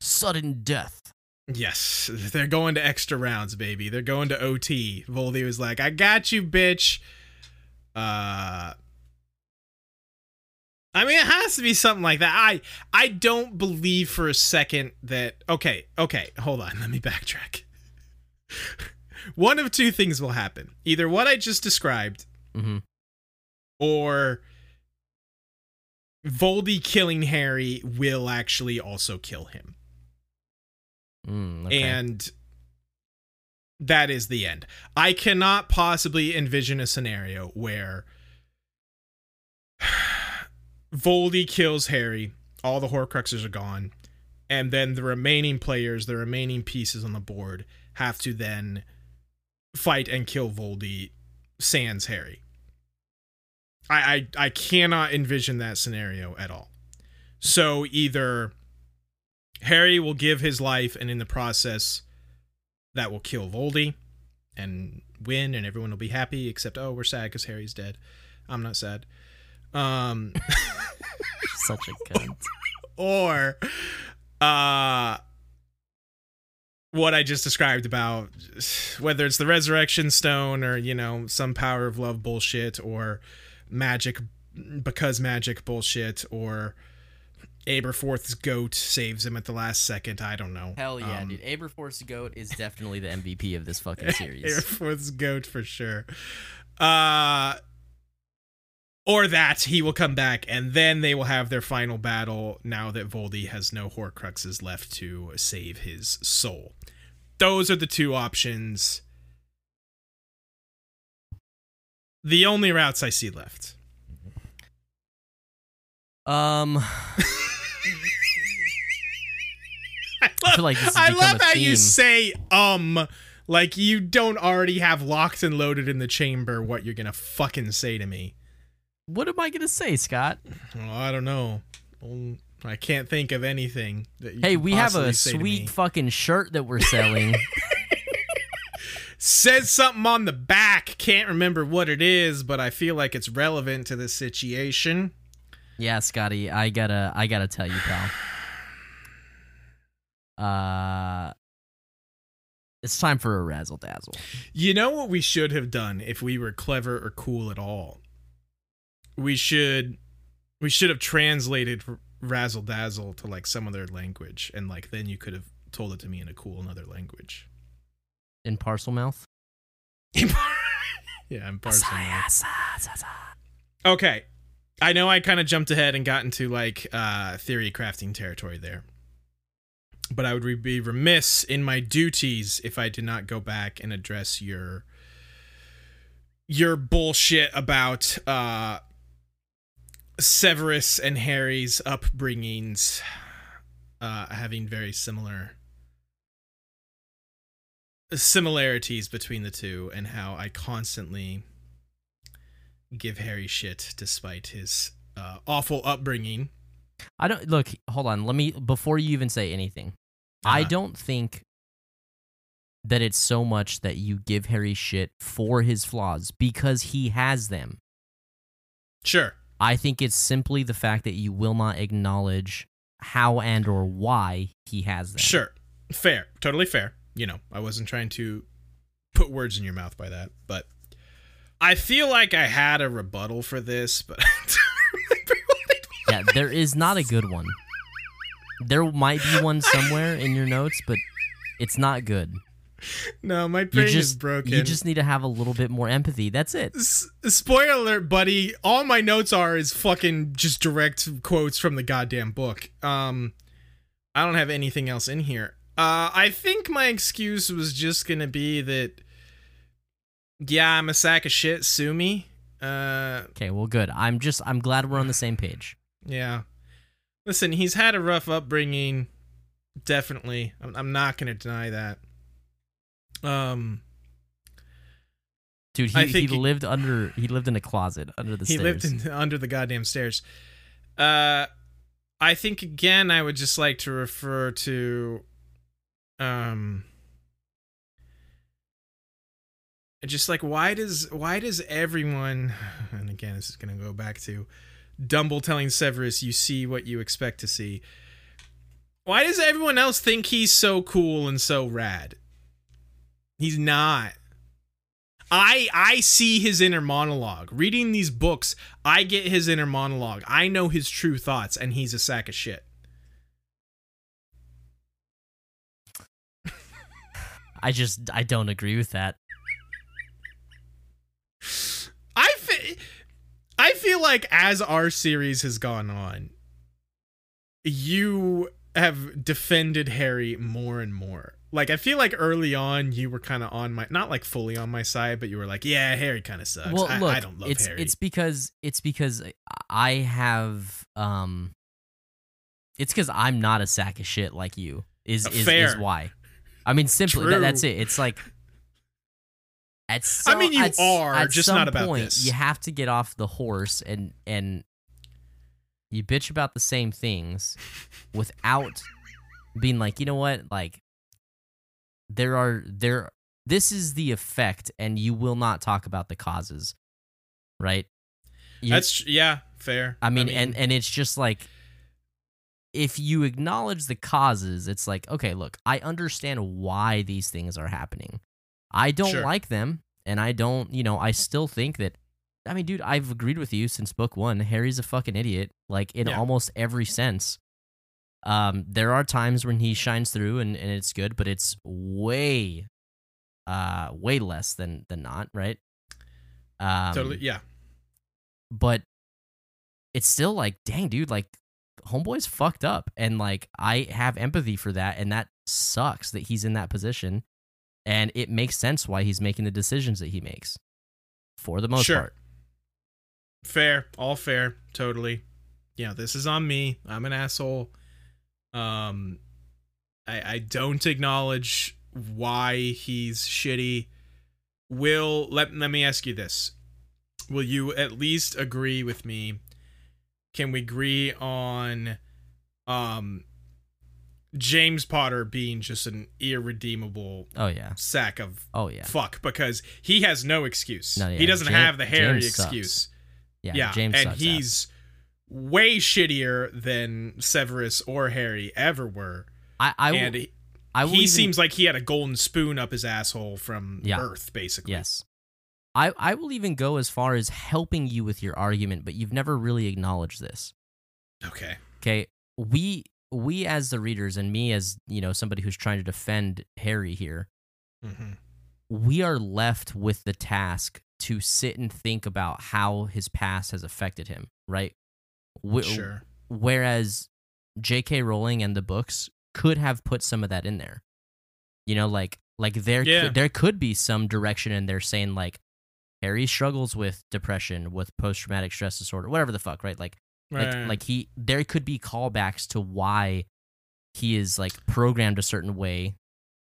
Sudden death. Yes, they're going to extra rounds, baby. They're going to OT. Voldy was like, "I got you, bitch." Uh I mean, it has to be something like that. I I don't believe for a second that okay, okay, hold on. [LAUGHS] Let me backtrack. [LAUGHS] One of two things will happen. Either what I just described Mm-hmm. or Voldy killing Harry will actually also kill him. Mm, okay. and that is the end. I cannot possibly envision a scenario where [SIGHS] Voldy kills Harry, all the Horcruxes are gone, and then the remaining players, the remaining pieces on the board, have to then fight and kill Voldy sans Harry. I, I I cannot envision that scenario at all. So either Harry will give his life, and in the process, that will kill Voldy and win, and everyone will be happy. Except, oh, we're sad because Harry's dead. I'm not sad. Um, [LAUGHS] Such a cunt. [LAUGHS] or, uh, what I just described about whether it's the resurrection stone or you know some power of love bullshit or magic because magic bullshit or Aberforth's goat saves him at the last second. I don't know. Hell yeah, Um, dude. Aberforth's goat is definitely the MVP of this fucking [LAUGHS] series. Aberforth's goat for sure. Uh or that he will come back and then they will have their final battle now that Voldy has no Horcruxes left to save his soul. Those are the two options. The only routes I see left. Um, [LAUGHS] I love, like I love how you say um like you don't already have locked and loaded in the chamber what you're gonna fucking say to me. what am I gonna say, Scott? Well, I don't know. I can't think of anything. That you Hey, we have a say to me. sweet fucking shirt that we're selling. [LAUGHS] Says something on the back. Can't remember what it is, but I feel like it's relevant to this situation. Yeah, Scotty, I gotta, I gotta tell you, pal. [SIGHS] Uh, it's time for a razzle dazzle. You know what we should have done if we were clever or cool at all? We should we should have translated razzle dazzle to like some other language and like then you could have told it to me in a cool another language. In Parselmouth. [LAUGHS] yeah, I'm parsing. that. Okay. I know I kind of jumped ahead and got into like uh theory crafting territory there. But I would re- be remiss in my duties if I did not go back and address your your bullshit about uh Severus and Harry's upbringings uh having very similar similarities between the two and how I constantly give Harry shit despite his uh, awful upbringing. I don't look. Hold on. Let me before you even say anything. I Uh-huh. don't think that it's so much that you give Harry shit for his flaws because he has them. Sure. I think it's simply the fact that you will not acknowledge how and or why he has them. Sure. Fair. Totally fair. You know, I wasn't trying to put words in your mouth by that, but I feel like I had a rebuttal for this, but [LAUGHS] I don't remember what it was. Yeah, there is not a good one. There might be one somewhere in your notes, but it's not good. No, my You brain is just broken. you just need to have a little bit more empathy. That's it. S- spoiler alert, buddy. All my notes are is fucking just direct quotes from the goddamn book. Um, I don't have anything else in here. Uh, I think my excuse was just gonna be that. Yeah, I'm a sack of shit. Sue me. Uh, Okay, well good. I'm just I'm glad we're on the same page. yeah. Listen, he's had a rough upbringing. Definitely, I'm, I'm not gonna deny that. Um, Dude, he, he think he- lived under he lived in a closet under the stairs. he stairs. lived in, under the goddamn stairs. Uh, I think again, I would just like to refer to, um, just like why does why does everyone, [SIGHS] and again, this is gonna go back to Dumble telling Severus, "You see what you expect to see." Why does everyone else think he's so cool and so rad? He's not. I I see his inner monologue. Reading these books, I get his inner monologue. I know his true thoughts and he's a sack of shit. I just I don't agree with that. I fe- I feel like as our series has gone on, you have defended Harry more and more. Like I feel like early on you were kind of on my not like fully on my side, but you were like, yeah, Harry kind of sucks. Well, I, look, I don't love it's Harry. it's because it's because I have um, it's because I'm not a sack of shit like you. Is Uh, is, fair. is why. I mean, simply that, that's it. It's like. At I mean, you at are, at just some not about point, this. You have to get off the horse and and you bitch about the same things without being like, you know what, like there are there. This is the effect, and you will not talk about the causes, right? You- That's yeah, fair. I mean, and and it's just like if you acknowledge the causes, it's like, okay, look, I understand why these things are happening. I don't Sure. like them, and I don't, you know, I still think that. I mean, dude, I've agreed with you since book one. Harry's a fucking idiot, like in Yeah. almost every sense. Um, there are times when he shines through and, and it's good, but it's way, uh, way less than than not, right? Um, totally, yeah, but it's still like, dang, dude, like homeboy's fucked up, and like I have empathy for that, and that sucks that he's in that position, and it makes sense why he's making the decisions that he makes, for the most Sure. part. fair, all fair, totally. Yeah, this is on me. I'm an asshole. Um, I I don't acknowledge why he's shitty. Will let let me ask you this: Will you at least agree with me? Can we agree on, um, James Potter being just an irredeemable Oh yeah, sack of oh yeah, fuck because he has no excuse. No, yeah, He doesn't have the Harry James sucks. excuse. yeah. Yeah, James and sucks he's way shittier than Severus or Harry ever were. I I, will- and he, I will he even- seems like he had a golden spoon up his asshole from Yeah. birth, basically. yes. I, I will even go as far as helping you with your argument, but you've never really acknowledged this. Okay. Okay, we we as the readers and me as you know somebody who's trying to defend Harry here, hmm we are left with the task to sit and think about how his past has affected him, right? Wh- Sure. Whereas J.K. Rowling and the books could have put some of that in there. You know, like like there Yeah. could, there could be some direction in there saying like Harry struggles with depression, with post traumatic stress disorder, whatever the fuck, right? Like Right. like he there could be callbacks to why he is like programmed a certain way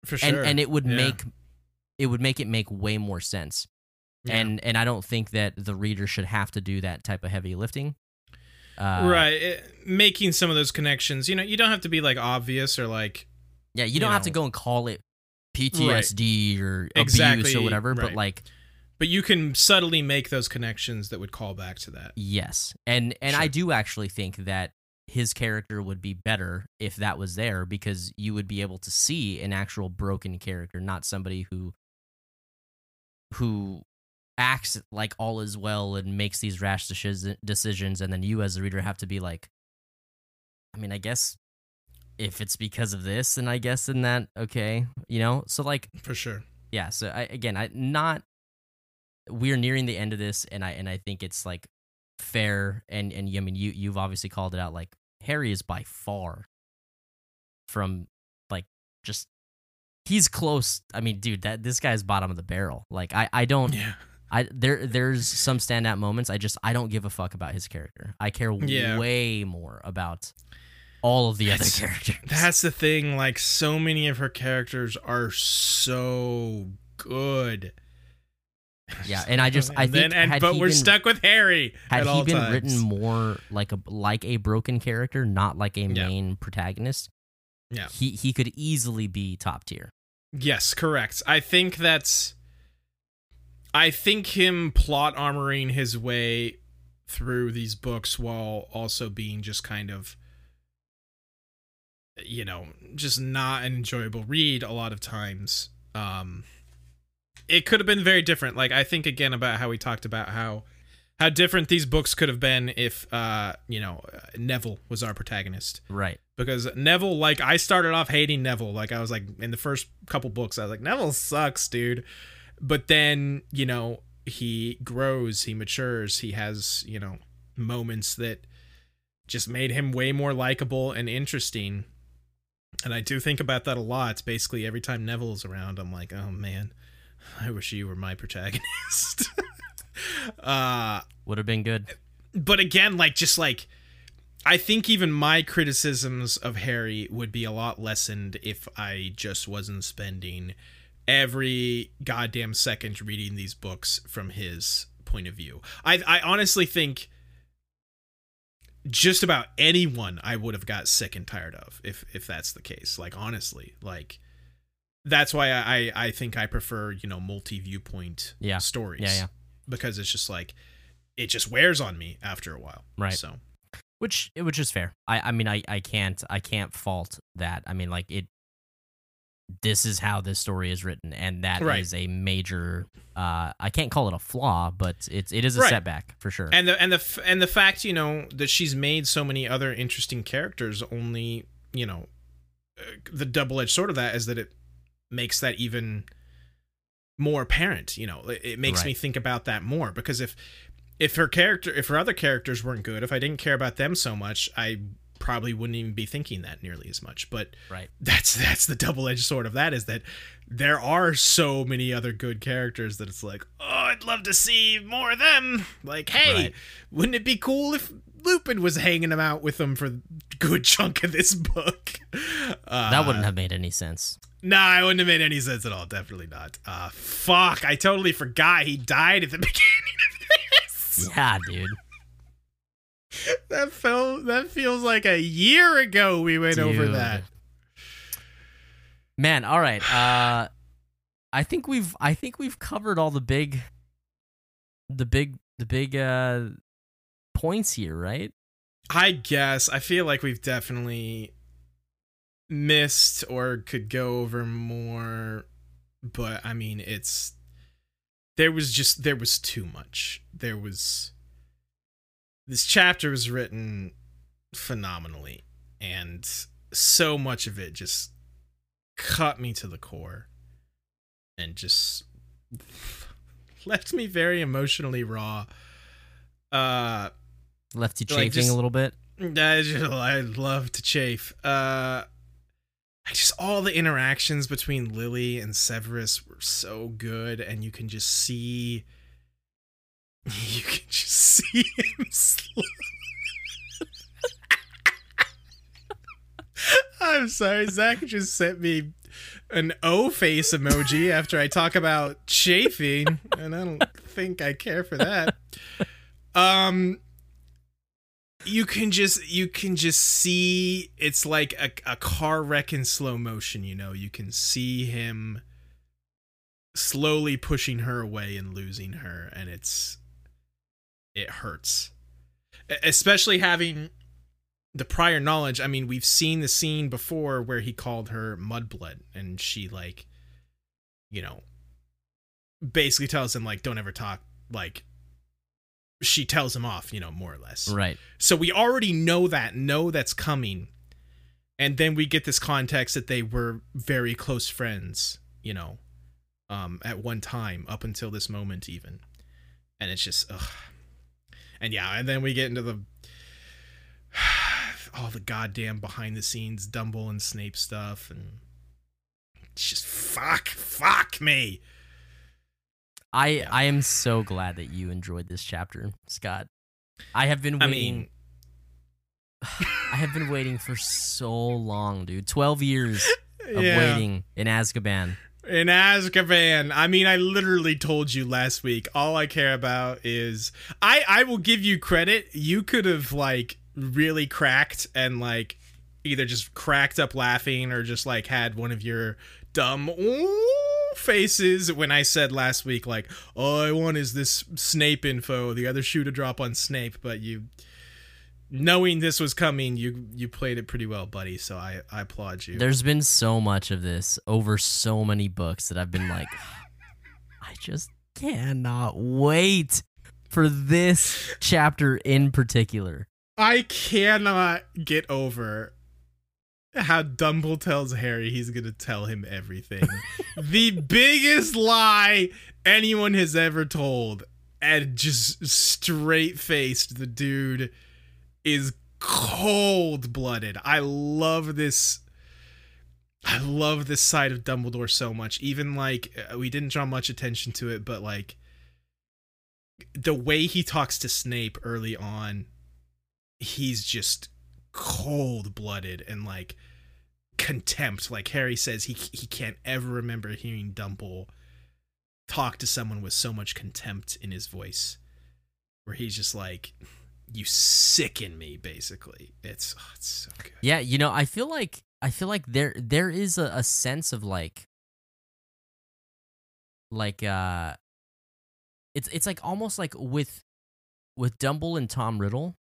for sure. and and it would Yeah. make it would make it make way more sense Yeah. and and i don't think that the reader should have to do that type of heavy lifting uh, right, it- making some of those connections. You know, you don't have to be like obvious or like yeah you you don't have to go and call it ptsd or abuse Exactly, or whatever but like but you can subtly make those connections that would call back to that. yes and and i do actually think that his character would be better if that was there because you would be able to see an actual broken character not somebody who who acts like all is well and makes these rash decisions and then you as the reader have to be like i mean i guess if it's because of this then i guess in that okay you know so like For sure. yeah so I, again i not we're nearing the end of this and i and i think it's like fair and and i mean you you've obviously called it out like harry is by far from like just he's close i mean dude that this guy's bottom of the barrel like i i don't Yeah. i there there's some standout moments i just i don't give a fuck about his character i care Yeah. way more about all of the other characters That's the thing. Like, so many of her characters are so good. Yeah, and I just- [LAUGHS] I And then- think and but we're been- stuck with Harry. had at he all been times. written more like a like a broken character, not like a Yeah. main protagonist, Yeah. he he could easily be top tier. Yes, correct. I think that's. I think him plot armoring his way through these books while also being just kind of you know, just not an enjoyable read a lot of times. Um, it could have been very different. Like I think again about how we talked about how how different these books could have been if uh you know Neville was our protagonist. Right. Because Neville, like I started off hating Neville. Like I was like in the first couple books, I was like Neville sucks, dude. But then you know he grows, he matures, he has you know moments that just made him way more likable and interesting. And I do think about that a lot. Basically, every time Neville's around, I'm like, oh man, [LAUGHS] I wish you were my protagonist. [LAUGHS] uh, Would have been good. but again, like, just like, I think even my criticisms of Harry would be a lot lessened if I just wasn't spending every goddamn second reading these books from his point of view. I, I honestly think just about anyone I would have got sick and tired of if if that's the case. Like honestly, like that's why I I think I prefer you know multi viewpoint Yeah. stories. Yeah, yeah. Because it's just like it just wears on me after a while. Right. So which which is fair. I I mean I I can't I can't fault that. I mean like it this is how this story is written and that is Right. a major uh I can't call it a flaw, but it's it is a Right. setback for sure. and the and the f- and the fact you know that she's made so many other interesting characters only you know uh, the double edged sword of that is that it makes that even more apparent you know it, makes Right. me think about that more because if if her character if her other characters weren't good if i didn't care about them so much i probably wouldn't even be thinking that nearly as much but right. that's that's the double-edged sword of that is that there are so many other good characters that it's like oh i'd love to see more of them like hey Right. wouldn't it be cool if lupin was hanging them out with them for a good chunk of this book uh, That wouldn't have made any sense. Nah it wouldn't have made any sense at all definitely not uh fuck i totally forgot he died at the [LAUGHS] beginning of this Yeah, dude. that felt that feels like a year ago we went over that Man, all right. Uh I think we've I think we've covered all the big the big the big uh points here, right? I guess I feel like we've definitely missed or could go over more, but I mean it's there was just there was too much. There was this chapter was written phenomenally and so much of it just cut me to the core and just [LAUGHS] left me very emotionally raw. Uh Left you Like, chafing just- a little bit. I just I love to chafe. Uh just all the interactions between Lily and Severus were so good and you can just see [LAUGHS] you can just see him. [LAUGHS] [LAUGHS] I'm sorry, Zach just sent me an O face emoji after I talk about chafing, and I don't think I care for that. Um you can just you can just see it's like a, a car wreck in slow motion you know? You can see him slowly pushing her away and losing her and it's it hurts. Especially having the prior knowledge i mean we've seen the scene before where he called her mudblood and she like you know basically tells him like don't ever talk like she tells him off you know more or less Right. so we already know that, know that's coming. And then we get this context that they were very close friends, you know, um, at one time, up until this moment, even. And it's just, ugh. And yeah, and then we get into the [SIGHS] all the goddamn behind the scenes Dumble and Snape stuff, and just fuck, fuck me. I Yeah. I am so glad that you enjoyed this chapter, Scott. I have been I waiting. mean, [SIGHS] I have been waiting for so long, dude. Twelve years of yeah. waiting in Azkaban. In Azkaban, I mean, I literally told you last week. All I care about is I. I will give you credit. You could have like really cracked and like either just cracked up laughing or just like had one of your dumb ooh faces when I said last week like, all I want is this Snape info. The other shoe to drop on Snape, but you knowing this was coming, you you played it pretty well, buddy. So I I applaud you. There's been so much of this over so many books that I've been like, I just cannot wait for this chapter in particular. I cannot get over how Dumbledore tells Harry he's gonna tell him everything. [LAUGHS] the biggest lie anyone has ever told, and just straight faced. The dude is cold blooded. I love this. I love this side of Dumbledore so much. Even like uh, we didn't draw much attention to it, but like the way he talks to Snape early on, he's just cold blooded and like contempt. Like Harry says, he he can't ever remember hearing Dumble talk to someone with so much contempt in his voice, where he's just like, "You sicken me." Basically, it's oh, it's so good. Yeah, you know, I feel like I feel like there there is a, a sense of like like uh it's it's like almost like with with Dumble and Tom Riddle,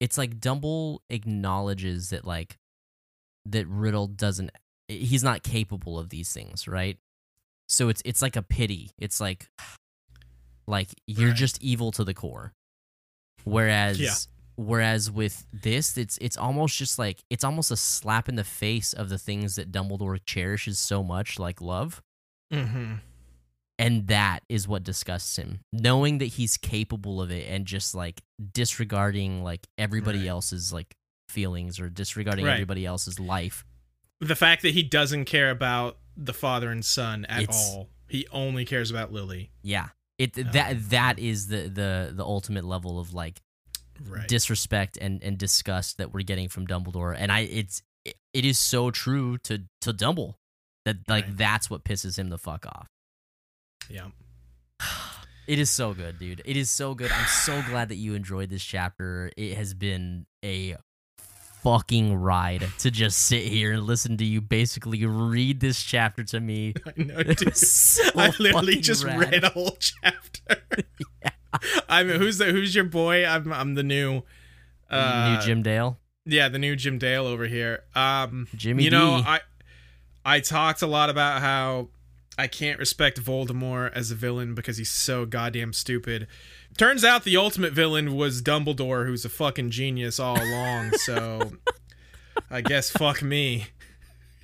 it's like Dumble acknowledges that like that Riddle doesn't he's not capable of these things, right? So it's it's like a pity. It's like [SIGHS] like you're Right. just evil to the core. Whereas Yeah. whereas with this it's it's almost just like it's almost a slap in the face of the things that Dumbledore cherishes so much like love Mm-hmm. and that is what disgusts him knowing that he's capable of it and just like disregarding like everybody Right. else's like feelings or disregarding Right. everybody else's life The fact that he doesn't care about the father and son at It's- all. He only cares about Lily. yeah it Um, that that is the the the ultimate level of like Right. disrespect and and disgust that we're getting from Dumbledore and I it's it, it is so true to to Dumble that like Right. that's what pisses him the fuck off yeah. [SIGHS] It is so good, dude. It is so good. I'm so glad that you enjoyed this chapter. It has been a fucking ride to just sit here and listen to you basically read this chapter to me. [LAUGHS] I know, dude. [LAUGHS] so I literally just rad. read a whole [LAUGHS] chapter. yeah. I mean, who's the who's your boy? I'm I'm the new, uh, New Jim Dale. yeah, the new Jim Dale over here. Um, Jimmy you know, I I talked a lot about how I can't respect Voldemort as a villain because he's so goddamn stupid. Turns out the ultimate villain was Dumbledore, who's a fucking genius all along. [LAUGHS] so I guess fuck me.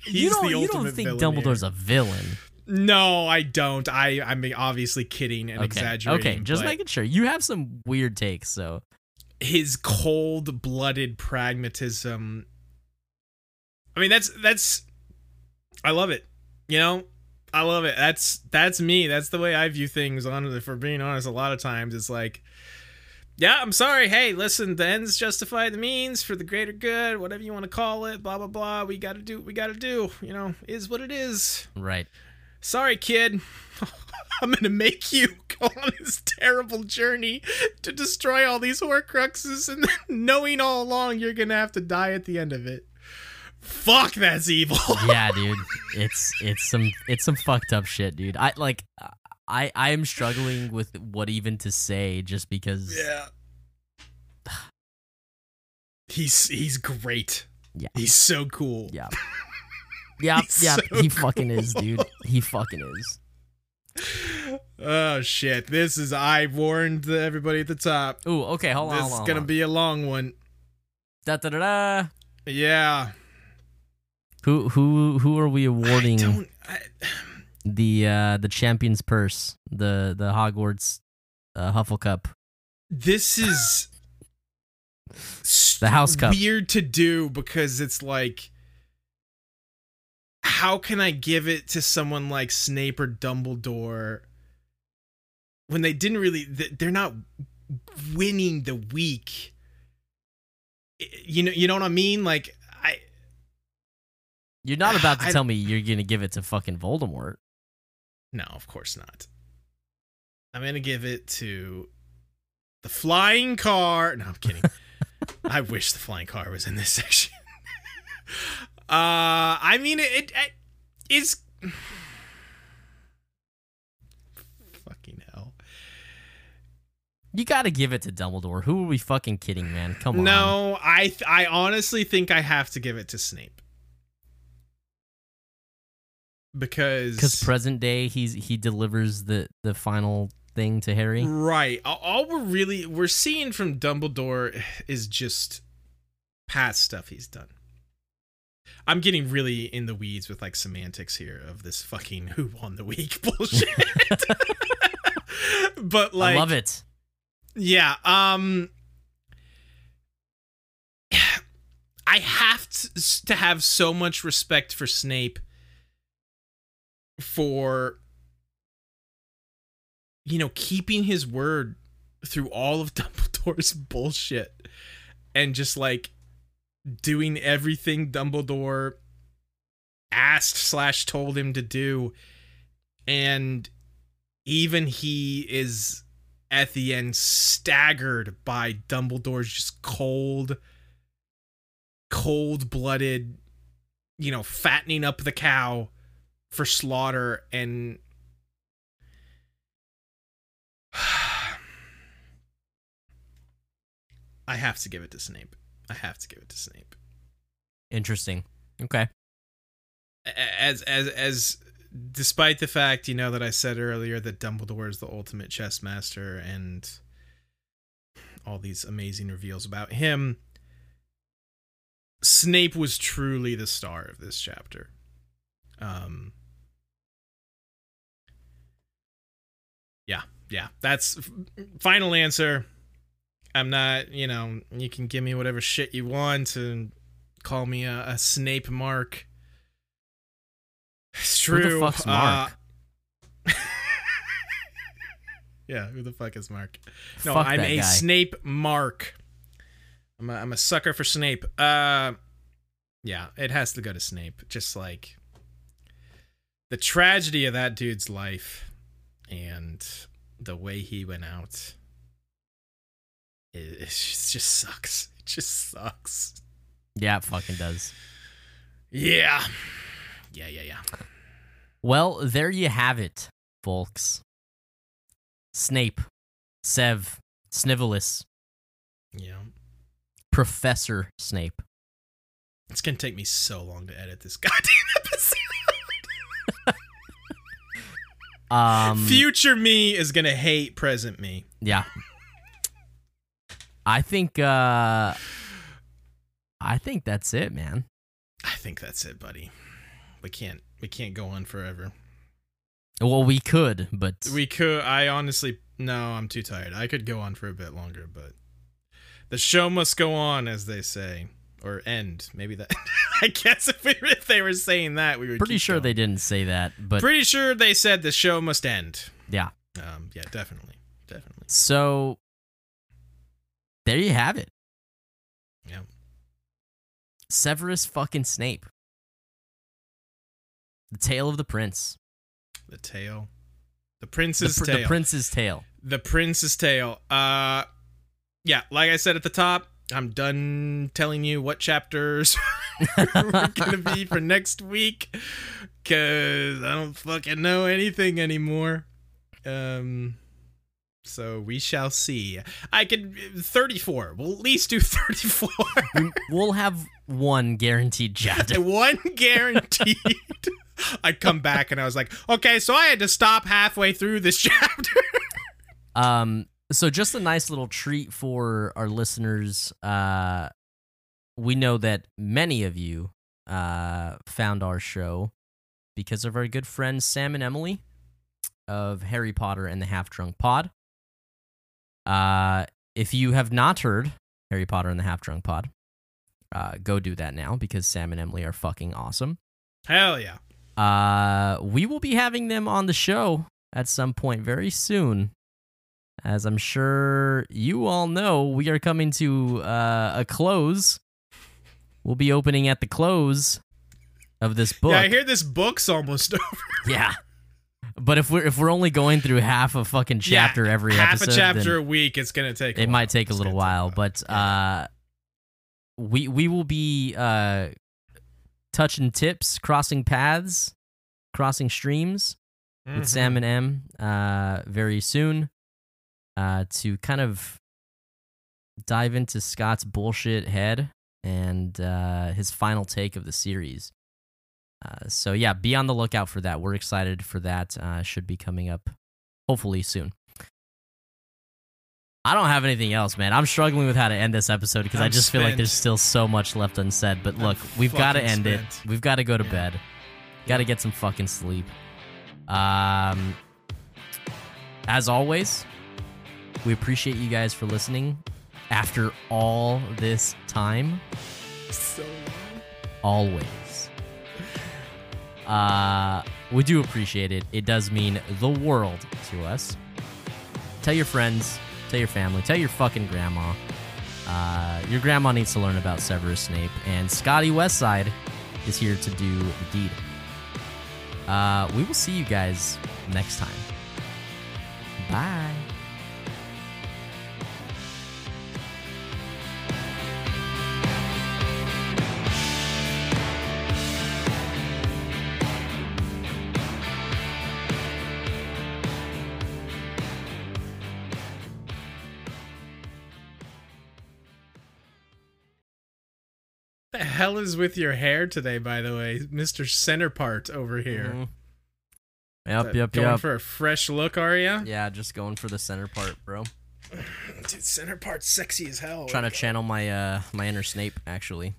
He's you don't, the you don't think villain Dumbledore's here. a villain. No, I don't. I I'm obviously kidding and Okay. exaggerating. Okay, just making sure. You have some weird takes, so his cold-blooded pragmatism. I mean, that's that's. I love it. You know, I love it. That's that's me. That's the way I view things. On for being honest, a lot of times it's like, yeah, I'm sorry. Hey, listen, the ends justify the means for the greater good, whatever you want to call it. Blah blah blah. We got to do. what We got to do. You know, is what it is. right. Sorry, kid. [LAUGHS] I'm gonna make you [LAUGHS] go on this terrible journey to destroy all these Horcruxes, and [LAUGHS] knowing all along you're gonna have to die at the end of it. Fuck, that's evil. [LAUGHS] yeah, dude. It's it's some it's some fucked up shit, dude. I like I I am struggling with what even to say just because yeah. He's he's great. Yeah. He's so cool. Yeah. [LAUGHS] yeah yeah so he fucking is, dude. He fucking is. Oh shit! This is I warned everybody at the top. Ooh, okay, hold on, this hold on. is gonna on. be a long one. da da da da. Yeah. Who who who are we I awarding don't. I, the uh the champion's purse, the the Hogwarts uh, Hufflecup? this is The House Cup. weird to do because it's like how can I give it to someone like Snape or Dumbledore when they didn't really they're not winning the week you know you know what I mean like I You're not about to I- tell me you're gonna give it to fucking Voldemort. no of course not I'm going to give it to the flying car no I'm kidding [LAUGHS] I wish the flying car was in this section. [LAUGHS] uh, I mean, it, it, it is. Fucking hell. You got to give it to Dumbledore. Who are we fucking kidding, man? Come on. No, I th- I honestly think I have to give it to Snape. Because because present day he's he delivers the the final thing to Harry. right, all- we're really we're seeing from Dumbledore is just past stuff he's done. I'm getting really in the weeds with like semantics here of this fucking who won the week [LAUGHS] bullshit. [LAUGHS] but like I love it. Yeah, um [SIGHS] I have to, to have so much respect for Snape for you know, keeping his word through all of [LAUGHS] Dumbledore's bullshit and just like doing everything Dumbledore asked slash told him to do. And even he is at the end staggered by Dumbledore's just cold cold-blooded you know fattening up the cow for slaughter and [SIGHS] I have to give it to Snape. I have to give it to Snape. Interesting. Okay. As as as despite the fact, you know, that I said earlier that Dumbledore is the ultimate chess master and all these amazing reveals about him, Snape was truly the star of this chapter. Um Yeah, yeah. That's final answer. I'm not, you know, you can give me whatever shit you want and call me a, a Snape mark. It's true. Who the fuck's Mark? Uh, [LAUGHS] yeah, who the fuck is Mark? No, Fuck I'm a guy. Snape mark. I'm a, I'm a sucker for Snape. Uh, yeah, it has to go to Snape. Just like the tragedy of that dude's life and the way he went out. It, it just just sucks. It just sucks. Yeah, it fucking does. Yeah. Yeah, yeah, yeah. Well, there you have it, folks. Snape, Sev, Snivellus, Yeah. Professor Snape. It's gonna take me so long to edit this [LAUGHS] goddamn episode. [LAUGHS] Um, Future me is gonna hate present me. Yeah. I think uh I think that's it, man. I think that's it, buddy. We can't we can't go on forever. Well, we could, but We could I honestly no, I'm too tired. I could go on for a bit longer, but the show must go on, as they say. Or end. Maybe that [LAUGHS] I guess if we if they were saying that we were pretty sure going. they didn't say that, but Pretty sure they said the show must end. yeah. Um yeah, definitely. Definitely. So there you have it. Yeah. Severus fucking Snape. The tale of the prince. The tale. The The, prince's pr- tale. the prince's tale. The Prince's Tale. Uh yeah, like I said at the top, I'm done telling you what chapters [LAUGHS] we're gonna be for next week. Cause I don't fucking know anything anymore. Um so we shall see. I could 34. We'll at least do [LAUGHS] 34. We- we'll have one guaranteed chapter. [LAUGHS] One guaranteed. I come back and I was like, okay, so I had to stop halfway through this chapter. Um, so just a nice little treat for our listeners. Uh, we know that many of you uh, found our show because of our good friends Sam and Emily of Harry Potter and the Half Drunk Pod. Uh, if you have not heard Harry Potter and the Half Drunk Pod, uh, go do that now because Sam and Emily are fucking awesome. Hell yeah. Uh, we will be having them on the show at some point very soon. As I'm sure you all know, we are coming to uh, a close. We'll be opening at the close of this book. Yeah, I hear this book's almost [LAUGHS] over. Yeah. But if we're if we're only going through half a fucking chapter Yeah, every half episode, a chapter a week. It's gonna take. a it while. might take a It's little gonna while. But uh, we we will be uh, touching tips, crossing paths, crossing streams with Mhm. Sam and M uh, very soon. Uh, to kind of dive into Scott's bullshit head and uh, his final take of the series. Uh, so yeah, be on the lookout for that. We're excited for that. Uh, should be coming up hopefully soon. I don't have anything else, man. I'm struggling with how to end this episode because I I'm just feel like there's still so much left unsaid. But I'm look, we've got to end it. We've got to go to Yeah. bed. Got to get some fucking sleep. Um, as always, we appreciate you guys for listening after all this time. So Always. Uh, we do appreciate it. It does mean the world to us. Tell your friends, tell your family, tell your fucking grandma. Uh, your grandma needs to learn about Severus Snape, and Scotty Westside is here to do the deed. Uh, we will see you guys next time. Bye. The hell is with your hair today, by the way, Mister Center Part over here? Mhm. Yep, That- yep, Going yep. for a fresh look, are you? yeah, just going for the center part, bro. [SIGHS] Dude, Center Part's sexy as hell. Trying to channel my uh my inner Snape actually.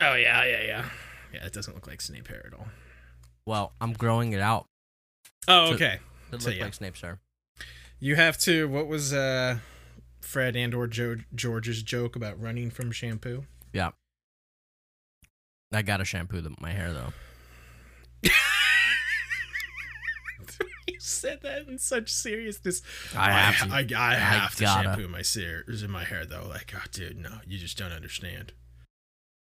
Oh yeah, yeah, yeah. Yeah, it doesn't look like Snape hair at all. Well, I'm growing it out. Oh, So- okay. It So, look yeah. like Snape's hair. You have to. What was uh, Fred and or jo- George's joke about running from shampoo? I gotta shampoo the, my hair though. [LAUGHS] you said that in such seriousness. I have to. I, I have to gotta. shampoo my ser- my hair though. Like, oh, dude, no, you just don't understand.